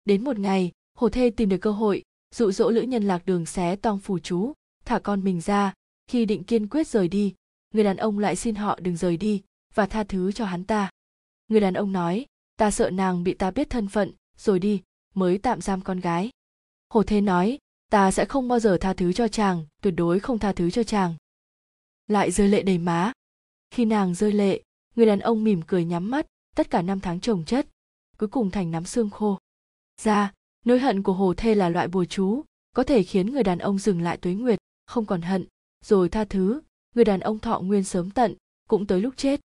Đến một ngày, hồ thê tìm được cơ hội, dụ dỗ lữ nhân lạc đường xé toang phủ chú, thả con mình ra. Khi định kiên quyết rời đi, người đàn ông lại xin họ đừng rời đi và tha thứ cho hắn ta. Người đàn ông nói, ta sợ nàng bị ta biết thân phận, rồi đi, mới tạm giam con gái. Hồ Thê nói ta sẽ không bao giờ tha thứ cho chàng, tuyệt đối không tha thứ cho chàng. Lại rơi lệ đầy má. Khi nàng rơi lệ, người đàn ông mỉm cười nhắm mắt, tất cả năm tháng trồng chất, cuối cùng thành nắm xương khô. Ra, nỗi hận của hồ thê là loại bùa chú, có thể khiến người đàn ông dừng lại tuế nguyệt, không còn hận. Rồi tha thứ, người đàn ông thọ nguyên sớm tận, cũng tới lúc chết.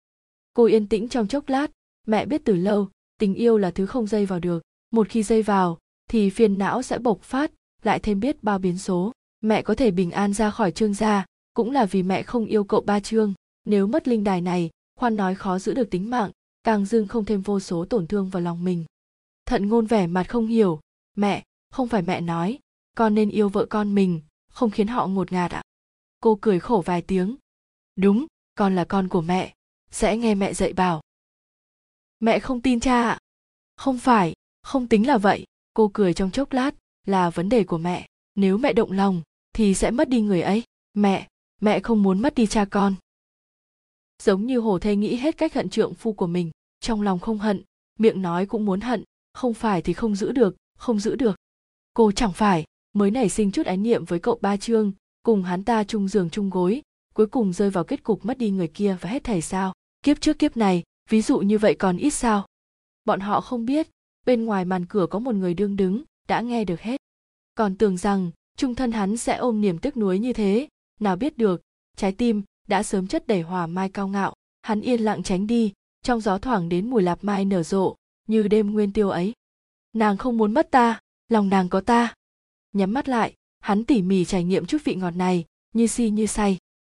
Cô yên tĩnh trong chốc lát, mẹ biết từ lâu, tình yêu là thứ không dây vào được. Một khi dây vào, thì phiền não sẽ bộc phát lại thêm biết bao biến số. Mẹ có thể bình an ra khỏi trương gia, cũng là vì mẹ không yêu cậu ba trương. Nếu mất linh đài này, khoan nói khó giữ được tính mạng, càng dưng không thêm vô số tổn thương vào lòng mình. Thận ngôn vẻ mặt không hiểu. Mẹ, không phải mẹ nói, con nên yêu vợ con mình, không khiến họ ngột ngạt ạ. À? cô cười khổ vài tiếng. Đúng, con là con của mẹ. Sẽ nghe mẹ dạy bảo. Mẹ không tin cha ạ. Không phải, không tính là vậy. Cô cười trong chốc lát là vấn đề của mẹ. Nếu mẹ động lòng, thì sẽ mất đi người ấy. Mẹ mẹ không muốn mất đi cha con. Giống như hồ thê nghĩ hết cách hận trượng phu của mình, trong lòng không hận, miệng nói cũng muốn hận, không phải thì không giữ được, không giữ được. Cô chẳng phải, mới nảy sinh chút ái niệm với cậu ba trương, cùng hắn ta chung giường chung gối, cuối cùng rơi vào kết cục mất đi người kia và hết thảy sao? Kiếp trước kiếp này, ví dụ như vậy còn ít sao? Bọn họ không biết, bên ngoài màn cửa có một người đương đứng đã nghe được hết. Còn tưởng rằng trung thân hắn sẽ ôm niềm tiếc nuối như thế, nào biết được, trái tim đã sớm chất đầy hòa mai cao ngạo. Hắn yên lặng tránh đi, trong gió thoảng đến mùi lạp mai nở rộ, như đêm nguyên tiêu ấy. Nàng không muốn mất ta, lòng nàng có ta. Nhắm mắt lại, hắn tỉ mỉ trải nghiệm chút vị ngọt này, như si như say.